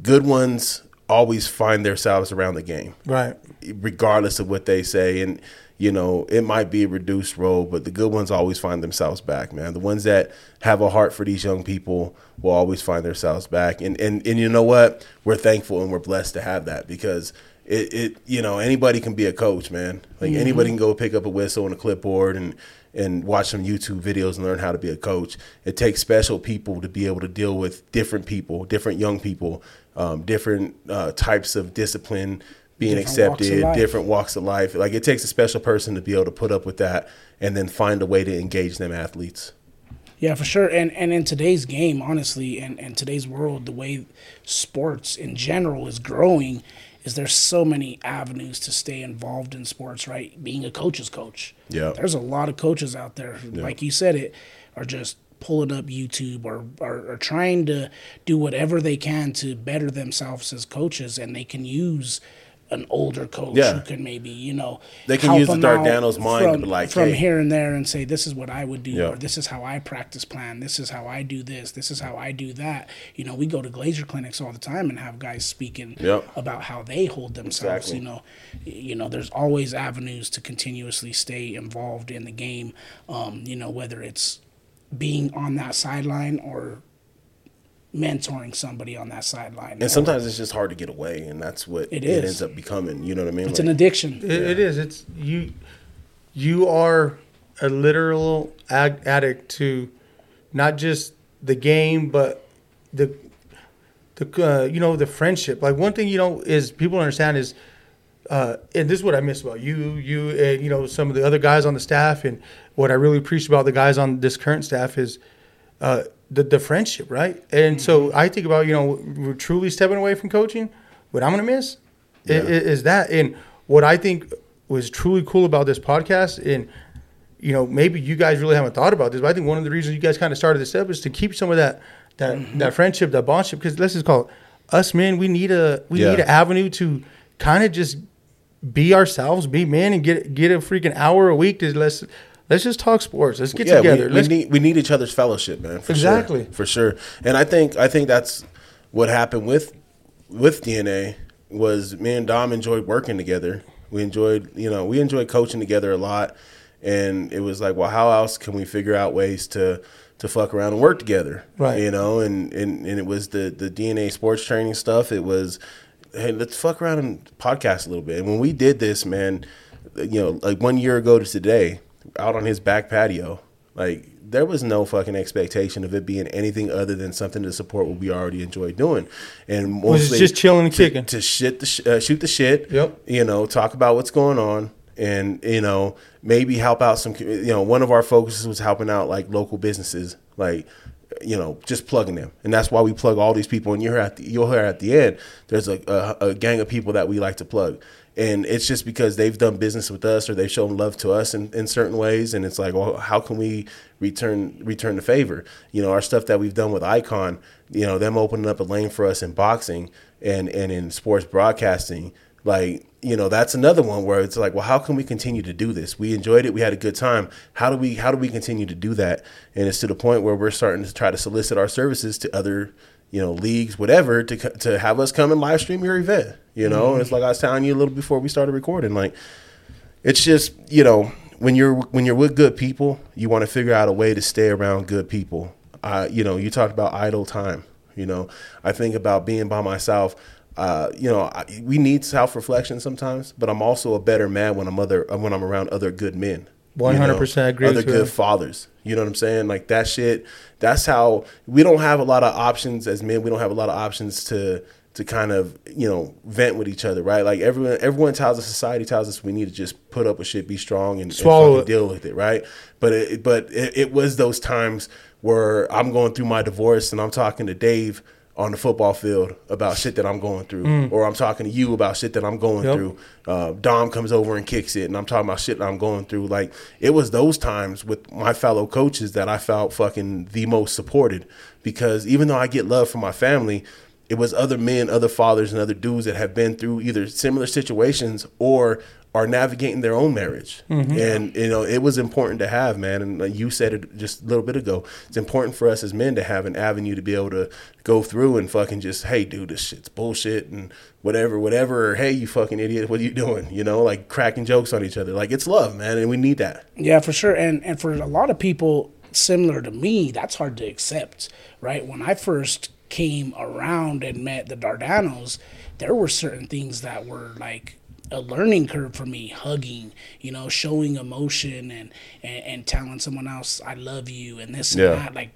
good ones always find themselves around the game Right. regardless of what they say. And you know, it might be a reduced role, but the good ones always find themselves back, man. The ones that have a heart for these young people will always find themselves back. And and and you know what? We're thankful and we're blessed to have that because it, it you know anybody can be a coach, man. Like anybody can go pick up a whistle and a clipboard and and watch some YouTube videos and learn how to be a coach. It takes special people to be able to deal with different people, different young people, um, different uh, types of discipline being Different accepted, life. different walks of life. Like it takes a special person to be able to put up with that and then find a way to engage them athletes. Yeah, for sure. And and in today's game, honestly, and, and today's world, the way sports in general is growing, is there's so many avenues to stay involved in sports, right? Being a coach's coach. Yeah. There's a lot of coaches out there who, like you said, it are just pulling up YouTube or, or, or trying to do whatever they can to better themselves as coaches and they can use an older coach Yeah. who can maybe, you know, They can use the Dardanos mind from, like, from hey. here and there and say this is what I would do Yeah. or this is how I practice plan. This is how I do this. This is how I do that. You know, we go to Glazer clinics all the time and have guys speaking Yep. about how they hold themselves. Exactly. You know, you know, there's always avenues to continuously stay involved in the game. Um, you know, whether it's being on that sideline or mentoring somebody on that sideline. And sometimes it's just hard to get away, and that's what It it, is. ends up becoming. You know what I mean? it's an addiction. It, it is. It's you. You are a literal ag- addict to not just the game, but the the uh, you know the friendship. Like one thing you know is people understand is, uh, and this is what I miss about you, you, and you know some of the other guys on the staff, and what I really appreciate about the guys on this current staff is. Uh, the, the friendship, right? And so I think about, you know, we're truly stepping away from coaching. What I'm going to miss Yeah. i- is that. And what I think was truly cool about this podcast, and you know, maybe you guys really haven't thought about this, but I think one of the reasons you guys kind of started this up is to keep some of that that Mm-hmm. that friendship, that bondship. Because let's just call it us men. We need a we Yeah. need an avenue to kind of just be ourselves, be men, and get get a freaking hour a week to let's let's just talk sports. Let's get yeah, together. We, we need we need each other's fellowship, man. For Exactly. sure, for sure. And I think I think that's what happened with with DNA was me and Dom enjoyed working together. We enjoyed you know we enjoyed coaching together a lot, and it was like, well, how else can we figure out ways to to fuck around and work together, Right. You know, and and and it was the the DNA sports training stuff. It was hey, let's fuck around and podcast a little bit. And when we did this, man, you know, like one year ago to today, out on his back patio, like there was no fucking expectation of it being anything other than something to support what we already enjoyed doing, and mostly just chilling and to, kicking. to shit the sh- uh, shoot the shit. Yep. You know, talk about what's going on, and you know maybe help out some. You know, one of our focuses was helping out like local businesses, like you know, just plugging them, and that's why we plug all these people. And you're at the, you'll hear at the end, there's a, a, a gang of people that we like to plug, and it's just because they've done business with us or they've shown love to us in, in certain ways, and it's like, well, how can we return return the favor? You know, our stuff that we've done with Icon, you know, them opening up a lane for us in boxing and and in sports broadcasting like you know that's another one where it's like well how can we continue to do this? We enjoyed it. We had a good time. How do we how do we continue to do that? And it's to the point where we're starting to try to solicit our services to other you know leagues whatever to to have us come and live stream your event you know? And it's like i was telling you a little before we started recording like it's just you know when you're when you're with good people you want to figure out a way to stay around good people. Uh, you know you talked about idle time you know? I think about being by myself uh, you know I, we need self-reflection sometimes but i'm also a better man when i'm other when i'm around other good men you know? 100% agree other good fathers. You know what i'm saying? Like that shit that's how we don't have a lot of options as men. We don't have a lot of options to to kind of you know vent with each other right? Like everyone everyone tells us society tells us we need to just put up with shit be strong and, and Swallow it. deal with it right? But it, but it, it was those times where i'm going through my divorce and i'm talking to dave on the football field about shit that I'm going through, or I'm talking to you about shit that I'm going Mm. Yep. through. Uh, Dom comes over and kicks it, and I'm talking about shit that I'm going through. Like it was those times with my fellow coaches that I felt fucking the most supported, because even though I get love from my family, it was other men, other fathers, and other dudes that have been through either similar situations or are navigating their own marriage. Mm-hmm. And you know, it was important to have, man. And like you said it just a little bit ago. It's important for us as men to have an avenue to be able to go through and fucking just, hey, dude, this shit's bullshit and whatever, whatever. Or, hey, you fucking idiot, what are you doing? You know, like cracking jokes on each other. Like it's love, man, and we need that. Yeah, for sure. And and for a lot of people similar to me, that's hard to accept, right? When I first came around and met the Dardanos, there were certain things that were like a learning curve for me hugging you know showing emotion and and, and telling someone else i love you and this Yeah. and that like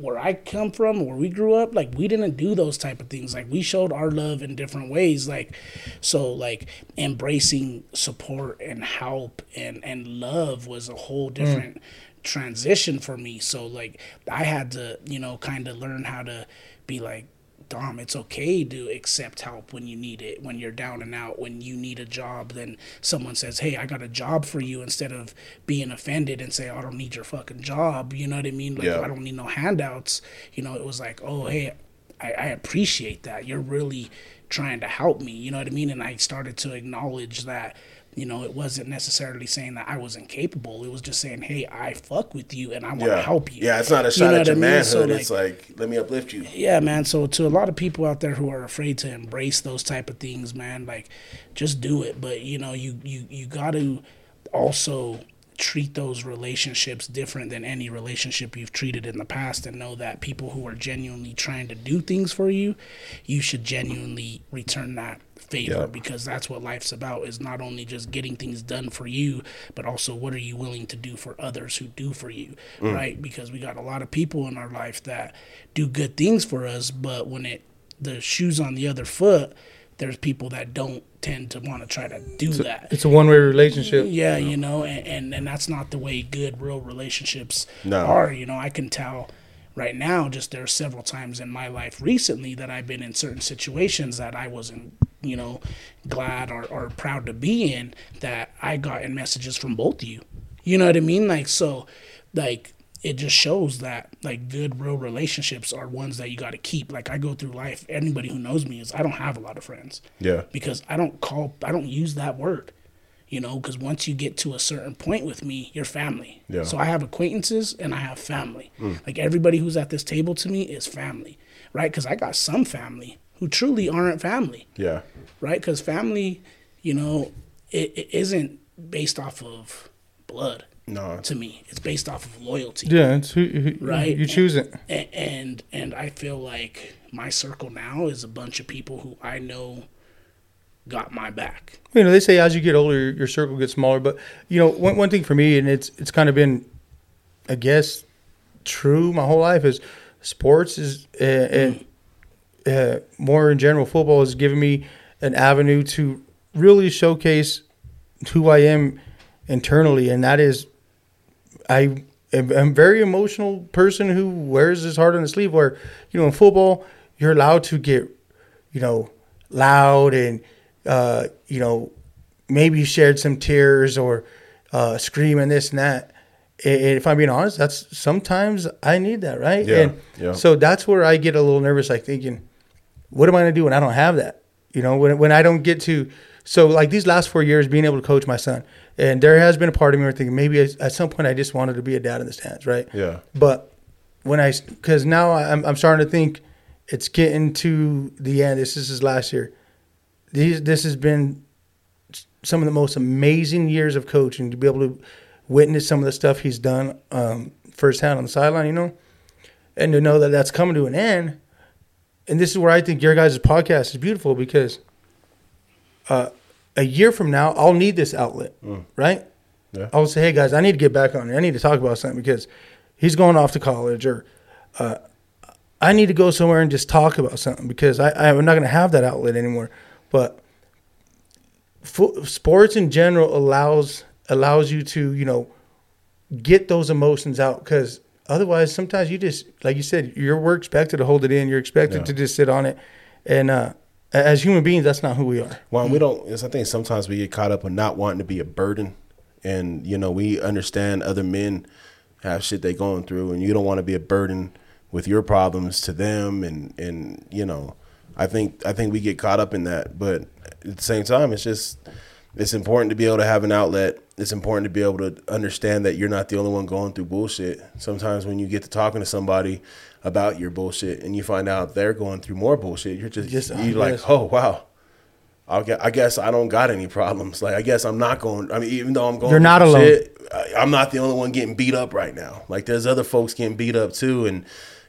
where I come from, where we grew up, like we didn't do those type of things. Like we showed our love in different ways. Like so like embracing support and help and and love was a whole mm. different transition for me. So like I had to, you know, kind of learn how to be like Dom, it's okay to accept help when you need it, when you're down and out, when you need a job, then someone says, Hey, I got a job for you instead of being offended and say, oh, I don't need your fucking job. You know what I mean? Like, Yeah. I don't need no handouts. You know, it was like, Oh, hey, I, I appreciate that. You're really trying to help me. You know what I mean? And I started to acknowledge that, you know, it wasn't necessarily saying that I was incapable. It was just saying, Hey, I fuck with you and I want to Yeah, help you. Yeah, it's not a You shot know at your I mean? manhood. So, it's like let me uplift you. yeah man so to a lot of people out there who are afraid to embrace those type of things man like just do it but you know you you you got to also treat those relationships different than any relationship you've treated in the past and know that people who are genuinely trying to do things for you you should genuinely return that favor Yeah. because that's what life's about is not only just getting things done for you but also what are you willing to do for others who do for you mm. right because we got a lot of people in our life that do good things for us but when it the shoes on the other foot there's people that don't tend to want to try to do that It's a one way relationship. yeah, you know, and, and and that's not the way good real relationships No. are. You know, I can tell right now. Just there are several times in my life recently that I've been in certain situations that I wasn't, you know, glad or, or proud to be in. That I got in messages from both of you. You know what I mean? Like so, like it just shows that like good real relationships are ones that you got to keep. Like I go through life. Anybody who knows me is I don't have a lot of friends Yeah. because I don't call, I don't use that word, you know, because once you get to a certain point with me, you're family. Yeah. So I have acquaintances and I have family. Hmm. Like everybody who's at this table to me is family, right? Because I got some family who truly aren't family, Yeah. right? Because family, you know, it, it isn't based off of blood No. to me. It's based off of loyalty Yeah, it's who, who Right. You choose it. and, and and I feel like my circle now is a bunch of people who I know got my back. You know, they say as you get older, your, your circle gets smaller. But you know, one one thing for me, and it's it's kind of been, I guess, true my whole life is sports is uh, and uh, more in general football has given me an avenue to really showcase who I am internally, and that is I am a very emotional person who wears his heart on his sleeve. Where you know in football you're allowed to get you know loud and uh, you know maybe shed some tears or uh, scream and this and that. And and if I'm being honest, that's sometimes I need that, right? Yeah, And yeah. so that's where I get a little nervous, like thinking, what am I gonna do when I don't have that? You know, when when I don't get to. So like these last four years, being able to coach my son, and there has been a part of me where thinking maybe at some point I just wanted to be a dad in the stands, right? Yeah. But when I, because now I'm I'm starting to think it's getting to the end. This is his last year. These this has been some of the most amazing years of coaching to be able to witness some of the stuff he's done um, firsthand on the sideline, you know, and to know that that's coming to an end. And this is where I think your guys' podcast is beautiful because uh, a year from now, I'll need this outlet, right? Yeah. I'll say, hey guys, I need to get back on it. I need to talk about something because he's going off to college, or uh, I need to go somewhere and just talk about something because I, I'm not going to have that outlet anymore. But fo- sports in general allows allows you to you know get those emotions out because otherwise sometimes you just like you said you're we're expected to hold it in. You're expected Yeah. to just sit on it. And uh as human beings that's not who we are. Well, we don't. I think sometimes we get caught up in not wanting to be a burden, and you know we understand other men have shit they're going through, and you don't want to be a burden with your problems to them, and and you know, I think I think we get caught up in that, but at the same time, it's just it's important to be able to have an outlet. It's important to be able to understand that you're not the only one going through bullshit. Sometimes when you get to talking to somebody about your bullshit and you find out they're going through more bullshit, you're just, Just, you're like, oh wow. I guess, I don't got any problems. Like I guess I'm not going. I mean, even though I'm going, You're not alone. shit, I'm not the only one getting beat up right now. Like there's other folks getting beat up too, and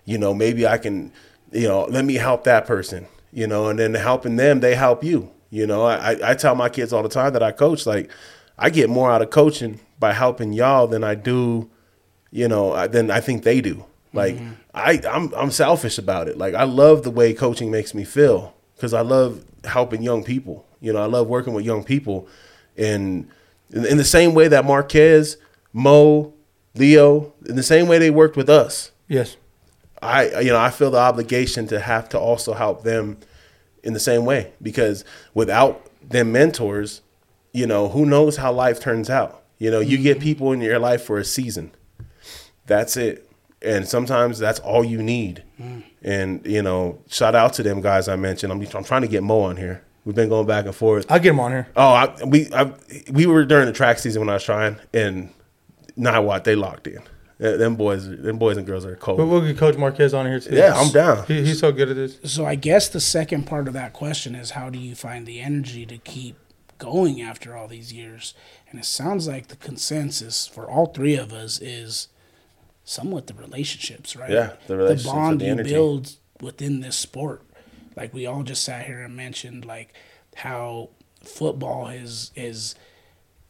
you know maybe I can, you know, let me help that person, you know, and then helping them, they help you. You know, I I- tell my kids all the time that I coach, like I get more out of coaching by helping y'all than I do, you know, than I think they do. Like mm-hmm. I I'm I'm selfish about it. Like I love the way coaching makes me feel because I love helping young people. You know, I love working with young people, and in, in the same way that Marquez, Mo, Leo, in the same way they worked with us, Yes. I you know I feel the obligation to have to also help them in the same way because without them mentors, you know who knows how life turns out. You know, you get mm-hmm. people in your life for a season. That's it. And sometimes that's all you need. Mm. And you know, shout out to them guys I mentioned. I'm I'm trying to get Mo on here. We've been going back and forth. I'll get him on here. Oh, I, we I, we were during the track season when I was trying, and now what? They locked in. Them boys, them boys and girls are cold. But we'll get Coach Marquez on here too. Yeah, I'm down. He, he's so good at this. So I guess the second part of that question is how do you find the energy to keep going after all these years? And it sounds like the consensus for all three of us is somewhat the relationships, right? Yeah, the relationships the bond the you energy. build within this sport. Like we all just sat here and mentioned like how football is is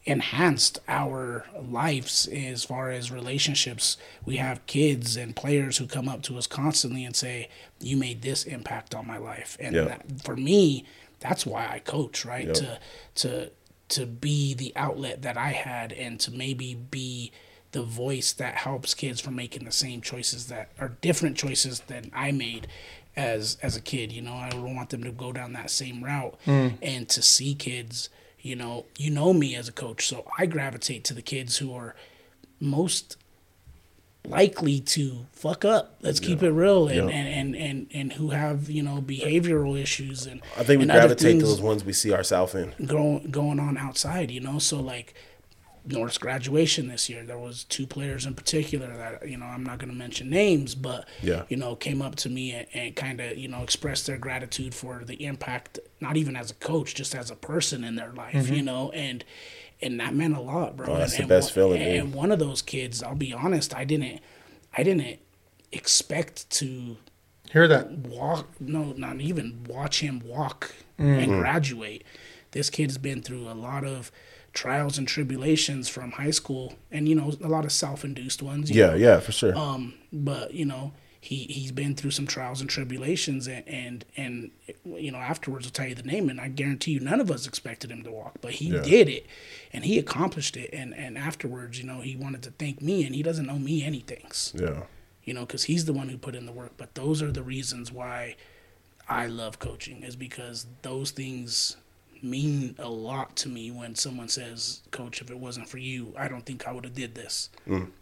enhanced our lives as far as relationships. We have kids and players who come up to us constantly and say, "You made this impact on my life." And Yeah. that, for me, that's why I coach, right? To to to be the outlet that I had and to maybe be the voice that helps kids from making the same choices that are different choices than I made as as a kid. You know, I don't want them to go down that same route mm. and to see kids. You know, you know me as a coach, so I gravitate to the kids who are most likely to fuck up. Let's keep it real, and, Yeah. and, and, and, and who have you know behavioral issues and I think we gravitate to those ones we see ourselves in. going going on outside. You know, so like North's graduation this year, there was two players in particular that you know I'm not going to mention names, but Yeah. you know came up to me and, and kind of you know expressed their gratitude for the impact, not even as a coach, just as a person in their life. You know, and and that meant a lot, bro. Mm-hmm. Oh, that's and, the and best one- feeling, dude. And one of those kids, I'll be honest, I didn't, I didn't expect to Hear that? walk no not even watch him walk Mm-hmm. and graduate this kid's been through a lot of trials and tribulations from high school and you know a lot of self-induced ones Yeah, know. yeah, for sure. um but you know he he's been through some trials and tribulations and and and you know afterwards i'll tell you the name and i guarantee you none of us expected him to walk but he Yeah. did it and he accomplished it and and afterwards you know he wanted to thank me and he doesn't owe me anything yeah. you know, because he's the one who put in the work. But those are the reasons why I love coaching, is because those things mean a lot to me when someone says, "Coach, if it wasn't for you, I don't think I would have did this."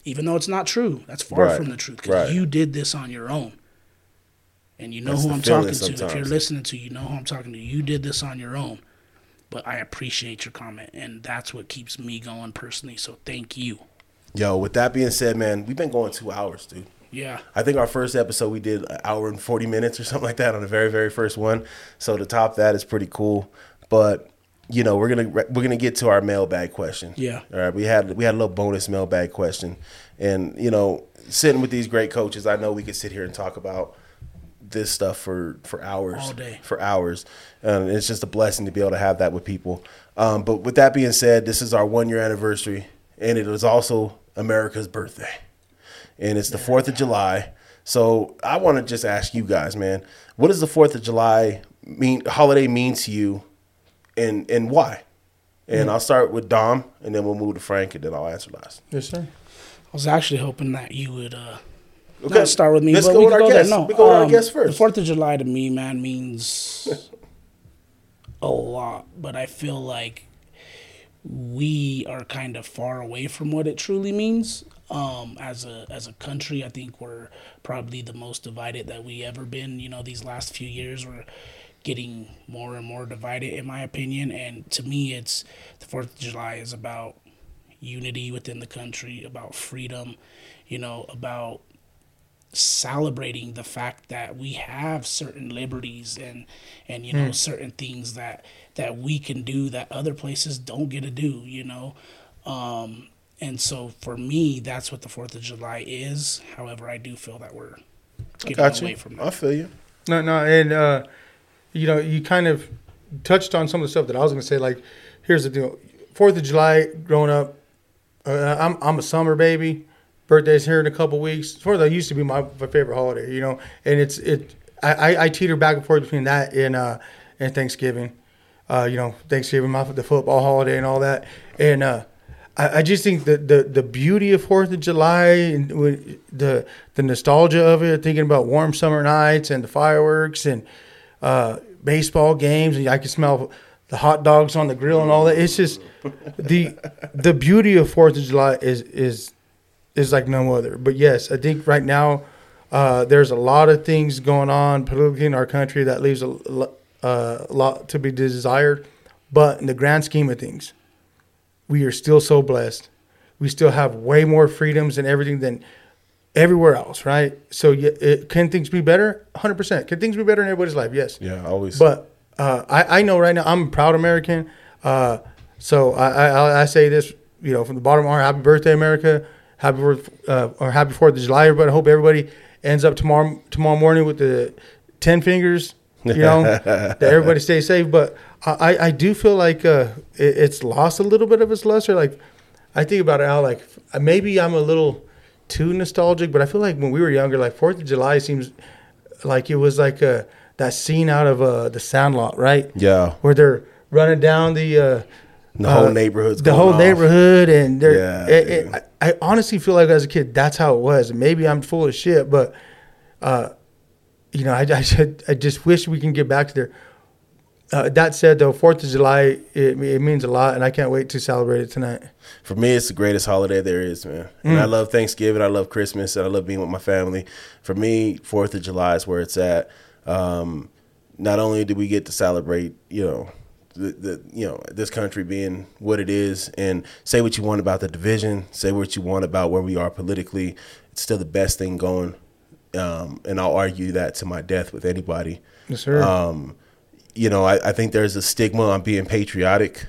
Even though it's not true, that's far Mm. Right, from the truth because right. you did this on your own. And you know That's who I'm talking to. If you're listening to, you know who I'm talking to. You did this on your own. But I appreciate your comment, and that's what keeps me going personally. So thank you. Yo, with that being said, man, we've been going two hours, dude. Yeah. I think our first episode we did an hour and forty minutes or something like that on the very very first one. So to top that is pretty cool. But you know we're gonna we're gonna get to our mailbag question. Yeah. All right. We had we had a little bonus mailbag question, and you know sitting with these great coaches, I know we could sit here and talk about this stuff for for hours All day. for hours and it's just a blessing to be able to have that with people um, but with that being said this is our one year anniversary and it is also america's birthday and it's the 4th of july so i want to just ask you guys man what does the 4th of july mean holiday mean to you and and why and i'll start with dom and then we'll move to frank and then i'll answer last Yes, sir. I was actually hoping that you would uh, Okay, not start with me. let's but go we with can our go there. guests. No, We go with our um, guests first. The Fourth of July to me, man, means a lot. But I feel like we are kind of far away from what it truly means. Um, as a as a country, I think we're probably the most divided that we ever been. You know, these last few years, we're getting more and more divided, in my opinion. And to me, it's the Fourth of July is about unity within the country, about freedom, you know, about celebrating the fact that we have certain liberties and and you know mm. certain things that that we can do that other places don't get to do you know? Um and so for me that's what the fourth of july is. However i do feel that we're getting away from that. I feel you. No no and uh you know you kind of touched on some of the stuff that i was going to say like here's the deal fourth of july growing up uh, i'm i'm a summer baby birthday's here in a couple weeks. Fourth of July used to be my, my favorite holiday, you know, and it's it. I, I teeter back and forth between that and uh, and Thanksgiving. Uh, you know, Thanksgiving, my, the football holiday, and all that. And uh, I, I, just think that the the beauty of Fourth of July and the the nostalgia of it, thinking about warm summer nights and the fireworks and uh, baseball games, and I can smell the hot dogs on the grill and all that. It's just the the beauty of Fourth of July is is is like no other. But yes, I think right now uh, there's a lot of things going on politically in our country that leaves a, uh, a lot to be desired. But in the grand scheme of things, we are still so blessed. We still have way more freedoms and everything than everywhere else, right? So it, can things be better? 100%. Can things be better in everybody's life? Yes. Yeah, always. But uh, I, I know right now I'm a proud American. Uh, so I, I, I say this, you know, from the bottom of our heart, happy birthday, America happy uh, or happy Fourth of July, everybody. I hope everybody ends up tomorrow tomorrow morning with the ten fingers. You know, that everybody stays safe. But I, I do feel like uh, it, it's lost a little bit of its luster. Like I think about it now, like maybe I'm a little too nostalgic, but I feel like when we were younger, like Fourth of July seems like it was like a that scene out of uh, the Sandlot, right? Yeah, where they're running down the uh, the whole uh, neighborhood's the whole off. neighborhood, and they're. Yeah, it, it, I, I, honestly feel like as a kid, that's how it was. Maybe I'm full of shit, but, uh, you know, I, I, I just wish we can get back to there. Uh, that said, though, Fourth of July it, it, means a lot, and I can't wait to celebrate it tonight. For me, it's the greatest holiday there is, man. And mm. I love Thanksgiving, I love Christmas, and I love being with my family. For me, Fourth of July is where it's at. Um, not only do we get to celebrate, you know, the, the you know this country being what it is and say what you want about the division say what you want about where we are politically it's still the best thing going um, and i'll argue that to my death with anybody yes sir um, you know I, I think there's a stigma on being patriotic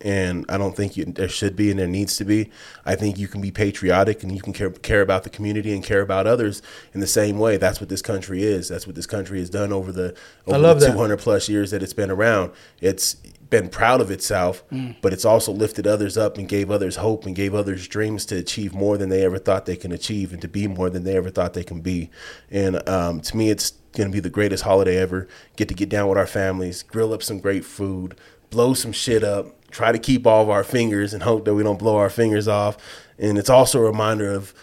and I don't think you, there should be and there needs to be. I think you can be patriotic and you can care, care about the community and care about others in the same way. That's what this country is. That's what this country has done over the over the 200 that. plus years that it's been around. It's been proud of itself, mm. but it's also lifted others up and gave others hope and gave others dreams to achieve more than they ever thought they can achieve and to be more than they ever thought they can be. And um, to me, it's going to be the greatest holiday ever. Get to get down with our families, grill up some great food, blow some shit up, try to keep all of our fingers and hope that we don't blow our fingers off. And it's also a reminder of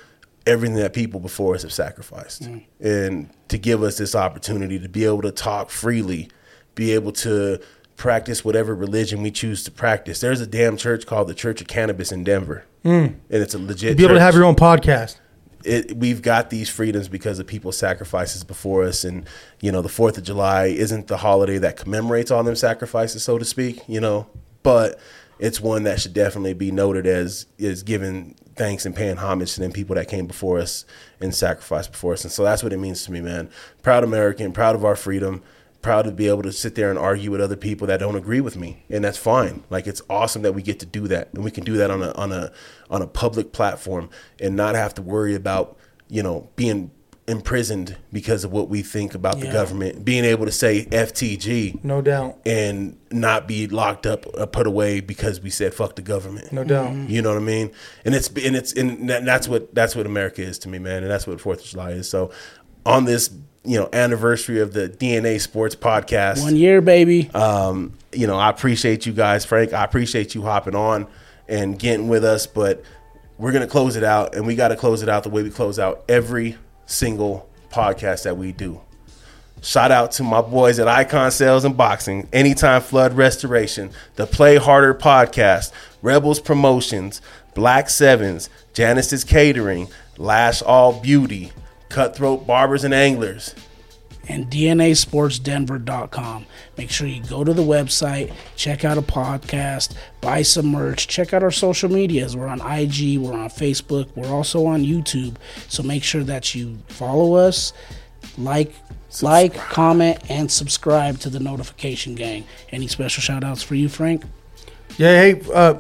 everything that people before us have sacrificed. Mm. And to give us this opportunity to be able to talk freely, be able to practice whatever religion we choose to practice. There's a damn church called the Church of Cannabis in Denver. Mm. And it's a legit be able church. to have your own podcast. It, we've got these freedoms because of people's sacrifices before us and you know the fourth of july isn't the holiday that commemorates all them sacrifices so to speak you know but it's one that should definitely be noted as is giving thanks and paying homage to them people that came before us and sacrificed before us. And so that's what it means to me, man. Proud American, proud of our freedom, proud to be able to sit there and argue with other people that don't agree with me. And that's fine. Like it's awesome that we get to do that. And we can do that on a on a on a public platform and not have to worry about, you know, being imprisoned because of what we think about yeah. the government. Being able to say FTG, no doubt, and not be locked up or put away because we said fuck the government. No doubt. Mm-hmm. You know what I mean? And it's and it's and that's what that's what America is to me, man. And that's what Fourth of July is. So on this you know anniversary of the DNA Sports Podcast, one year, baby. Um, you know I appreciate you guys, Frank. I appreciate you hopping on and getting with us, but. We're gonna close it out, and we got to close it out the way we close out every single podcast that we do. Shout out to my boys at Icon Sales and Boxing, Anytime Flood Restoration, the Play Harder Podcast, Rebels Promotions, Black Sevens, Janice's Catering, Lash All Beauty, Cutthroat Barbers and Anglers. and DNASportsDenver.com. Make sure you go to the website, check out a podcast, buy some merch, check out our social medias. We're on IG, we're on Facebook, we're also on YouTube. So make sure that you follow us, like, like, comment, and subscribe to the notification gang. Any special shout outs for you, Frank? Yeah, hey, uh,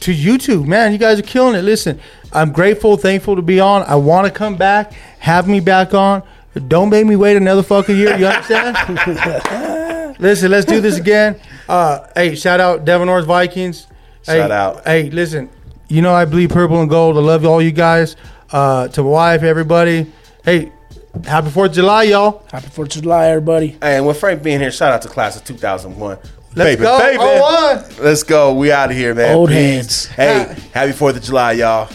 to YouTube, man, you guys are killing it. Listen, I'm grateful, thankful to be on. I want to come back, have me back on. Don't make me wait another fucking year. You understand? listen, let's do this again. Uh, hey, shout out Denver North Vikings. Shout hey, out. Hey, listen, you know I bleed purple and gold. I love all you guys. Uh, to my wife, everybody. Hey, happy Fourth of July, y'all. Happy 4th of July, everybody. Hey, and with Frank being here, shout out to class of 2001. Let's baby, go. baby. Oh, one. Let's go. We out of here, man. Old Peace. heads. Hey, happy 4th of July, y'all.